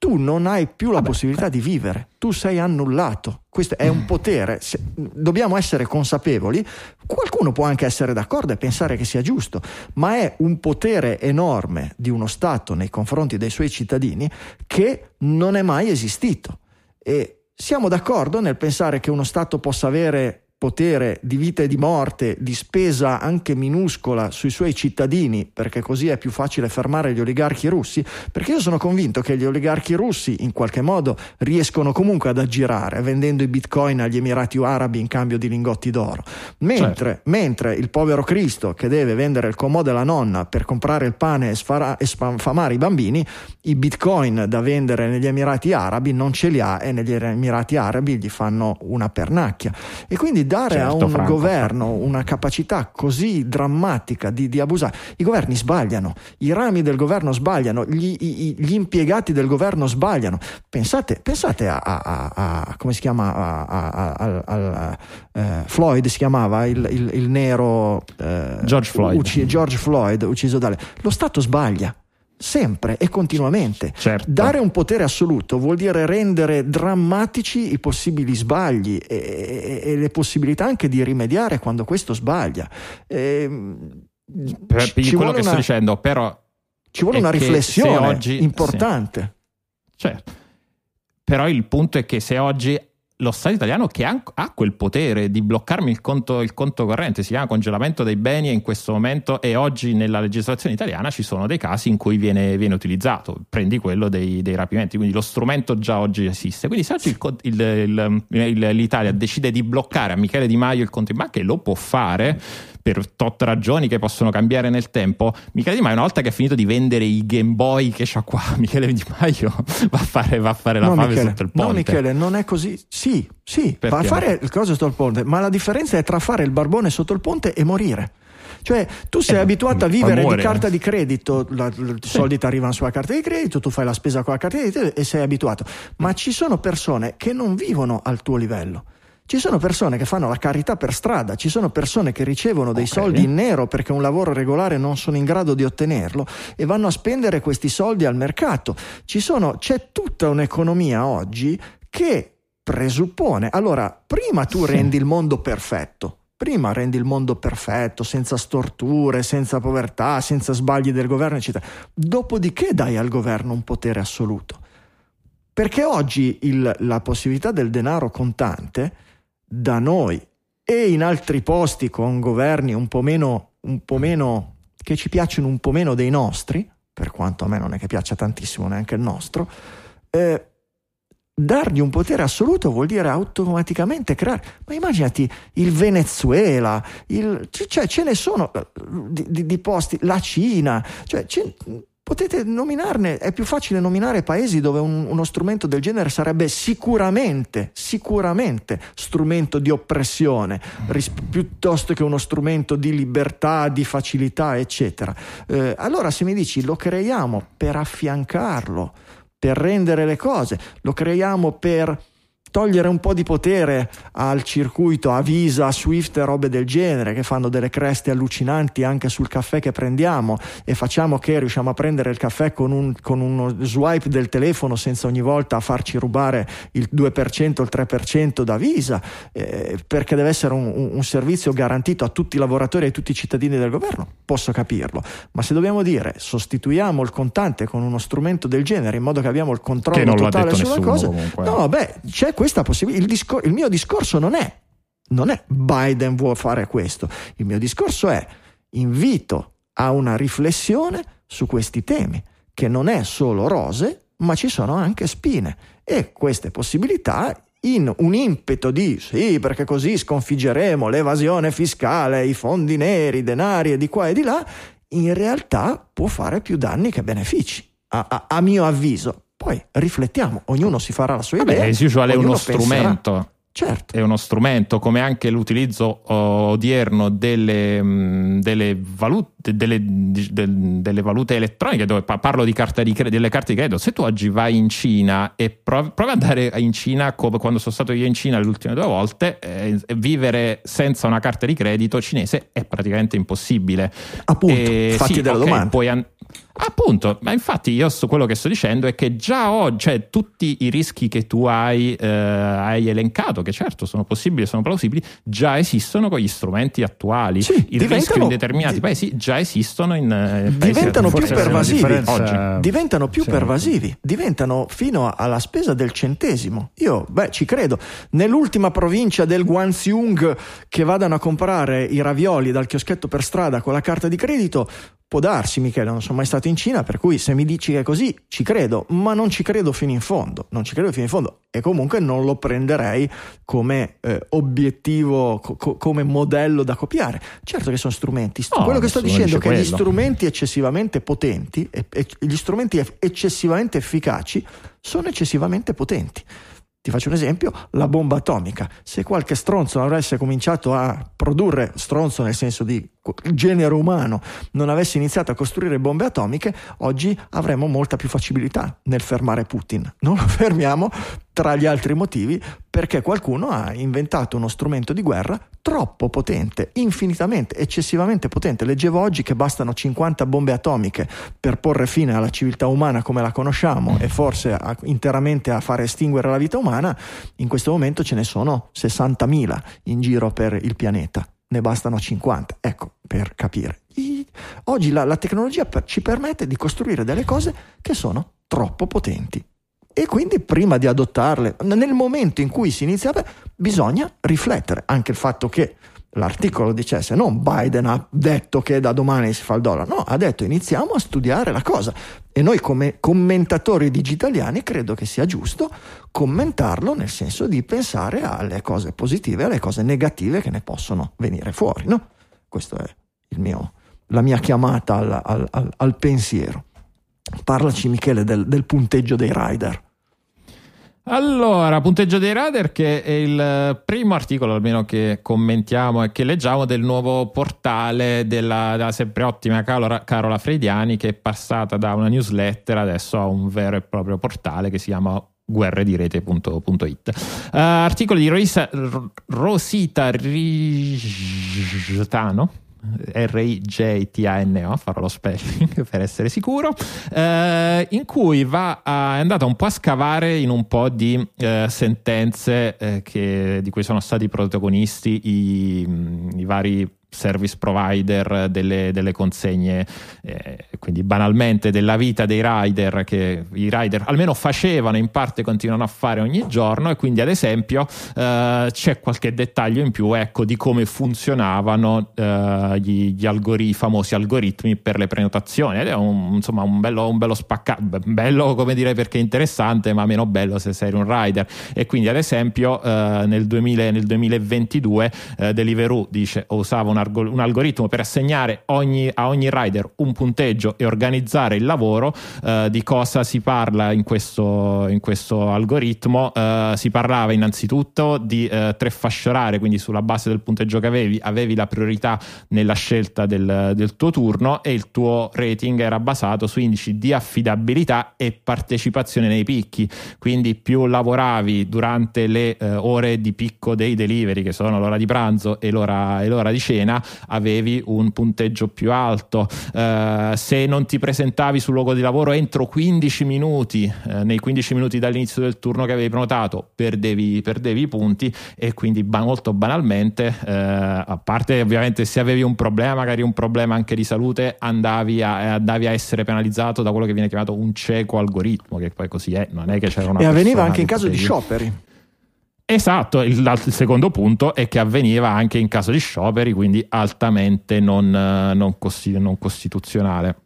tu non hai più la Vabbè, possibilità di vivere, tu sei annullato. Questo è un mm. potere, Se, dobbiamo essere consapevoli, qualcuno può anche essere d'accordo e pensare che sia giusto, ma è un potere enorme di uno Stato nei confronti dei suoi cittadini che non è mai esistito. E siamo d'accordo nel pensare che uno Stato possa avere potere di vita e di morte, di spesa anche minuscola sui suoi cittadini, perché così è più facile fermare gli oligarchi russi, perché io sono convinto che gli oligarchi russi in qualche modo riescono comunque ad aggirare vendendo i bitcoin agli Emirati Arabi in cambio di lingotti d'oro, mentre, certo. mentre il povero Cristo che deve vendere il comò della nonna per comprare il pane e, sfara, e sfamare i bambini, i bitcoin da vendere negli Emirati Arabi non ce li ha e negli Emirati Arabi gli fanno una pernacchia. E quindi dare certo, a un Franco. governo una capacità così drammatica di, di, abusare. I governi sbagliano, i rami del governo sbagliano, gli, i, gli impiegati del governo sbagliano. Pensate, pensate a, a, a, come si chiama? A, uh, Floyd si chiamava il, il, il nero uh, George Floyd. Ucc- George Floyd ucciso dalle. Lo Stato sbaglia sempre e continuamente. Certo. Dare un potere assoluto vuol dire rendere drammatici i possibili sbagli e, e, e le possibilità anche di rimediare quando questo sbaglia. E, ehm, per, per quello che una, sto dicendo, però ci vuole una riflessione oggi, importante. Sì. Certo. Però il punto è che se oggi lo Stato italiano che ha, quel potere di bloccarmi il conto, il conto, corrente, si chiama congelamento dei beni e in questo momento e oggi nella legislazione italiana ci sono dei casi in cui viene, viene utilizzato, prendi quello dei, dei, rapimenti, quindi lo strumento già oggi esiste. Quindi se oggi il, il, l'Italia decide di bloccare a Michele Di Maio il conto in banca e lo può fare per tot ragioni che possono cambiare nel tempo, Michele Di Maio una volta che ha finito di vendere i Game Boy che c'ha qua, Michele Di Maio va a fare, va a fare la no, fame Michele, sotto il ponte. No Michele, non è così. Sì, sì, Perché? va a fare il coso sotto il ponte, ma la differenza è tra fare il barbone sotto il ponte e morire. Cioè, tu sei eh, abituato a vivere di carta di credito, i soldi ti arrivano sulla carta di credito, tu fai la spesa con la carta di credito e sei abituato. Ma ci sono persone che non vivono al tuo livello. Ci sono persone che fanno la carità per strada, ci sono persone che ricevono dei okay. soldi in nero perché un lavoro regolare non sono in grado di ottenerlo e vanno a spendere questi soldi al mercato. Sono, c'è tutta un'economia oggi che presuppone, allora, prima tu sì. rendi il mondo perfetto, prima rendi il mondo perfetto, senza storture, senza povertà, senza sbagli del governo, eccetera. Dopodiché dai al governo un potere assoluto. Perché oggi il, la possibilità del denaro contante da noi e in altri posti con governi un po' meno, un po meno che ci piacciono un po' meno dei nostri, per quanto a me non è che piaccia tantissimo neanche il nostro, eh, dargli un potere assoluto vuol dire automaticamente creare. Ma immaginati il Venezuela, il, cioè ce ne sono eh, di, di, di posti, la Cina, cioè ce, Potete nominarne, è più facile nominare paesi dove un, uno strumento del genere sarebbe sicuramente, sicuramente strumento di oppressione, ris- piuttosto che uno strumento di libertà, di facilità, eccetera. Eh, allora se mi dici lo creiamo per affiancarlo, per rendere le cose, lo creiamo per togliere un po' di potere al circuito, a Visa, a Swift e robe del genere che fanno delle creste allucinanti anche sul caffè che prendiamo e facciamo che riusciamo a prendere il caffè con, un, con uno swipe del telefono senza ogni volta farci rubare il 2% o il 3% da Visa eh, perché deve essere un, un, servizio garantito a tutti i lavoratori e a tutti i cittadini del governo, posso capirlo, ma se dobbiamo dire sostituiamo il contante con uno strumento del genere in modo che abbiamo il controllo totale sulla cosa, comunque. no, beh, c'è questa possibilità. Il, discor- il mio discorso non è, non è Biden vuole fare questo, il mio discorso è invito a una riflessione su questi temi che non è solo rose, ma ci sono anche spine e queste possibilità in un impeto di sì, perché così sconfiggeremo l'evasione fiscale, i fondi neri, i denari e di qua e di là, in realtà può fare più danni che benefici, a, a, a mio avviso. Poi riflettiamo, ognuno si farà la sua Vabbè, idea. As usual è uno penserà. strumento. Certo. È uno strumento, come anche l'utilizzo oh, odierno delle, mh, delle, valute, delle, delle valute elettroniche, dove pa- parlo di carta di delle carte di credito. Se tu oggi vai in Cina e provi, provi ad andare in Cina, come quando sono stato io in Cina le ultime due volte, eh, vivere senza una carta di credito cinese è praticamente impossibile. Appunto, Eh, fatti sì, della ok, domanda. puoi an- Appunto, ma infatti io so quello che sto dicendo è che già oggi, cioè tutti i rischi che tu hai, eh, hai elencato, che certo sono possibili, sono plausibili, già esistono con gli strumenti attuali. Sì, Il rischio in determinati di- paesi già esistono in eh, paesi Diventano più c'è una pervasivi differenza- diventano più sì. pervasivi, diventano fino alla spesa del centesimo. Io, beh, ci credo. Nell'ultima provincia del Guangxiong che vadano a comprare i ravioli dal chioschetto per strada con la carta di credito, può darsi, Michele, non sono mai stato in Cina, per cui se mi dici che è così, ci credo, ma non ci credo fino in fondo, non ci credo fino in fondo e comunque non lo prenderei come eh, obiettivo, co- co- come modello da copiare. Certo che sono strumenti, No, quello che sto dicendo è che gli quello. strumenti eccessivamente potenti e, e gli strumenti eccessivamente efficaci sono eccessivamente potenti. Ti faccio un esempio, la bomba atomica. Se qualche stronzo avesse cominciato a produrre, stronzo nel senso di genere umano, non avesse iniziato a costruire bombe atomiche, oggi avremmo molta più facilità nel fermare Putin. Non lo fermiamo tra gli altri motivi perché qualcuno ha inventato uno strumento di guerra troppo potente, infinitamente, eccessivamente potente. Leggevo oggi che bastano 50 bombe atomiche per porre fine alla civiltà umana come la conosciamo e forse a- interamente a fare estinguere la vita umana. In questo momento ce ne sono 60.000 in giro per il pianeta. Ne bastano 50, ecco, per capire. Oggi la, la tecnologia per- ci permette di costruire delle cose che sono troppo potenti. E quindi prima di adottarle, nel momento in cui si inizia, beh, bisogna riflettere. Anche il fatto che l'articolo dicesse non Biden ha detto che da domani si fa il dollaro, no, ha detto iniziamo a studiare la cosa. E noi come commentatori digitaliani credo che sia giusto commentarlo nel senso di pensare alle cose positive e alle cose negative che ne possono venire fuori. No? Questa è il mio- la mia chiamata al- al- al- al pensiero. Parlaci Michele del, del punteggio dei rider. Allora, punteggio dei radar che è il primo articolo almeno che commentiamo e che leggiamo del nuovo portale della, della sempre ottima Carola, Carola Frediani che è passata da una newsletter adesso a un vero e proprio portale che si chiama guerredirete.it uh, articoli di Rosita, Rosita Rigitano R-I-J-T-A-N-O, farò lo spelling per essere sicuro, eh, in cui va a, è andata un po' a scavare in un po' di eh, sentenze eh, che, di cui sono stati protagonisti i, i vari service provider delle, delle consegne, eh, quindi banalmente della vita dei rider che i rider almeno facevano in parte continuano a fare ogni giorno e quindi ad esempio eh, c'è qualche dettaglio in più ecco di come funzionavano eh, gli, gli algori- i famosi algoritmi per le prenotazioni. Ed è un, insomma un bello, un bello spaccato bello come dire perché interessante ma meno bello se sei un rider. E quindi ad esempio eh, nel, 2000, nel 2022 eh, Deliveroo dice usava un, un algoritmo per assegnare ogni, a ogni rider un punteggio e organizzare il lavoro eh, di cosa si parla in questo, in questo algoritmo? Eh, si parlava innanzitutto di eh, tre fasce orarie quindi sulla base del punteggio che avevi avevi la priorità nella scelta del, del tuo turno e il tuo rating era basato su indici di affidabilità e partecipazione nei picchi. Quindi più lavoravi durante le eh, ore di picco dei delivery che sono l'ora di pranzo e l'ora, e l'ora di cena avevi un punteggio più alto Eh, se non ti presentavi sul luogo di lavoro entro 15 minuti eh, nei 15 minuti dall'inizio del turno che avevi prenotato perdevi, perdevi i punti e quindi ba- molto banalmente eh, a parte ovviamente se avevi un problema magari un problema anche di salute andavi a, andavi a essere penalizzato da quello che viene chiamato un cieco algoritmo che poi così è non è che c'era una e avveniva anche in caso di scioperi. Esatto, il, secondo punto è che avveniva anche in caso di scioperi, quindi altamente non, eh, non non costituzionale.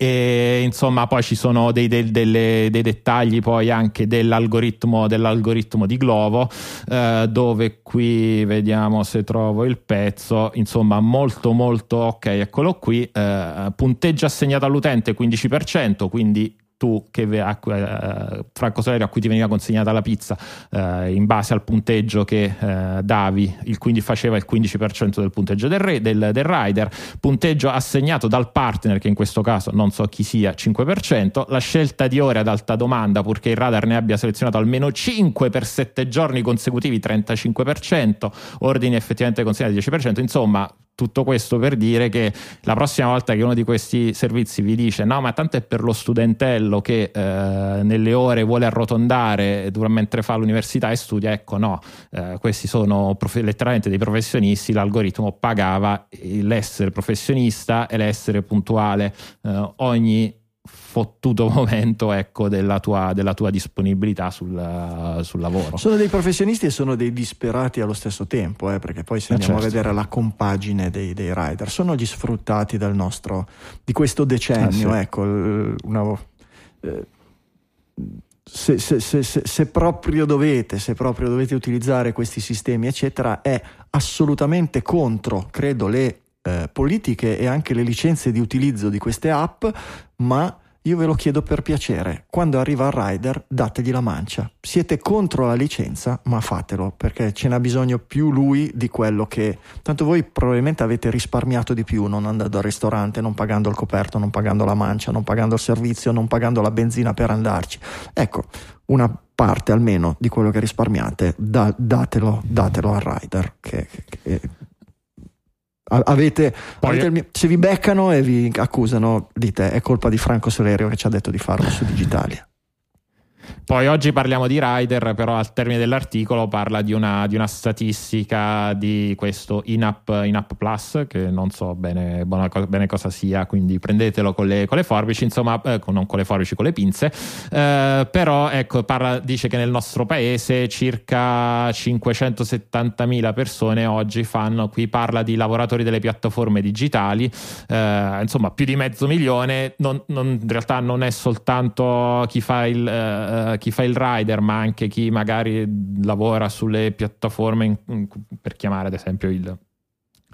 E insomma, poi ci sono dei, dei, delle, dei dettagli poi anche dell'algoritmo, dell'algoritmo di Glovo, eh, dove qui vediamo se trovo il pezzo. Insomma, molto, molto ok, eccolo qui. Eh, punteggio assegnato all'utente 15%, quindi tu che uh, Franco Solerio a cui ti veniva consegnata la pizza uh, in base al punteggio che uh, davi il, quindi faceva il 15% del punteggio del, re, del, del, rider. Punteggio assegnato dal partner che in questo caso non so chi sia 5% la scelta di ore ad alta domanda purché il radar ne abbia selezionato almeno 5 per 7 giorni consecutivi 35% ordini effettivamente consegnati 10% insomma tutto questo per dire che la prossima volta che uno di questi servizi vi dice no ma tanto è per lo studentello che eh, nelle ore vuole arrotondare mentre fa l'università e studia, ecco no, eh, questi sono prof- letteralmente dei professionisti, l'algoritmo pagava l'essere professionista e l'essere puntuale eh, ogni fottuto momento ecco, della, tua, della, tua, disponibilità sul, sul, lavoro. Sono dei professionisti e sono dei disperati allo stesso tempo, eh, perché poi se eh, andiamo certo. a vedere la compagine dei, dei, rider, sono gli sfruttati del nostro, di questo decennio. Ah, sì. ecco, una, eh, se, se, se, se, proprio dovete, se proprio dovete utilizzare questi sistemi, eccetera, è assolutamente contro, credo, le eh, politiche e anche le licenze di utilizzo di queste app, ma io ve lo chiedo per piacere, quando arriva il rider dategli la mancia. Siete contro la licenza, ma fatelo, perché ce n'ha bisogno più lui di quello che... Tanto voi probabilmente avete risparmiato di più non andando al ristorante, non pagando il coperto, non pagando la mancia, non pagando il servizio, non pagando la benzina per andarci. Ecco, una parte almeno di quello che risparmiate, da, datelo, datelo al rider, che, che, Avete, avete mio, se vi beccano e vi accusano, dite è colpa di Franco Solerio che ci ha detto di farlo su Digitalia. Poi oggi parliamo di Rider, però al termine dell'articolo parla di una, di una statistica di questo in-app, in-app, Plus, che non so bene, bene, cosa sia, quindi prendetelo con le, con le forbici, insomma, eh, non con le forbici, con le pinze. Eh, però ecco, parla, dice che nel nostro paese circa 570.000 persone oggi fanno, qui parla di lavoratori delle piattaforme digitali, eh, insomma più di mezzo milione, non, non, in realtà non è soltanto chi fa il eh, chi fa il rider, ma anche chi magari lavora sulle piattaforme, in, in, per chiamare ad esempio il,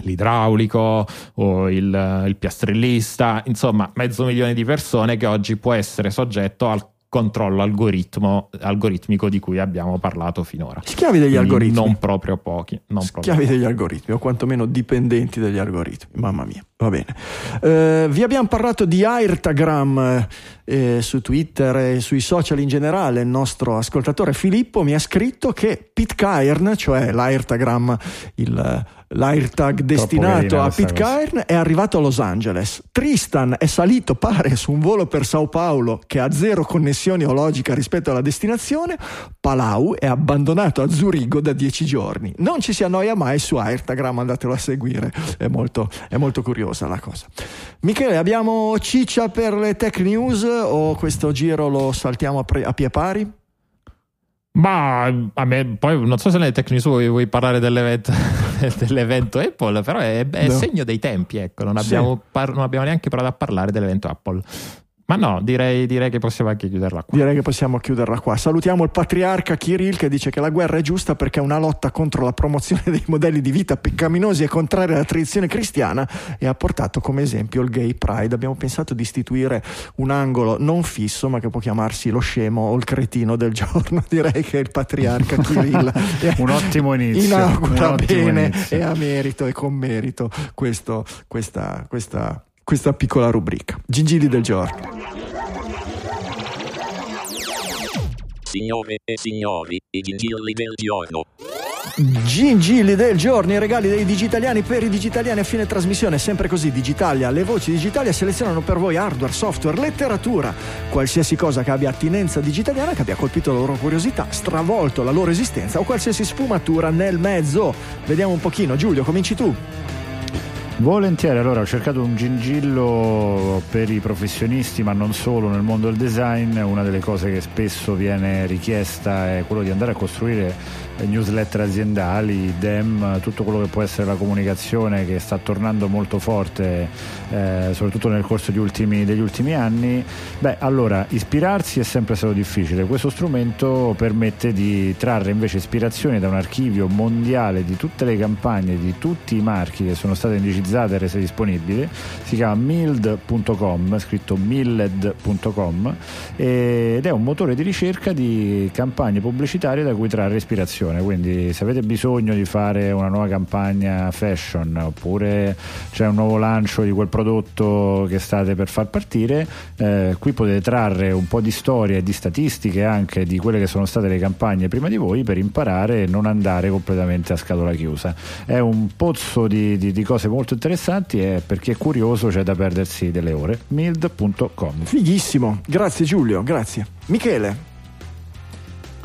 l'idraulico o il, il piastrellista, insomma mezzo milione di persone che oggi può essere soggetto al controllo algoritmico di cui abbiamo parlato finora. Schiavi degli Quindi algoritmi. Non proprio pochi. Non Schiavi proprio degli algoritmi, o quantomeno dipendenti dagli algoritmi. Mamma mia, va bene. Eh, vi abbiamo parlato di Airtagram eh, su Twitter e sui social in generale. Il nostro ascoltatore Filippo mi ha scritto che Pitcairn, cioè l'Airtagram, il l'AirTag destinato a Pitcairn è arrivato a Los Angeles. Tristan è salito, pare, su un volo per Sao Paulo che ha zero connessione o logica rispetto alla destinazione. Palau è abbandonato a Zurigo da dieci giorni. Non ci si annoia mai su Airtagram, andatelo a seguire, è molto, è molto curiosa la cosa. Michele, abbiamo ciccia per le tech news o questo giro lo saltiamo a, pre- a pie pari? Ma a me poi non so se nelle tecniche vuoi, vuoi parlare dell'evento, dell'evento, Apple, però è, è no. segno dei tempi, ecco, non abbiamo, sì. par- non abbiamo neanche provato a parlare dell'evento Apple. Ma no, direi, direi, che possiamo anche chiuderla qua. Direi che possiamo chiuderla qua. Salutiamo il patriarca Kirill che dice che la guerra è giusta perché è una lotta contro la promozione dei modelli di vita peccaminosi e contrari alla tradizione cristiana e ha portato come esempio il Gay Pride. Abbiamo pensato di istituire un angolo non fisso ma che può chiamarsi lo scemo o il cretino del giorno. Direi che il patriarca Kirill un ottimo inizio. Inaugura ottimo bene inizio. e a merito e con merito questo, questa, questa questa piccola rubrica. Gingilli del giorno. Signore e signori, i gingilli del giorno. Gingilli del giorno, i regali dei digitaliani per i digitaliani a fine trasmissione, sempre così, Digitalia, le voci digitali selezionano per voi hardware, software, letteratura, qualsiasi cosa che abbia attinenza digitaliana, che abbia colpito la loro curiosità, stravolto la loro esistenza o qualsiasi sfumatura nel mezzo. Vediamo un pochino, Giulio, cominci tu. Volentieri, allora ho cercato un gingillo per i professionisti, ma non solo nel mondo del design. Una delle cose che spesso viene richiesta è quello di andare a costruire newsletter aziendali, DEM, tutto quello che può essere la comunicazione che sta tornando molto forte, eh, soprattutto nel corso degli ultimi, degli ultimi anni. Beh, allora, ispirarsi è sempre stato difficile. Questo strumento permette di trarre invece ispirazioni da un archivio mondiale di tutte le campagne, di tutti i marchi che sono state indicizzate e rese disponibili. Si chiama mild.com, scritto milled.com, ed è un motore di ricerca di campagne pubblicitarie da cui trarre ispirazione quindi se avete bisogno di fare una nuova campagna fashion oppure c'è un nuovo lancio di quel prodotto che state per far partire, eh, qui potete trarre un po' di storia e di statistiche anche di quelle che sono state le campagne prima di voi per imparare e non andare completamente a scatola chiusa. È un pozzo di, di, di cose molto interessanti e per chi è curioso c'è da perdersi delle ore. mild.com. Fighissimo, grazie Giulio, grazie. Michele.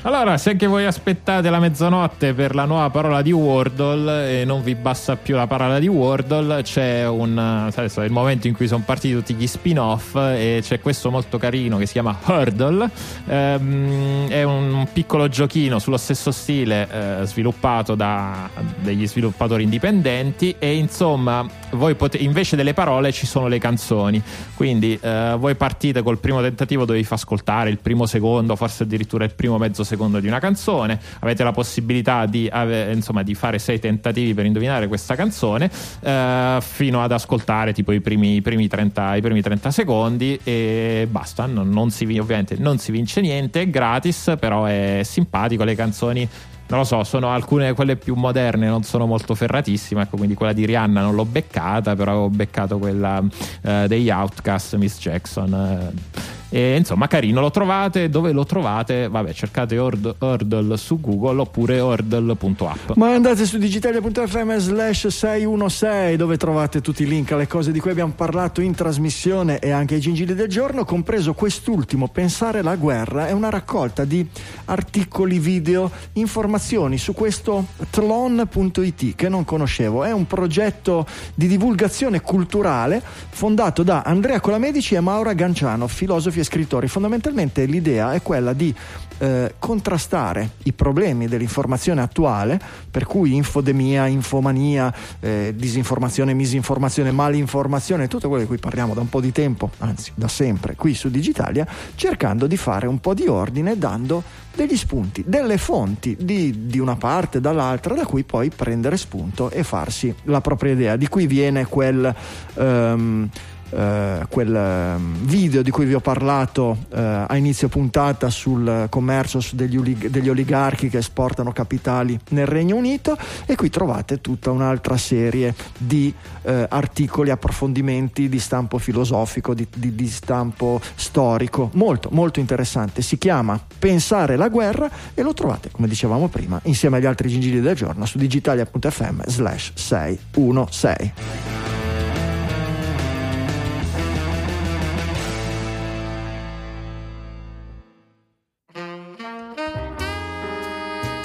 Allora, se anche voi aspettate la mezzanotte per la nuova parola di Wordle e non vi basta più la parola di Wordle, c'è un adesso il momento in cui sono partiti tutti gli spin-off e c'è questo molto carino che si chiama Hurdle. Ehm, è un piccolo giochino sullo stesso stile eh, sviluppato da degli sviluppatori indipendenti e insomma, voi potete, invece delle parole ci sono le canzoni. Quindi eh, voi partite col primo tentativo dove vi fa ascoltare il primo secondo, forse addirittura il primo mezzo secondo di una canzone, avete la possibilità di, ave, insomma, di fare sei tentativi per indovinare questa canzone eh, fino ad ascoltare tipo i primi, i primi, 30, i primi 30 secondi e basta, non, non si, ovviamente non si vince niente, è gratis, però è simpatico, le canzoni non lo so, sono alcune quelle più moderne, non sono molto ferratissime. Ecco, quindi quella di Rihanna non l'ho beccata, però ho beccato quella eh, degli Outcast, Miss Jackson. Eh. E, insomma, carino, lo trovate dove lo trovate? Vabbè, cercate Hurdle su Google oppure hurdle.app. Ma andate su digitalia.fm slash 616 dove trovate tutti i link alle cose di cui abbiamo parlato in trasmissione e anche ai gingili del giorno, compreso quest'ultimo, Pensare la guerra. È una raccolta di articoli, video, informazioni su questo tlon.it che non conoscevo. È un progetto di divulgazione culturale fondato da Andrea Colamedici e Maura Ganciano, filosofi e scrittori. Fondamentalmente l'idea è quella di eh, contrastare i problemi dell'informazione attuale, per cui infodemia, infomania, eh, disinformazione, misinformazione, malinformazione, tutto quello di cui parliamo da un po' di tempo, anzi da sempre, qui su Digitalia, cercando di fare un po' di ordine dando degli spunti, delle fonti di, di una parte, dall'altra, da cui poi prendere spunto e farsi la propria idea. Di cui viene quel... Um, eh, quel ehm, video di cui vi ho parlato eh, a inizio puntata sul commercio degli, olig- degli, oligarchi che esportano capitali nel Regno Unito e qui trovate tutta un'altra serie di eh, articoli, approfondimenti di stampo filosofico, di, di, di stampo storico, molto molto interessante. Si chiama Pensare la guerra e lo trovate, come dicevamo prima, insieme agli altri gingili del giorno su digitalia.fm slash 616.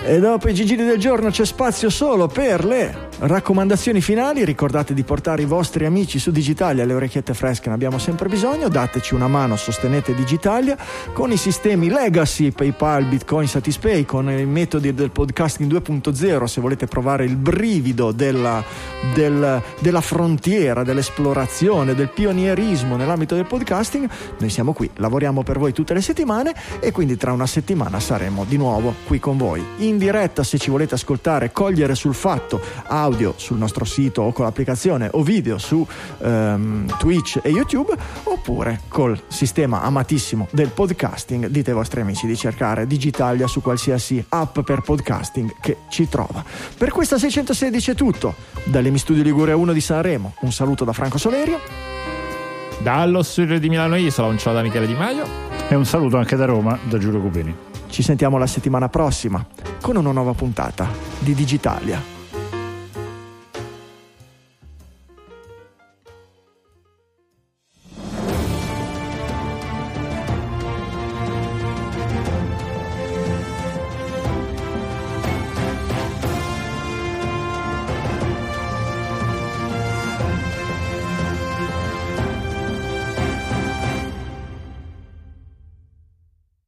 E dopo i gigili del giorno c'è spazio solo per le raccomandazioni finali. Ricordate di portare i vostri amici su Digitalia, le orecchiette fresche ne abbiamo sempre bisogno. Dateci una mano, sostenete Digitalia con i sistemi Legacy, PayPal, Bitcoin, Satispay, con i metodi del podcasting 2.0 se volete provare il brivido della, del, della frontiera, dell'esplorazione, del pionierismo nell'ambito del podcasting. Noi siamo qui, lavoriamo per voi tutte le settimane e quindi tra una settimana saremo di nuovo qui con voi. In diretta se ci volete ascoltare, cogliere sul fatto audio sul nostro sito o con l'applicazione o video su um, Twitch e YouTube oppure col sistema amatissimo del podcasting dite ai vostri amici di cercare Digitalia su qualsiasi app per podcasting che ci trova. Per questa 616 è tutto. Dall'Emi Studio Liguria 1 di Sanremo, un saluto da Franco Solerio. Dallo studio di Milano Isola, un ciao da Michele Di Maio. E un saluto anche da Roma, da Giulio Cupini. Ci sentiamo la settimana prossima con una nuova puntata di Digitalia.